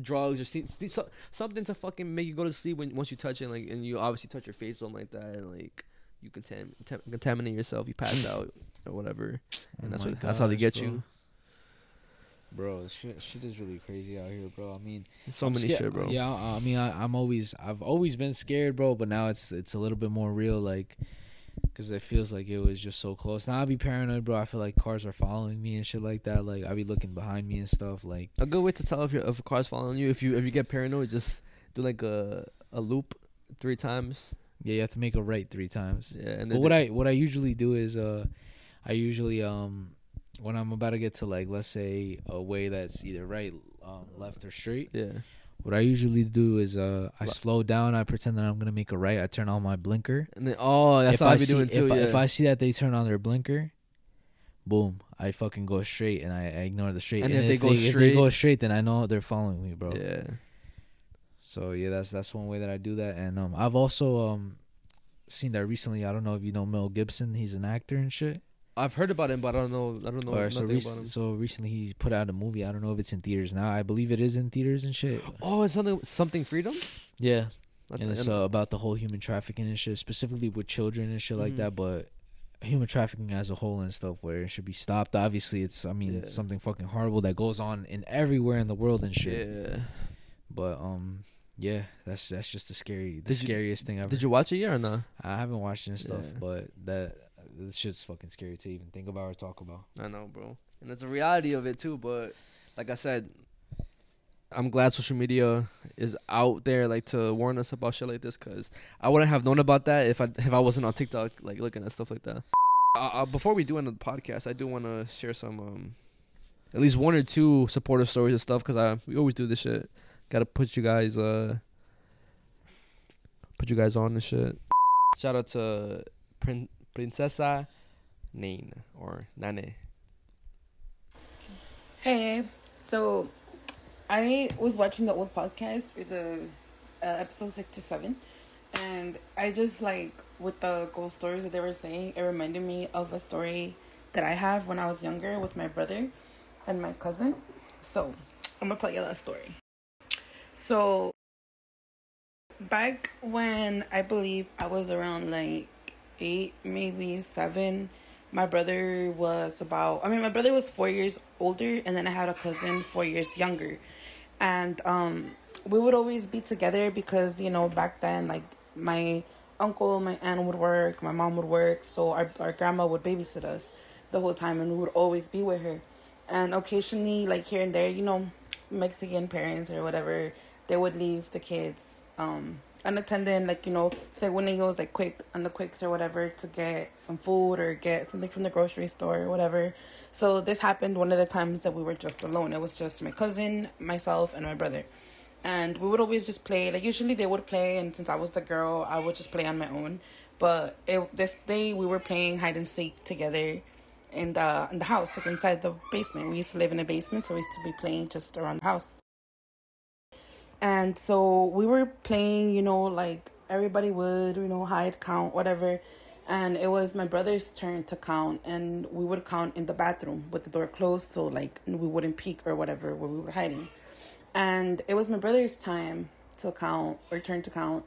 drugs or see, see, so, something to fucking make you go to sleep when once you touch it like and you obviously touch your face something like that and like you contam- contam- contaminate yourself you pass out or whatever oh and Oh that's what that's how they get bro. you Bro, shit, shit is really crazy out here, bro. I mean, So I'm many scared- shit, bro. Yeah, I I mean, I, I'm always, I've always been scared, bro. But now it's, it's a little bit more real, like, because it feels like it was just so close. Now I be paranoid, bro. I feel like cars are following me and shit like that. Like I be looking behind me and stuff. Like, a good way to tell if your if a car's following you if you if you get paranoid just do like a a loop three times yeah, you have to make a right three times. Yeah, and but what I, what I usually do is, uh, I usually, um, when I'm about to get to like, let's say a way that's either right, um, left or straight. Yeah. What I usually do is uh I slow down, I pretend that I'm gonna make a right, I turn on my blinker. And then- oh, that's If what I be see- doing too, If, I, if. I see that they turn on their blinker, boom, I fucking go straight and I, I ignore the straight. And if they go if they straight- go straight, then I know they're following me, bro. Yeah. So yeah, that's that's one way that I do that. And um, I've also um seen that recently. I don't know if you know Mel Gibson. He's an actor and shit. I've heard about him, but I don't know. I don't know Or so, rec- about him. so recently he put out a movie. I don't know if it's in theaters now. I believe it is in theaters and shit. Oh, it's something something freedom. Yeah, What and it's uh, about the whole human trafficking and shit, specifically with children and shit like Mhm. that. But human trafficking as a whole and stuff, where it should be stopped. Obviously, it's I mean it's something fucking horrible that goes on in everywhere in the world and shit. Yeah. But um, yeah, that's that's just the scary, the Did you- scariest thing ever. Did you watch it yet or not? I haven't watched it and stuff, Yeah. but that the shit's fucking scary to even think about or talk about. I know, bro. And it's a reality of it too. But like I said, I'm glad social media is out there, like to warn us about shit like this. Cause I wouldn't have known about that if I if I wasn't on TikTok, like looking at stuff like that. Uh, uh, before we do end the podcast, I do want to share some, um, at least one or two supporter stories and stuff. Cause I we always do this shit. Got to put you guys, uh, put you guys on this shit. Shout out to Prin- Princesa Nane or Nane. Hey, so I was watching the old podcast with the uh, episode sixty-seven, and I just like with the ghost stories that they were saying, it reminded me of a story that I have when I was younger with my brother and my cousin. So I'm gonna tell you that story. So back when I believe I was around like eight, maybe seven, my brother was about I mean my brother was four years older and then I had a cousin four years younger. And um we would always be together because, you know, back then like my uncle, my aunt would work, my mom would work, so our our grandma would babysit us the whole time and we would always be with her. And occasionally like here and there, you know, Mexican parents or whatever, they would leave the kids um unattended, like, you know, say when they goes like quick on the quicks or whatever to get some food or get something from the grocery store or whatever. So this happened one of the times that we were just alone. It was just my cousin, myself, and my brother. And we would always just play. Like usually they would play, and since I was the girl, I would just play on my own. But it, this day we were playing hide and seek together in the in the house, like inside the basement. We used to live in a basement, so we used to be playing just around the house. And so we were playing, you know, like everybody would, you know, hide, count, whatever. And it was my brother's turn to count, and we would count in the bathroom with the door closed, so like we wouldn't peek or whatever where we were hiding. And it was my brother's time to count or turn to count,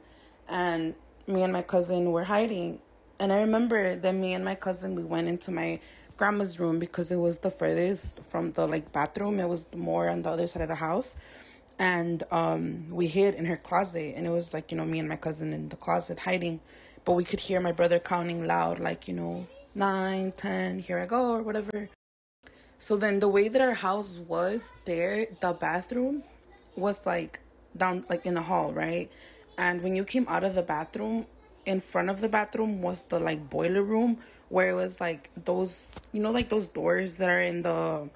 and me and my cousin were hiding. And I remember that me and my cousin we went into my grandma's room because it was the furthest from the like bathroom. It was more on the other side of the house and um, we hid in her closet and it was like you know me and my cousin in the closet hiding but we could hear my brother counting loud like you know nine ten here i go or whatever. So then the way that our house was there the bathroom was like down like in the hall right? And when you came out of the bathroom in front of the bathroom was the like boiler room where it was like those you know like those doors that are in the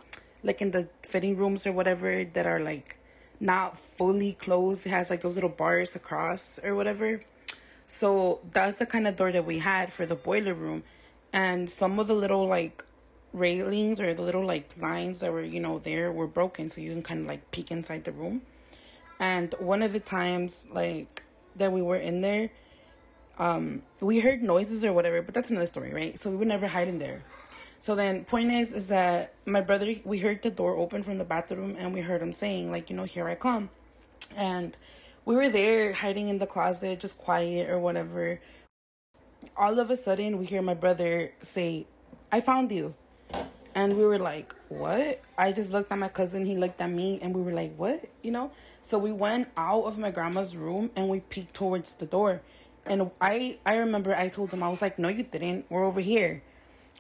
like in the fitting rooms or whatever that are like not fully closed. It has like those little bars across or whatever. So that's the kind of door that we had for the boiler room. And some of the little like railings or the little like lines that were, you know, there were broken. So you can kind of like peek inside the room. And one of the times like that we were in there, um, we heard noises or whatever, but that's another story, right? So we would never hide in there. So then, point is, is that my brother, we heard the door open from the bathroom, and we heard him saying, like, you know, here I come, and we were there hiding in the closet, just quiet or whatever. All of a sudden, we hear my brother say, "I found you," and we were like, "What?" I just looked at my cousin, he looked at me, and we were like, "What?" You know. So we went out of my grandma's room and we peeked towards the door, and I I remember I told him I was like, "No, you didn't. We're over here."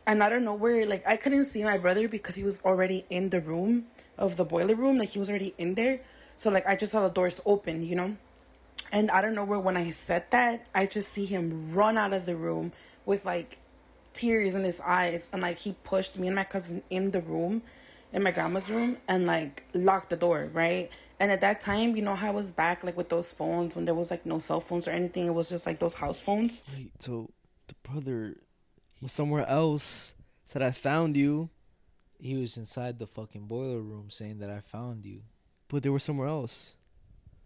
And I don't know where like I couldn't see my brother because he was already in the room of the boiler room, like he was already in there. So like I just saw the doors open, you know. And I don't know where when I said that, I just see him run out of the room with like tears in his eyes and like he pushed me and my cousin in the room in my grandma's room and like locked the door, right? And at that time, you know how I was back like with those phones when there was like no cell phones or anything, it was just like those house phones. Wait, so the brother was somewhere else. Said I found you, He was inside the fucking boiler room saying that I found you. but they were somewhere else.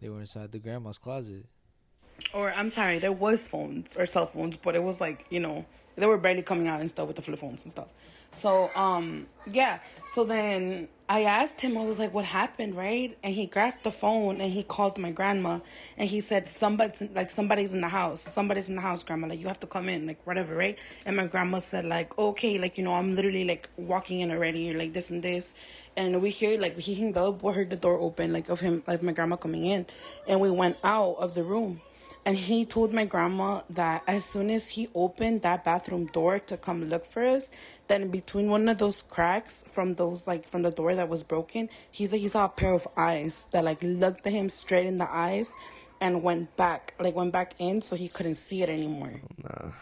They were inside the grandma's closet. or I'm sorry, there was phones or cell phones, but it was like you know they were barely coming out and stuff with the flip phones and stuff. So um yeah, so then I asked him, I was like, "What happened?" Right, and he grabbed the phone and he called my grandma and he said, "Somebody's like somebody's in the house, somebody's in the house, grandma. Like you have to come in, like whatever, right?" And my grandma said, like, "Okay, like you know, I'm literally like walking in already, like this and this." And we hear like he hung up, we heard the door open, like of him, like my grandma coming in, and we went out of the room. And he told my grandma that as soon as he opened that bathroom door to come look for us, then between one of those cracks from those like from the door that was broken, he said he saw a pair of eyes that like looked at him straight in the eyes and went back, like went back in so he couldn't see it anymore. Oh, nah.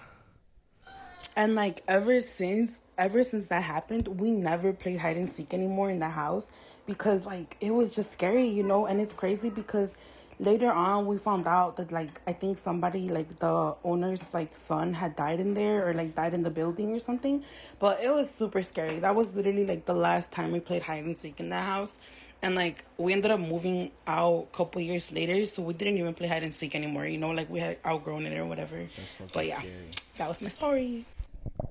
And like ever since ever since that happened, we never played hide and seek anymore in the house because like it was just scary, you know, and it's crazy because later on we found out that like I think somebody like the owner's like son had died in there or like died in the building or something. But it was super scary. That was literally like the last time we played hide and seek in that house. And like we ended up moving out a couple years later, so we didn't even play hide and seek anymore. You know, like we had outgrown it or whatever. That's fucking But yeah, scary. that was my story.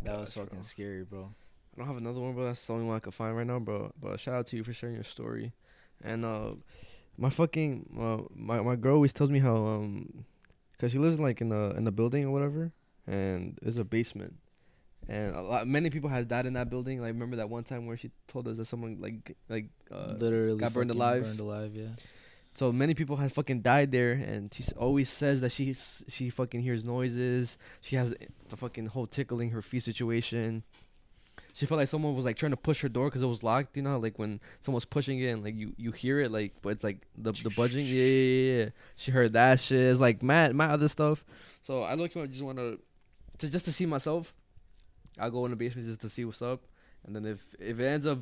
That was fucking scary, bro. I don't have another one, bro. That's the only one I could find right now, bro. But shout out to you for sharing your story. And uh, my fucking uh, my my girl always tells me how um, cause she lives like in a in a building or whatever, and there's a basement, and a lot many people has died in that building. Like remember that one time where she told us that someone like like uh, Literally got burned alive. Burned alive, yeah. So many people have fucking died there, and she always says that she she fucking hears noises. She has the fucking whole tickling her feet situation. She felt like someone was like trying to push her door because it was locked. You know, like when someone's pushing it and like you you hear it, like but it's like the the budging. Yeah, yeah, yeah. She heard that shit. It's like mad mad other stuff. So I look at just want to just to see myself. I'll go in the basement just to see what's up, and then if if it ends up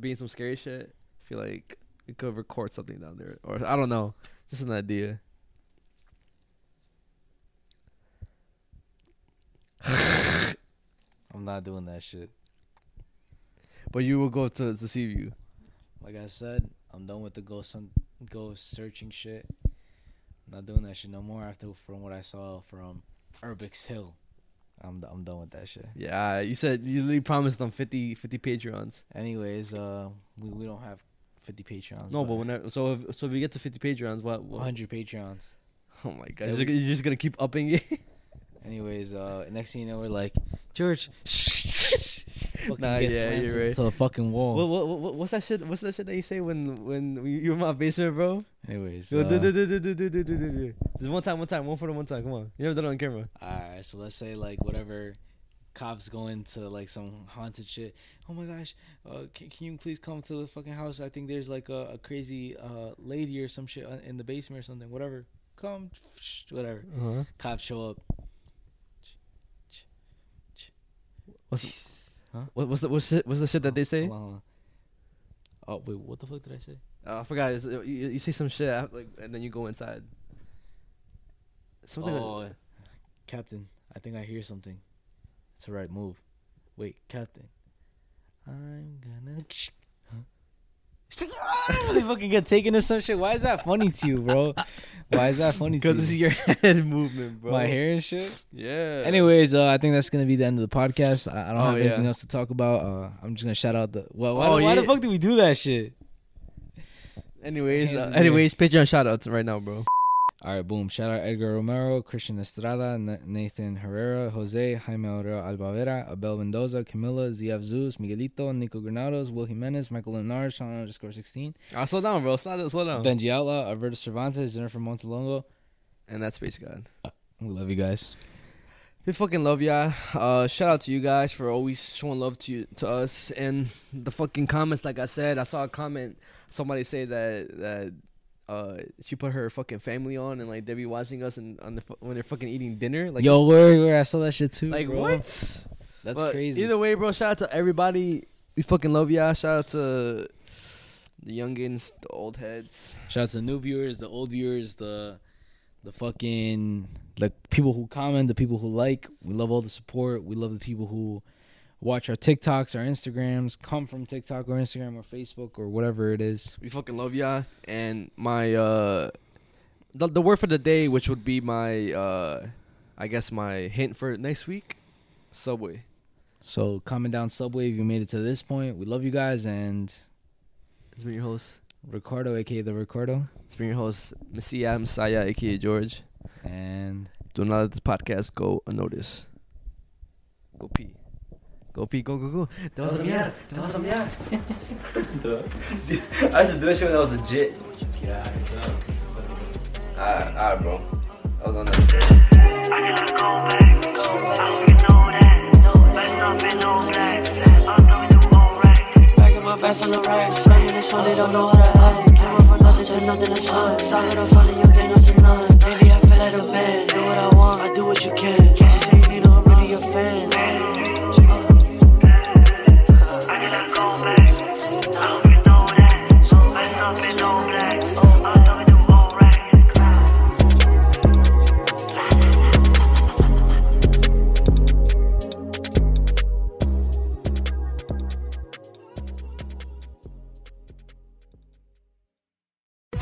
being some scary shit, I feel like we could record something down there, or I don't know, just an idea. I'm not doing that shit. But you will go to to see you. Like I said, I'm done with the ghost hunt, ghost searching shit. I'm not doing that shit no more after from what I saw from Urbix Hill. I'm d- I'm done with that shit. Yeah, you said you literally promised them 50, 50 Patreons. Anyways, uh, we, we don't have 50 Patreons. No, but whenever so if so if you get to fifty Patreons, what? what 100 Patreons. Oh my god, you're, just, you're just gonna keep upping it. Anyways, uh, next thing you know, we're like, George, fucking Nah, get yeah, slammed you're right. to the fucking wall. What, what, what, what's that shit? What's that shit that you say when when you're in my basement, bro? Anyways, Go, uh, do, do, do, do, do, do, do, do. Just one time, one time, one for the one time. Come on, you never done it on camera. Alright, so let's say like whatever cops go into like some haunted shit. Oh my gosh, uh, can, can you please come to the fucking house? I think there's like a, a crazy uh lady or some shit uh, in the basement or something. Whatever, come, whatever. Uh-huh. Cops show up. What's Huh? what, what's the what's the, what's the shit that they say? Hold on, hold on. Oh wait, what the fuck did I say? Uh, I forgot. It's, uh, you, you say some shit like, and then you go inside. Something. oh, like- Captain, I think I hear something. It's the right move. Wait, Captain, I'm gonna. Huh? they fucking get taken to some shit. Why is that funny to you, bro? Why is that funny to you? Because it's your head movement, bro. My hair and shit. Yeah. Anyways, uh, I think that's gonna be the end of the podcast. I, I don't Oh, have anything yeah. else to talk about. Uh, I'm just gonna shout out the. Well, why, Oh, why the fuck did we do that shit? Anyways, uh, in the air. anyways, Patreon shout outs right now, bro. All right, boom. Shout out Edgar Romero, Christian Estrada, Nathan Herrera, Jose, Jaime Aureo Albavera, Abel Mendoza, Camila, ZF Zeus, Miguelito, Nico Granados, Will Jimenez, Michael Lenar, Sean underscore 16, Ah, slow down, bro. Slow down. Slow down. Benji Outlaw, Alberto Cervantes, Jennifer Montalongo. And that's Space God. We love you guys. We fucking love ya. Uh, shout out to you guys for always showing love to to us and the fucking comments. Like I said, I saw a comment. Somebody say that that uh she put her fucking family on and like they be watching us and on the when they're fucking eating dinner. Like Yo, word, word, I saw that shit too. like bro. what? That's But crazy. Either way, bro. Shout out to everybody. We fucking love y'all Shout out to the youngins, the old heads. Shout out to the new viewers, the old viewers, the the fucking like people who comment, the people who like. We love all the support. We love the people who watch our TikToks, our Instagrams, come from TikTok or Instagram or Facebook or whatever it is. We fucking love ya. And my uh the the word for the day, which would be my, uh, I guess my hint for next week, Subway. So comment down Subway if you made it to this point. We love you guys and It's been your host, Ricardo, aka the Ricardo. It's been your host, Mezziah Mezziah, aka George. And do not let this podcast go unnoticed. Go pee. Go pee, go, go, go. Te vas a miar, te vas a miar. I used to do that shit when I was legit. Alright, alright, bro. I was on that. Back in my back from the rack, slamming this one, they don't know how to act. Came up from nothing to nothing to sun. Saw it up funny, you can't go to none. Lately I feel like a man. Do what I want, I do what you can. Can't you say you need, I'm really your fan.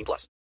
18 plus.